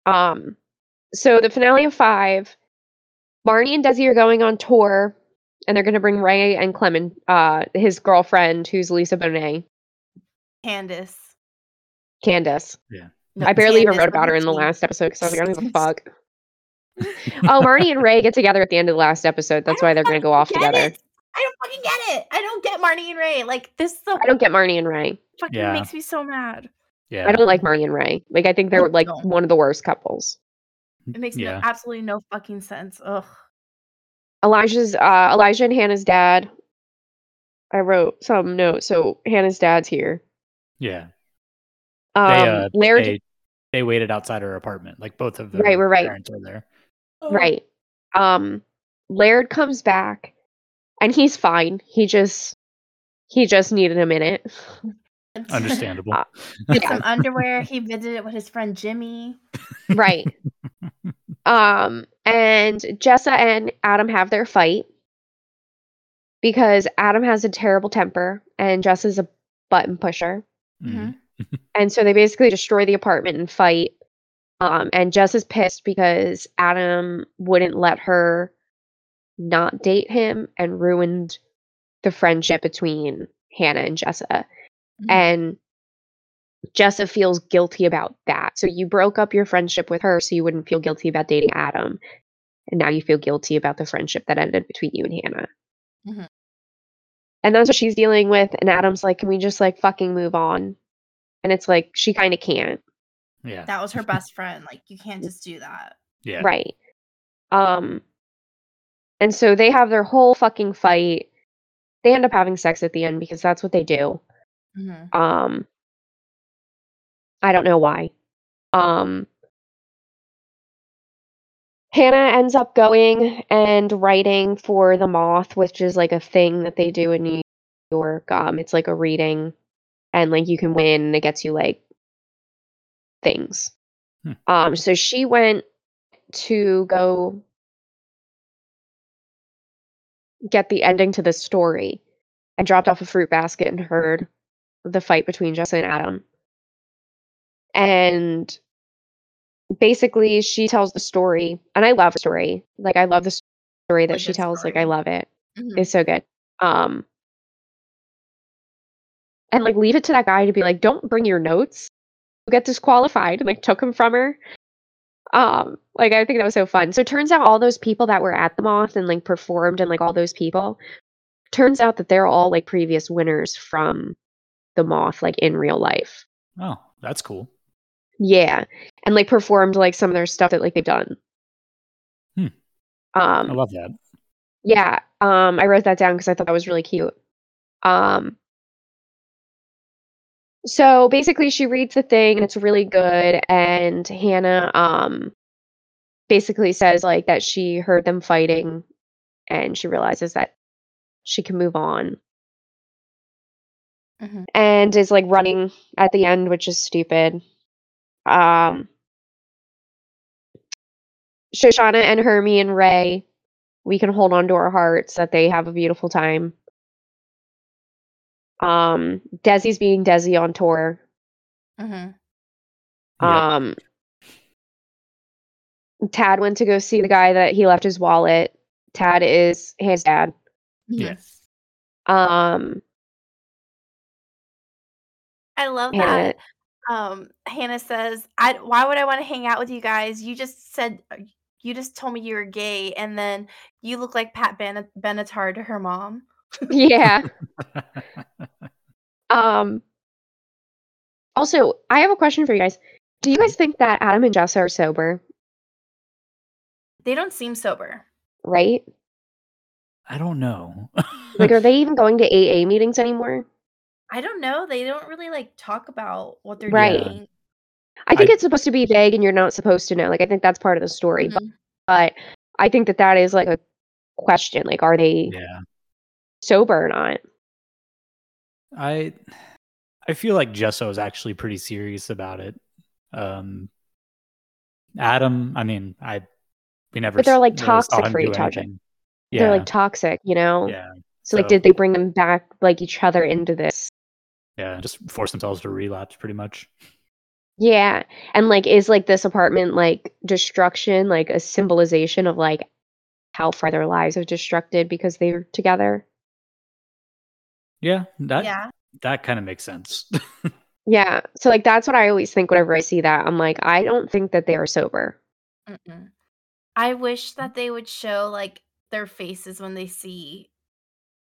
Um, so the finale of five, Marnie and Desi are going on tour, and they're going to bring Ray and Clement, uh, his girlfriend, who's Lisa Bonet, Candace. Candace. No, I barely even Candace wrote about her in the T. last episode because I was like, I don't give a fuck. oh, Marnie and Ray get together at the end of the last episode. That's I why don't they're going to go fucking off get together. it. I don't fucking get it. I don't get Marnie and Ray. Like this so I don't get Marnie and Ray. fucking Yeah. makes me so mad. Yeah. I don't like Marnie and Ray. Like, I think they're like don't. one of the worst couples. It makes no, absolutely no fucking sense. Ugh. Elijah's uh Elijah and Hannah's dad. I wrote some notes. So Hannah's dad's here. Yeah. Um, They uh Laird, they, they waited outside her apartment. Like both of them. Right, right, right. parents are there. right. Um, Laird comes back, and he's fine. He just he just needed a minute. Understandable. Uh, Get Yeah, some underwear. He visited with his friend Jimmy. right. Um, and Jessa and Adam have their fight because Adam has a terrible temper and Jessa's a button pusher. Mhm. And so they basically destroy the apartment and fight. Um, and Jess is pissed because Adam wouldn't let her not date him and ruined the friendship between Hannah and Jessa. Mhm. And Jessa feels guilty about that. So you broke up your friendship with her so you wouldn't feel guilty about dating Adam. And now you feel guilty about the friendship that ended between you and Hannah. Mhm. And that's what she's dealing with. And Adam's like, can we just like fucking move on? And it's like, she kind of can't. Yeah. That was her best friend. Like you can't just do that. Yeah. Right. Um and so they have their whole fucking fight. They end up having sex at the end because that's what they do. Mhm. Um I don't know why. Um Hannah ends up going and writing for the Moth, which is like a thing that they do in New York. Um it's like a reading and like you can win and it gets you like things. Hmm. Um so she went to go get the ending to this story and dropped off a fruit basket and heard the fight between Jessa and Adam. And basically she tells the story and I love the story. Like I love the story that Like she tells. Like. I love it. Mhm. It's so good. Um and like leave it to that guy to be like, don't bring your notes. You'll get disqualified and like took him from her. Um, like I think that was so fun. So it turns out all those people that were at the moth and like performed and like all those people, turns out that they're all like previous winners from the moth, like in real life. Oh, that's cool. Yeah. And like performed like some of their stuff that like they've done. Hmm. Um I love that. Yeah, um, I wrote that down because I thought that was really cute. Um, so basically, she reads the thing and it's really good. And Hannah, um, basically says like that she heard them fighting, and she realizes that she can move on. Mhm. And is like running at the end, which is stupid. Um, Shoshanna and Hermie and Ray we can hold on to our hearts that they have a beautiful time. Um, Desi's being Desi on tour. Mhm. Yeah. Um, Tad went to go see the guy that he left his wallet. Tad is his dad. Yes. Um, I love Hannah, that. um, Hannah says, "I why would I want to hang out with you guys? You just said uh, you just told me you were gay, and then you look like Pat ben- Benatar to her mom." Yeah. Um. Also, I have a question for you guys. Do you guys think that Adam and Jess are sober? They don't seem sober. Right? I don't know. Like, are they even going to AA meetings anymore? I don't know. They don't really like talk about what they're Right. doing. I think I- it's supposed to be vague, and you're not supposed to know. Like, I think that's part of the story. But, Mhm. but I think that that is like a question. Like, are they yeah. sober or not? I I feel like Jessa is actually pretty serious about it. Um Adam, I mean, I we never But they're, like, toxic him for each other. Yeah. They're like toxic, you know. yeah. So, like, did they bring them back like each other into this? Yeah, just force themselves to relapse pretty much. Yeah. And like is like this apartment like destruction like a symbolization of like how far their lives have destructed because they're together? Yeah, that yeah. that kind of makes sense. Yeah. So like that's what I always think whenever I see that. I'm like, I don't think that they are sober. Mm-mm. I wish that they would show like their faces when they see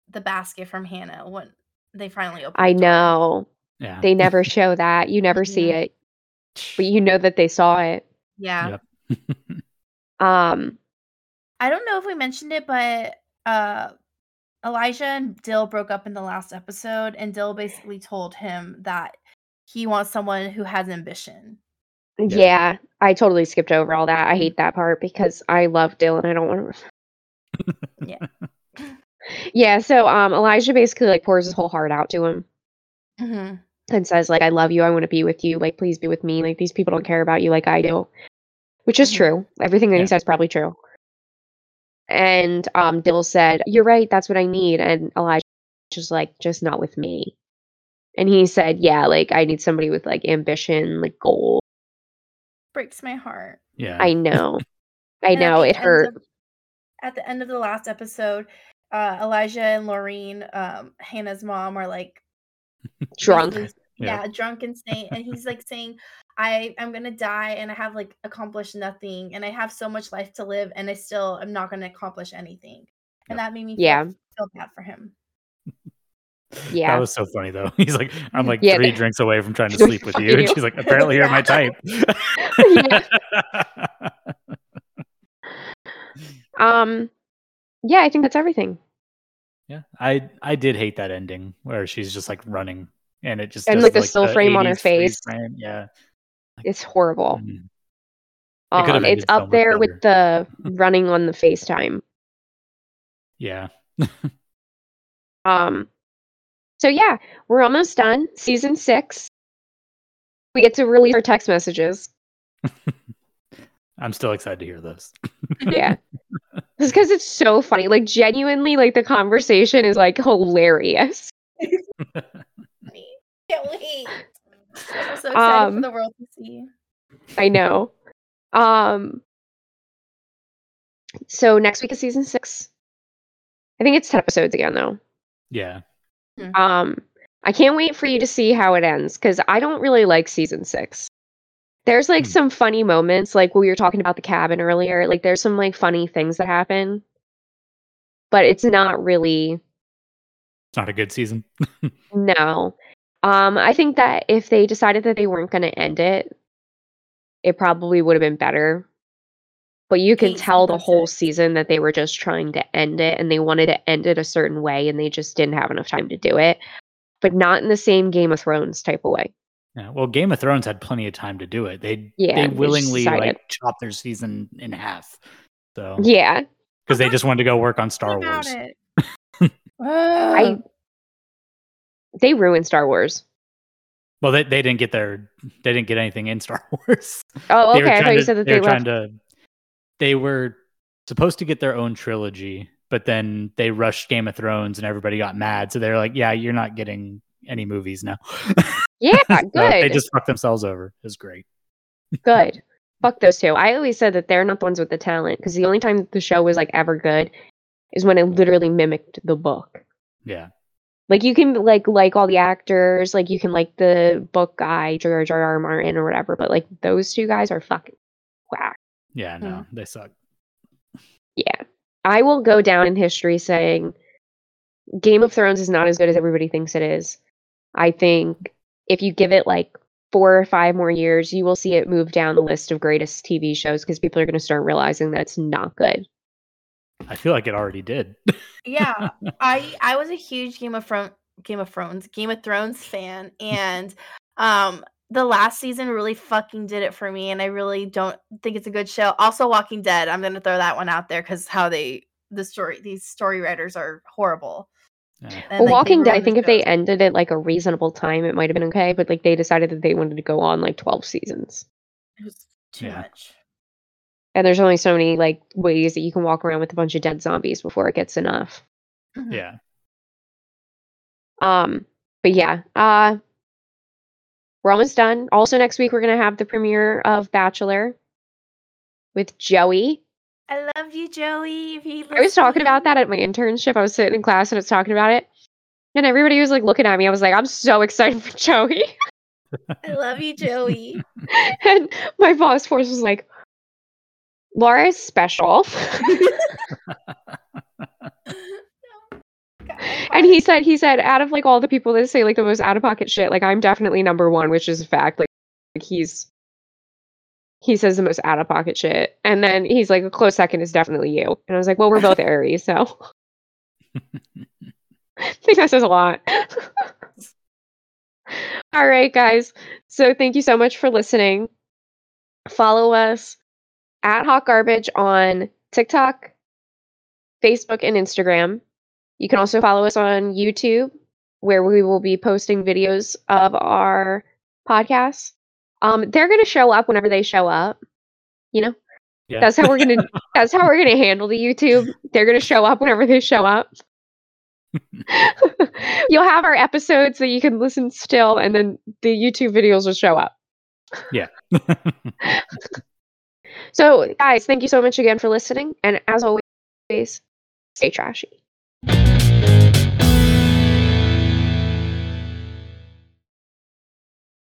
the basket from Hannah when they finally open. I know. yeah. They never show that. You never see Mhm. it. But you know that they saw it. Yeah. Yep. Um I don't know if we mentioned it, but uh Elijah and Dill broke up in the last episode, and Dill basically told him that he wants someone who has ambition. Yeah. yeah. I totally skipped over all that. I hate that part because I love Dylan. I don't want to Yeah. Yeah, so um Elijah basically like pours his whole heart out to him. Mhm. and says like i love you i want to be with you like please be with me like these people don't care about you like i do which is Mhm. true everything that Yeah. he says is probably true and um dill said you're right that's what i need and elijah just like just not with me and he said yeah like i need somebody with like ambition like goal Breaks my heart. yeah. i know i know it hurt of- at the end of the last episode, uh, Elijah and Loreen, um, Hannah's mom, are like drunk Yeah. yeah, drunk and saying, and he's like saying, "I I'm gonna die, and I have like accomplished nothing, and I have so much life to live, and I still am not gonna accomplish anything." And that made me feel, Yeah. feel bad for him. yeah That was so funny though. He's like, I'm like Yeah, three the- drinks away from trying to sleep with you. And she's like, apparently you're my type. um yeah i think that's everything yeah. I I did hate that ending where she's just like running and it just And, like, the still frame on her face. frame. Yeah. it's horrible Mhm. It um it's so up much there with the running on the facetime Yeah. Um, so yeah, we're almost done. Season six. We get to release our text messages. I'm still excited to hear this. Yeah. Just because it's so funny. Like genuinely, like the conversation is like hilarious. Can't wait. I'm so excited Um, for the world to see. I know. Um so next week is season six. I think it's ten episodes again though. Yeah. Um I can't wait for you to see how it ends because I don't really like season six. There's like Hmm. some funny moments, like we were talking about the cabin earlier. Like there's some like funny things that happen, but it's not really It's not a good season. no. Um, I think that if they decided that they weren't going to end it, it probably would have been better. But you can tell the whole season that they were just trying to end it and they wanted to end it a certain way and they just didn't have enough time to do it. But not in the same Game of Thrones type of way. Yeah. Well, Game of Thrones had plenty of time to do it. They Yeah, they they willingly decided. like chopped their season in half. So Yeah. because they just wanted to go work on Star About Wars. it. I they ruined Star Wars. Well, they, they didn't get their they didn't get anything in Star Wars. Oh, okay. I thought trying you said that they they, were left. trying to. They were supposed to get their own trilogy, but then they rushed Game of Thrones, and everybody got mad. So they're like, "Yeah, you're not getting any movies now." Yeah, So good. they just fucked themselves over. It was great. good. Fuck those two. I always said that they're not the ones with the talent because the only time the show was like ever good is when it literally mimicked the book. Yeah, Like you can like like all the actors, like you can like the book guy, George R. R. Martin or whatever, but like those two guys are fucking whack. Yeah, no, mm. they suck. Yeah. I will go down in history saying Game of Thrones is not as good as everybody thinks it is. I think if you give it like four or five more years, you will see it move down the list of greatest TV shows because people are going to start realizing that it's not good. I feel like it already did. yeah, I I was a huge Game of Thrones Game of Thrones Game of Thrones fan, and um the last season really fucking did it for me, and I really don't think it's a good show. Also, Walking Dead, I'm gonna throw that one out there because how they the story these story writers are horrible. Yeah. Well, Walking Dead, I think if they show. ended at like a reasonable time, it might have been okay, but like they decided that they wanted to go on like 12 seasons. it was too Yeah. much. And there's only so many like ways that you can walk around with a bunch of dead zombies before it gets enough. Mhm. Yeah. Um, but yeah, uh we're almost done. Also next week we're gonna have the premiere of Bachelor with Joey. I love you, Joey. If you I was talking about that at my internship. I was sitting in class and I was talking about it. And everybody was like looking at me. I was like, I'm so excited for Joey. I love you, Joey. and my boss force was like, Laura is special. and he said, he said, out of like all the people that say like the most out of pocket shit, like I'm definitely number one, which is a fact. Like, like he's he says the most out of pocket shit. And then he's like, a close second is definitely you. And I was like, well, we're both Aries, so I think that says a lot. All right, guys. So thank you so much for listening. Follow us at Hot Garbage on TikTok, Facebook, and Instagram. You can also follow us on YouTube, where we will be posting videos of our podcasts. Um, they're going to show up whenever they show up. You know, Yeah. that's how we're gonna. that's how we're gonna handle the YouTube. They're going to show up whenever they show up. You'll have our episodes that you can listen still, and then the YouTube videos will show up. yeah. So, guys, thank you so much again for listening. And as always, stay trashy.